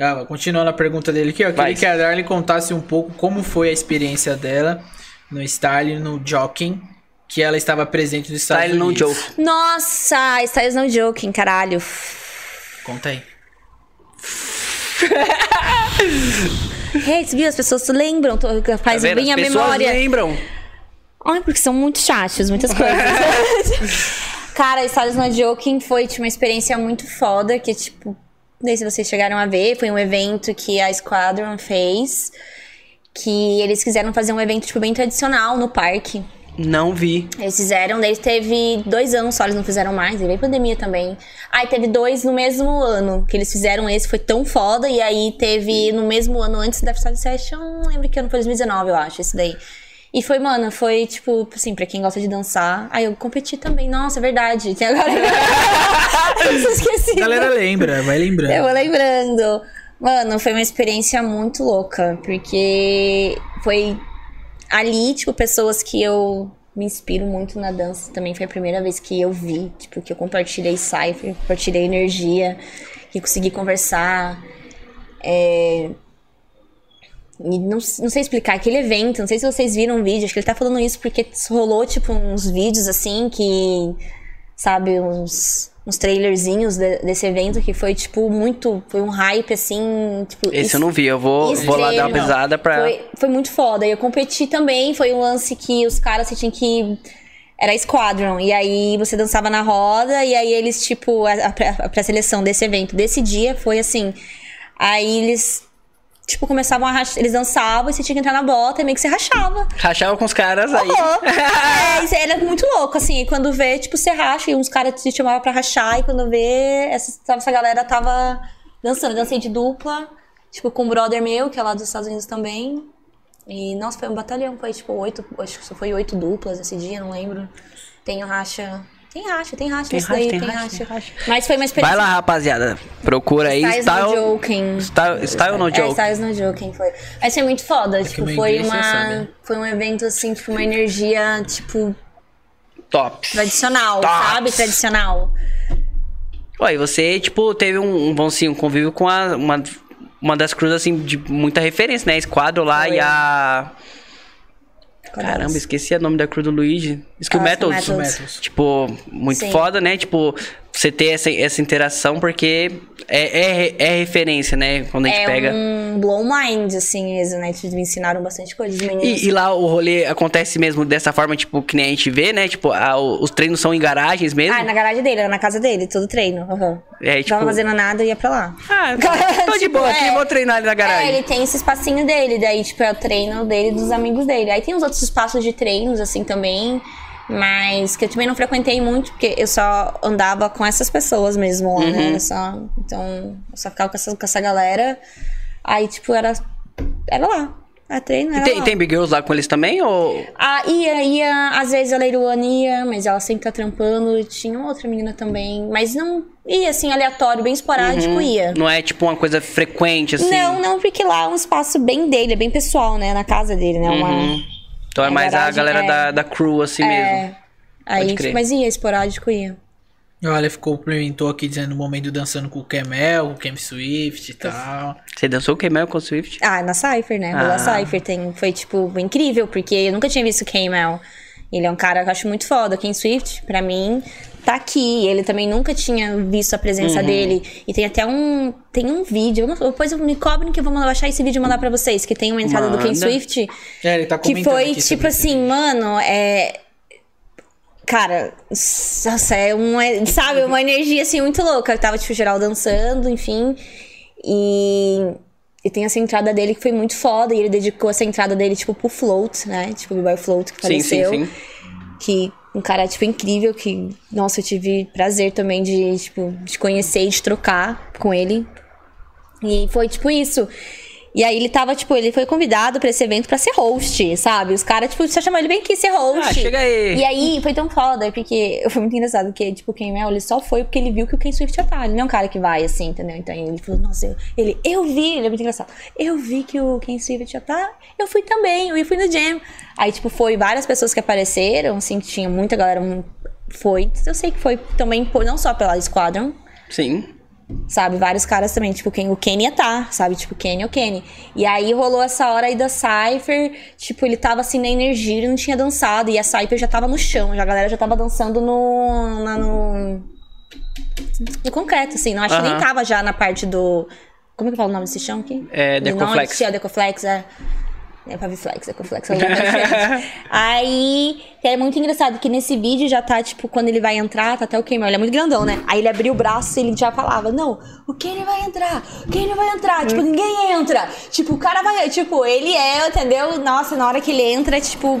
Ah, continuando a pergunta dele aqui, ó. Vai. Queria que a Darlene contasse um pouco como foi a experiência dela no style, no jockey, que ela estava presente nos Estados Style no joke. Nossa, Styles no joking, caralho. Conta aí. Hey, viu? As pessoas lembram, tô- Tá faz vendo? bem As a pessoas memória. lembram. Ai, porque são muito chatos, muitas coisas. Cara, Styles no Joking foi tipo, uma experiência muito foda, que tipo, não sei se vocês chegaram a ver, foi um evento que a Squadron fez, que eles quiseram fazer um evento tipo bem tradicional no parque. Não vi. Eles fizeram, daí teve dois anos só, eles não fizeram mais, e veio pandemia também. Aí teve dois no mesmo ano, que eles fizeram esse, foi tão foda, e aí teve no mesmo ano antes da Freestyle Session, não lembro que ano foi 2019, eu acho, esse daí. E foi, mano, foi tipo, assim, pra quem gosta de dançar. Aí eu competi também, nossa, é verdade. Tem agora. eu esqueci. A galera lembra, vai lembrando. Eu vou lembrando. Mano, foi uma experiência muito louca, porque foi ali, tipo, pessoas que eu me inspiro muito na dança. Também foi a primeira vez que eu vi, tipo, que eu compartilhei cipher, compartilhei energia, que consegui conversar. É... Não, não sei explicar, aquele evento, não sei se vocês viram o vídeo, acho que ele tá falando isso porque rolou, tipo, uns vídeos assim que, sabe, uns, uns trailerzinhos de- desse evento que foi, tipo, muito. Foi um hype assim, tipo. Esse eu não vi. Eu vou, vou lá dar uma pesada pra. Foi, foi muito foda. E eu competi também, foi um lance que os caras você tinha que. Era Squadron. E aí você dançava na roda, e aí eles, tipo, a, a, a pré-seleção desse evento, desse dia, foi assim. Aí eles. Tipo, começavam a rachar. Eles dançavam e você tinha que entrar na bota e meio que você rachava. Rachava com os caras aí. É, isso era muito louco, assim. E quando vê, tipo, você racha, e uns caras te chamavam pra rachar, e quando vê, essa, essa galera tava dançando. Eu dancei de dupla, tipo, com um brother meu, que é lá dos Estados Unidos também. E, nossa, foi um batalhão, foi tipo oito, acho que só foi oito duplas esse dia, não lembro. Tem racha. Tem racha, tem racha Tem racha, daí, tem tem, racha, racha. Mas foi uma Vai experiência. lá, rapaziada. Procura aí. Styles no Style, Joking. style, style no É, Joke. Styles no Joking foi. Mas foi muito foda, tipo, meu foi sabe, uma. né? Foi um evento assim, tipo, uma energia, tipo, Top. tradicional, Tops. sabe? Tradicional. Ó, e você, tipo, teve um, um bom assim, um convívio com a, uma, uma das cruzes, assim, de muita referência, né? Esquadro lá Foi. e a. Caramba, delas? esqueci o nome da cruz do Luigi. Skill Ah. Metals. Metals. Tipo, muito Sim. foda, né? Tipo, você ter essa, essa interação, porque é, é, é referência, né? Quando a gente é pega. um blow mind, assim, mesmo, né? Eles me ensinaram bastante coisa. Os meninos. E, e lá o rolê acontece mesmo dessa forma, tipo, que nem a gente vê, né? Tipo, a- os treinos são em garagens mesmo. Ah, na garagem dele, era na casa dele, todo treino. Uhum. É, Não tipo- tava fazendo nada e ia pra lá. Ah, tô de Tipo, boa aqui, é. vou treinar ali na garagem. É, ele tem esse espacinho dele, daí, tipo, é o treino dele e dos amigos dele. Aí tem os outros espaços de treinos, assim, também. Mas que eu também não frequentei muito, porque eu só andava com essas pessoas mesmo lá, Uhum. né? Só, então, eu só ficava com essa, com essa galera. Aí, tipo, era. Era lá. Era treino, E era tem, lá. tem Big Girls lá com eles também? Ou. Ah, ia, ia. Às vezes a Leiruana ia, mas ela sempre tá trampando. E tinha outra menina também. Mas não ia, assim, aleatório, bem esporádico, ia. Não é tipo uma coisa frequente, assim? Não, não, porque lá é um espaço bem dele, é bem pessoal, né? Na casa dele, né? Uma, Uhum. Então é É, mais a garagem, galera é. da, da crew, assim mesmo. É. Aí, crer. tipo, mas ia, esporádico ia. Olha, ficou complementou aqui dizendo o momento dançando com o Camel, com o Cam Swift e tal. Você dançou o Kemel com o Swift? Ah, na Cypher, né? Ah. Ah. Cypher tem, foi, tipo, incrível, porque eu nunca tinha visto o K-Mel. Ele é um cara que eu acho muito foda. Ken Swift, pra mim, tá aqui. Ele também nunca tinha visto a presença Uhum. dele. E tem até um. Tem um vídeo. eu não- Depois eu me cobrem que eu vou baixar esse vídeo e mandar pra vocês. Que tem uma entrada do Ken Manda. Swift. É, ele tá Que foi, tipo assim, mano, é. Cara, nossa, é uma, sabe, uma energia assim muito louca. Tava, tipo, geral dançando, enfim. E, e tem essa entrada dele que foi muito foda. E ele dedicou essa entrada dele, tipo, pro Float, né? Tipo, o B-Boy Float que Sim, sim, faleceu. sim. Que um cara, tipo, incrível. Que, nossa, eu tive prazer também de, tipo, de conhecer e de trocar com ele. E foi tipo isso. E aí ele tava, tipo, ele foi convidado pra esse evento pra ser host, sabe? Os caras, tipo, só chamaram ele bem aqui ser host. Ah, chega aí. E aí foi tão foda, porque foi muito engraçado, porque, tipo, o Ken Mel, ele só foi porque ele viu que o Ken Swift já tá. Ele não é um cara que vai, assim, entendeu? Então ele falou, nossa, eu, ele, eu vi, ele é muito engraçado. Eu vi que o Ken Swift já tá, eu fui também, eu fui no jam. Aí, tipo, foi várias pessoas que apareceram, assim, que tinha muita galera, foi. Eu sei que foi também, não só pela Squadron, Sim. Sabe? Vários caras também, tipo, quem, o Kenny ia tá, sabe? Tipo, Kenny é o Kenny. E aí rolou essa hora aí da Cypher, tipo, ele tava assim na energia, ele não tinha dançado, e a Cypher já tava no chão, já, a galera já tava dançando no. na- no, no concreto, assim, não acho que nem tava já na parte do. Como é que fala o nome desse chão aqui? É, Não Decoflex. existia Decoflex, é. É Paviflex, Decoflex, é lugar diferente. Aí, é muito engraçado que nesse vídeo já tá, tipo, quando ele vai entrar, tá até o Kenny, ele é muito grandão, né? Aí ele abriu o braço e ele já falava, não, o Kenny vai entrar, o Kenny vai entrar, tipo, ninguém entra. Tipo, o cara vai, tipo, ele é, entendeu? Nossa, na hora que ele entra, tipo,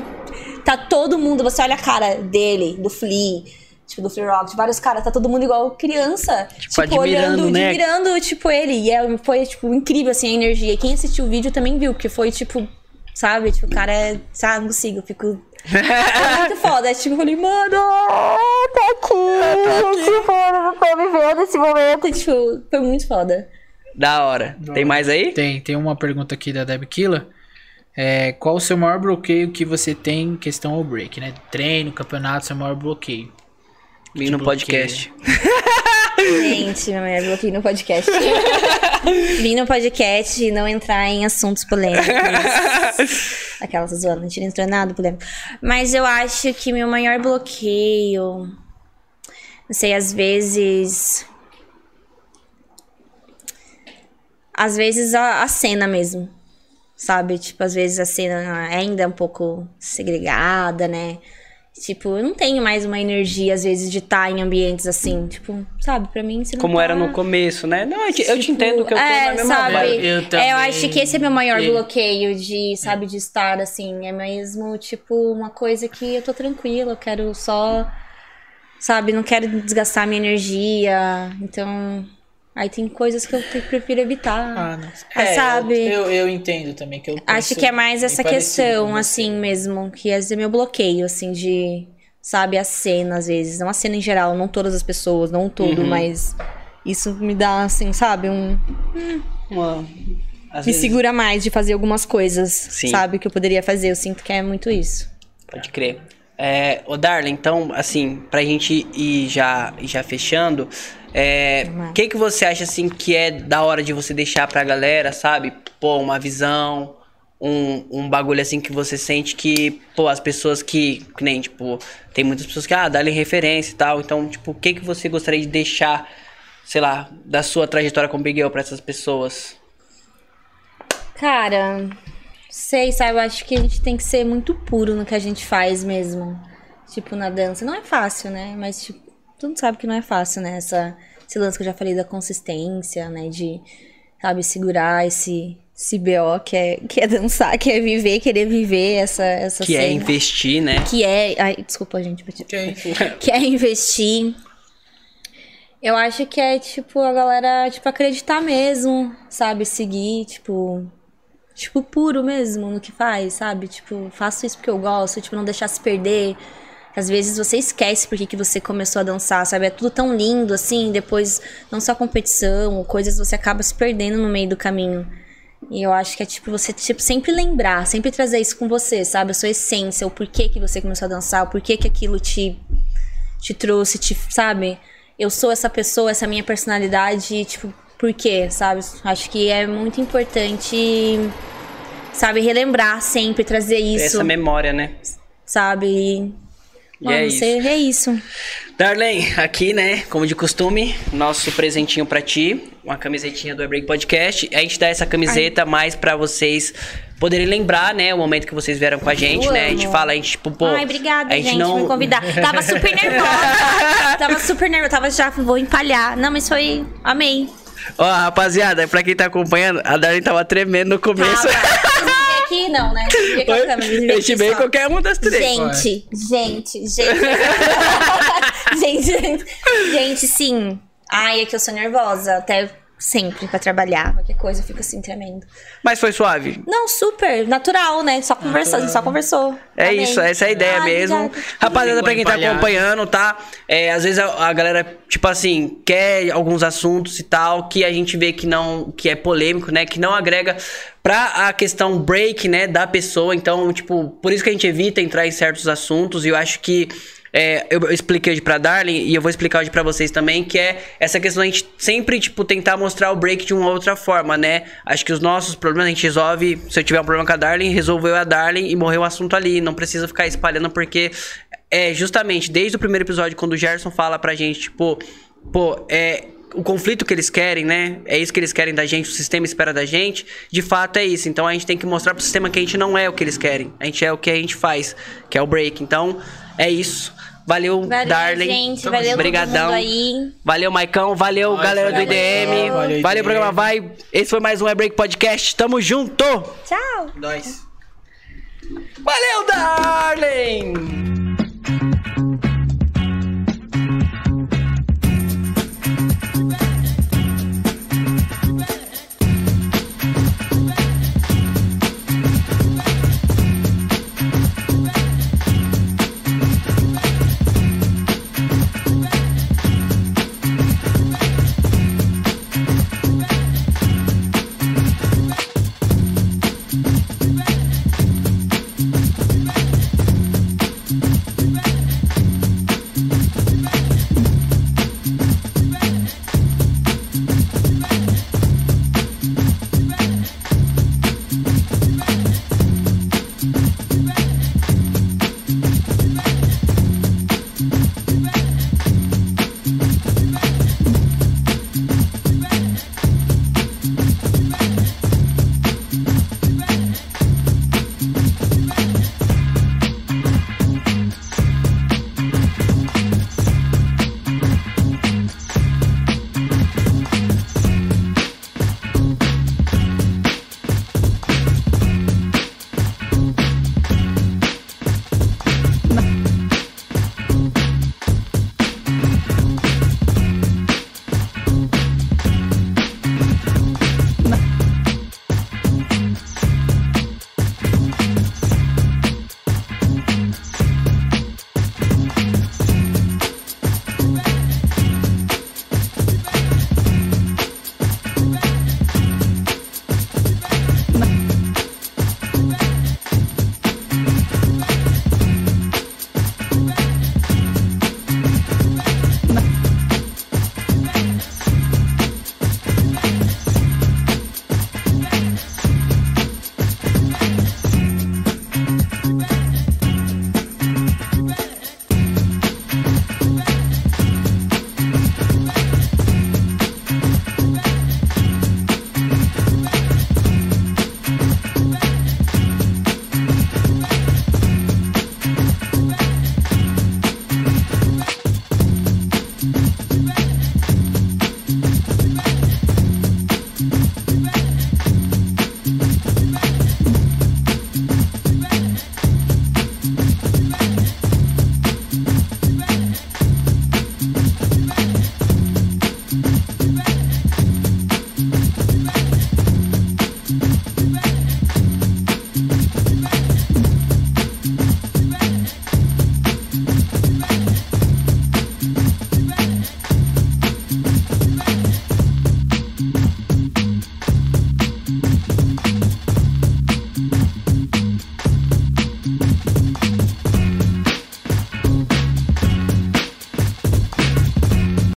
tá todo mundo, você olha a cara dele, do Flea, tipo, do Flea Rock, de vários caras, tá todo mundo igual criança. Tipo, admirando, olhando, né? admirando, tipo, ele. E é- foi, tipo, incrível, assim, a energia. Quem assistiu o vídeo também viu, porque foi, tipo, sabe? Tipo, o cara é, sabe, não consigo, eu fico... É muito foda. É, tipo, eu falei, mano, tá aqui. Tipo, eu tô vivendo esse momento. Tipo, foi muito foda. Da hora. Tem mais aí? Tem, tem uma pergunta aqui da Deb Killa. É, qual o seu maior bloqueio que você tem em questão ao break, né? Treino, campeonato, seu maior bloqueio. Vim no bloqueia. podcast. Gente, minha mulher bloqueei no podcast. Vim no podcast e não entrar em assuntos polêmicos. Aquelas zoando, a gente não entrou em nada polêmico. Mas eu acho que meu maior bloqueio. Não sei, às vezes. Às vezes a, a cena mesmo. Sabe? Tipo, às vezes a cena ainda é um pouco segregada, né? Tipo, eu não tenho mais uma energia, às vezes, de estar em ambientes assim. Tipo, sabe, pra mim, se não Como tá- era no começo, né? Não, eu te, eu te entendo que eu tô é, na mesma sabe? vibe. Eu É, também. eu acho que esse é meu maior Ele- bloqueio de, sabe, de estar assim. É mesmo, tipo, uma coisa que eu tô tranquila, eu quero só, sabe, não quero desgastar minha energia. Então, aí tem coisas que eu prefiro evitar. Ah, não. Ah, sabe? Eu, eu entendo também que eu Acho que é mais essa questão, assim, mesmo, que é meu bloqueio, assim, de, sabe, a cena, às vezes. Não a cena em geral, não todas as pessoas, não tudo, Uhum. mas isso me dá, assim, sabe, um. Uma- às Me vezes- segura mais de fazer algumas coisas, Sim. sabe, que eu poderia fazer. Eu sinto que é muito isso. Pode crer. É, ô Darla, então, assim, pra gente ir já, ir já fechando, é, o que que você acha, assim, que é da hora de você deixar pra galera, sabe? Pô, uma visão, um, um bagulho assim que você sente que, pô, as pessoas que, que nem, tipo, tem muitas pessoas que, ah, dá-lhe referência e tal. Então, tipo, o que, que você gostaria de deixar, sei lá, da sua trajetória com Big Girl pra essas pessoas? Cara, sei, sabe? Eu acho que a gente tem que ser muito puro no que a gente faz mesmo. Tipo, na dança. Não é fácil, né? Mas, tipo, todo mundo sabe que não é fácil, né? Essa, esse lance que eu já falei da consistência, né? De, sabe, segurar esse, esse BO que é, que é dançar, que é viver, querer viver essa, essa Que é cena. investir, né? Que é. Ai, desculpa, gente. bati- Ok. que é investir. Eu acho que é, tipo, a galera, tipo, acreditar mesmo, sabe? Seguir, tipo. Tipo, puro mesmo no que faz, sabe? Tipo, faço isso porque eu gosto, tipo, não deixar se perder. Às vezes você esquece por que que você começou a dançar, sabe? É tudo tão lindo, assim, depois, não só competição, coisas, você acaba se perdendo no meio do caminho. E eu acho que é tipo você tipo, sempre lembrar, sempre trazer isso com você, sabe? A sua essência, o porquê que você começou a dançar, o porquê que aquilo te, te trouxe, te, sabe? Eu sou essa pessoa, essa minha personalidade, tipo, por quê, sabe? Acho que é muito importante, sabe, relembrar sempre, trazer isso, Essa memória, né? sabe? E, É você, é isso. Darlene, aqui, né, como de costume, nosso presentinho pra ti, uma camisetinha do E Break Podcast. A gente dá essa camiseta mais pra vocês poderem lembrar, né, o momento que vocês vieram com a gente, Eu né? A gente amo. fala, a gente, tipo, pô. Ai, obrigada, a gente, gente, não... por me convidar. Tava super nervosa. tava super nervosa. Tava já, vou empalhar. Não, mas foi. Amei. Ó, rapaziada, pra quem tá acompanhando, a Darlene tava tremendo no começo. Tava. Aqui? Não, né? A câmera, vocês me veem a gente aqui veio só. qualquer uma das três. Gente, gente, gente. gente, gente, gente, sim. Ai, é que eu sou nervosa. Até sempre pra trabalhar. Qualquer coisa eu fico assim, tremendo. Mas foi suave. Não, super. Natural, né? Só conversou, a gente só conversou. É Amei. isso, essa é a ideia Ai, mesmo. obrigada. Rapaziada, pra quem tá acompanhando, tá? É, às vezes a, a galera, tipo assim, quer alguns assuntos e tal, que a gente vê que não, que é polêmico, né? Que não agrega pra a questão break, né, da pessoa. Então, tipo, por isso que a gente evita entrar em certos assuntos. E eu acho que é, eu, expliquei hoje pra Darling e eu vou explicar hoje pra vocês também, que é essa questão da gente sempre, tipo, tentar mostrar o break de uma outra forma, né? Acho que os nossos problemas a gente resolve. Se eu tiver um problema com a Darling, resolveu a Darling e morreu o assunto ali. Não precisa ficar espalhando, porque é justamente desde o primeiro episódio, quando o Gerson fala pra gente, tipo, pô, é. O conflito que eles querem, né? É isso que eles querem da gente, o sistema espera da gente. De fato é isso. Então a gente tem que mostrar pro sistema que a gente não é o que eles querem. A gente é o que a gente faz, que é o break. Então, é isso. Valeu, Valeu, Darling. gente. Valeu Obrigadão. Valeu, Maicão. Valeu, galera do valeu, IDM. valeu, Valeu, programa Vai. Esse foi mais um E Break Podcast. Tamo junto. Tchau. Nós. Valeu, Darling!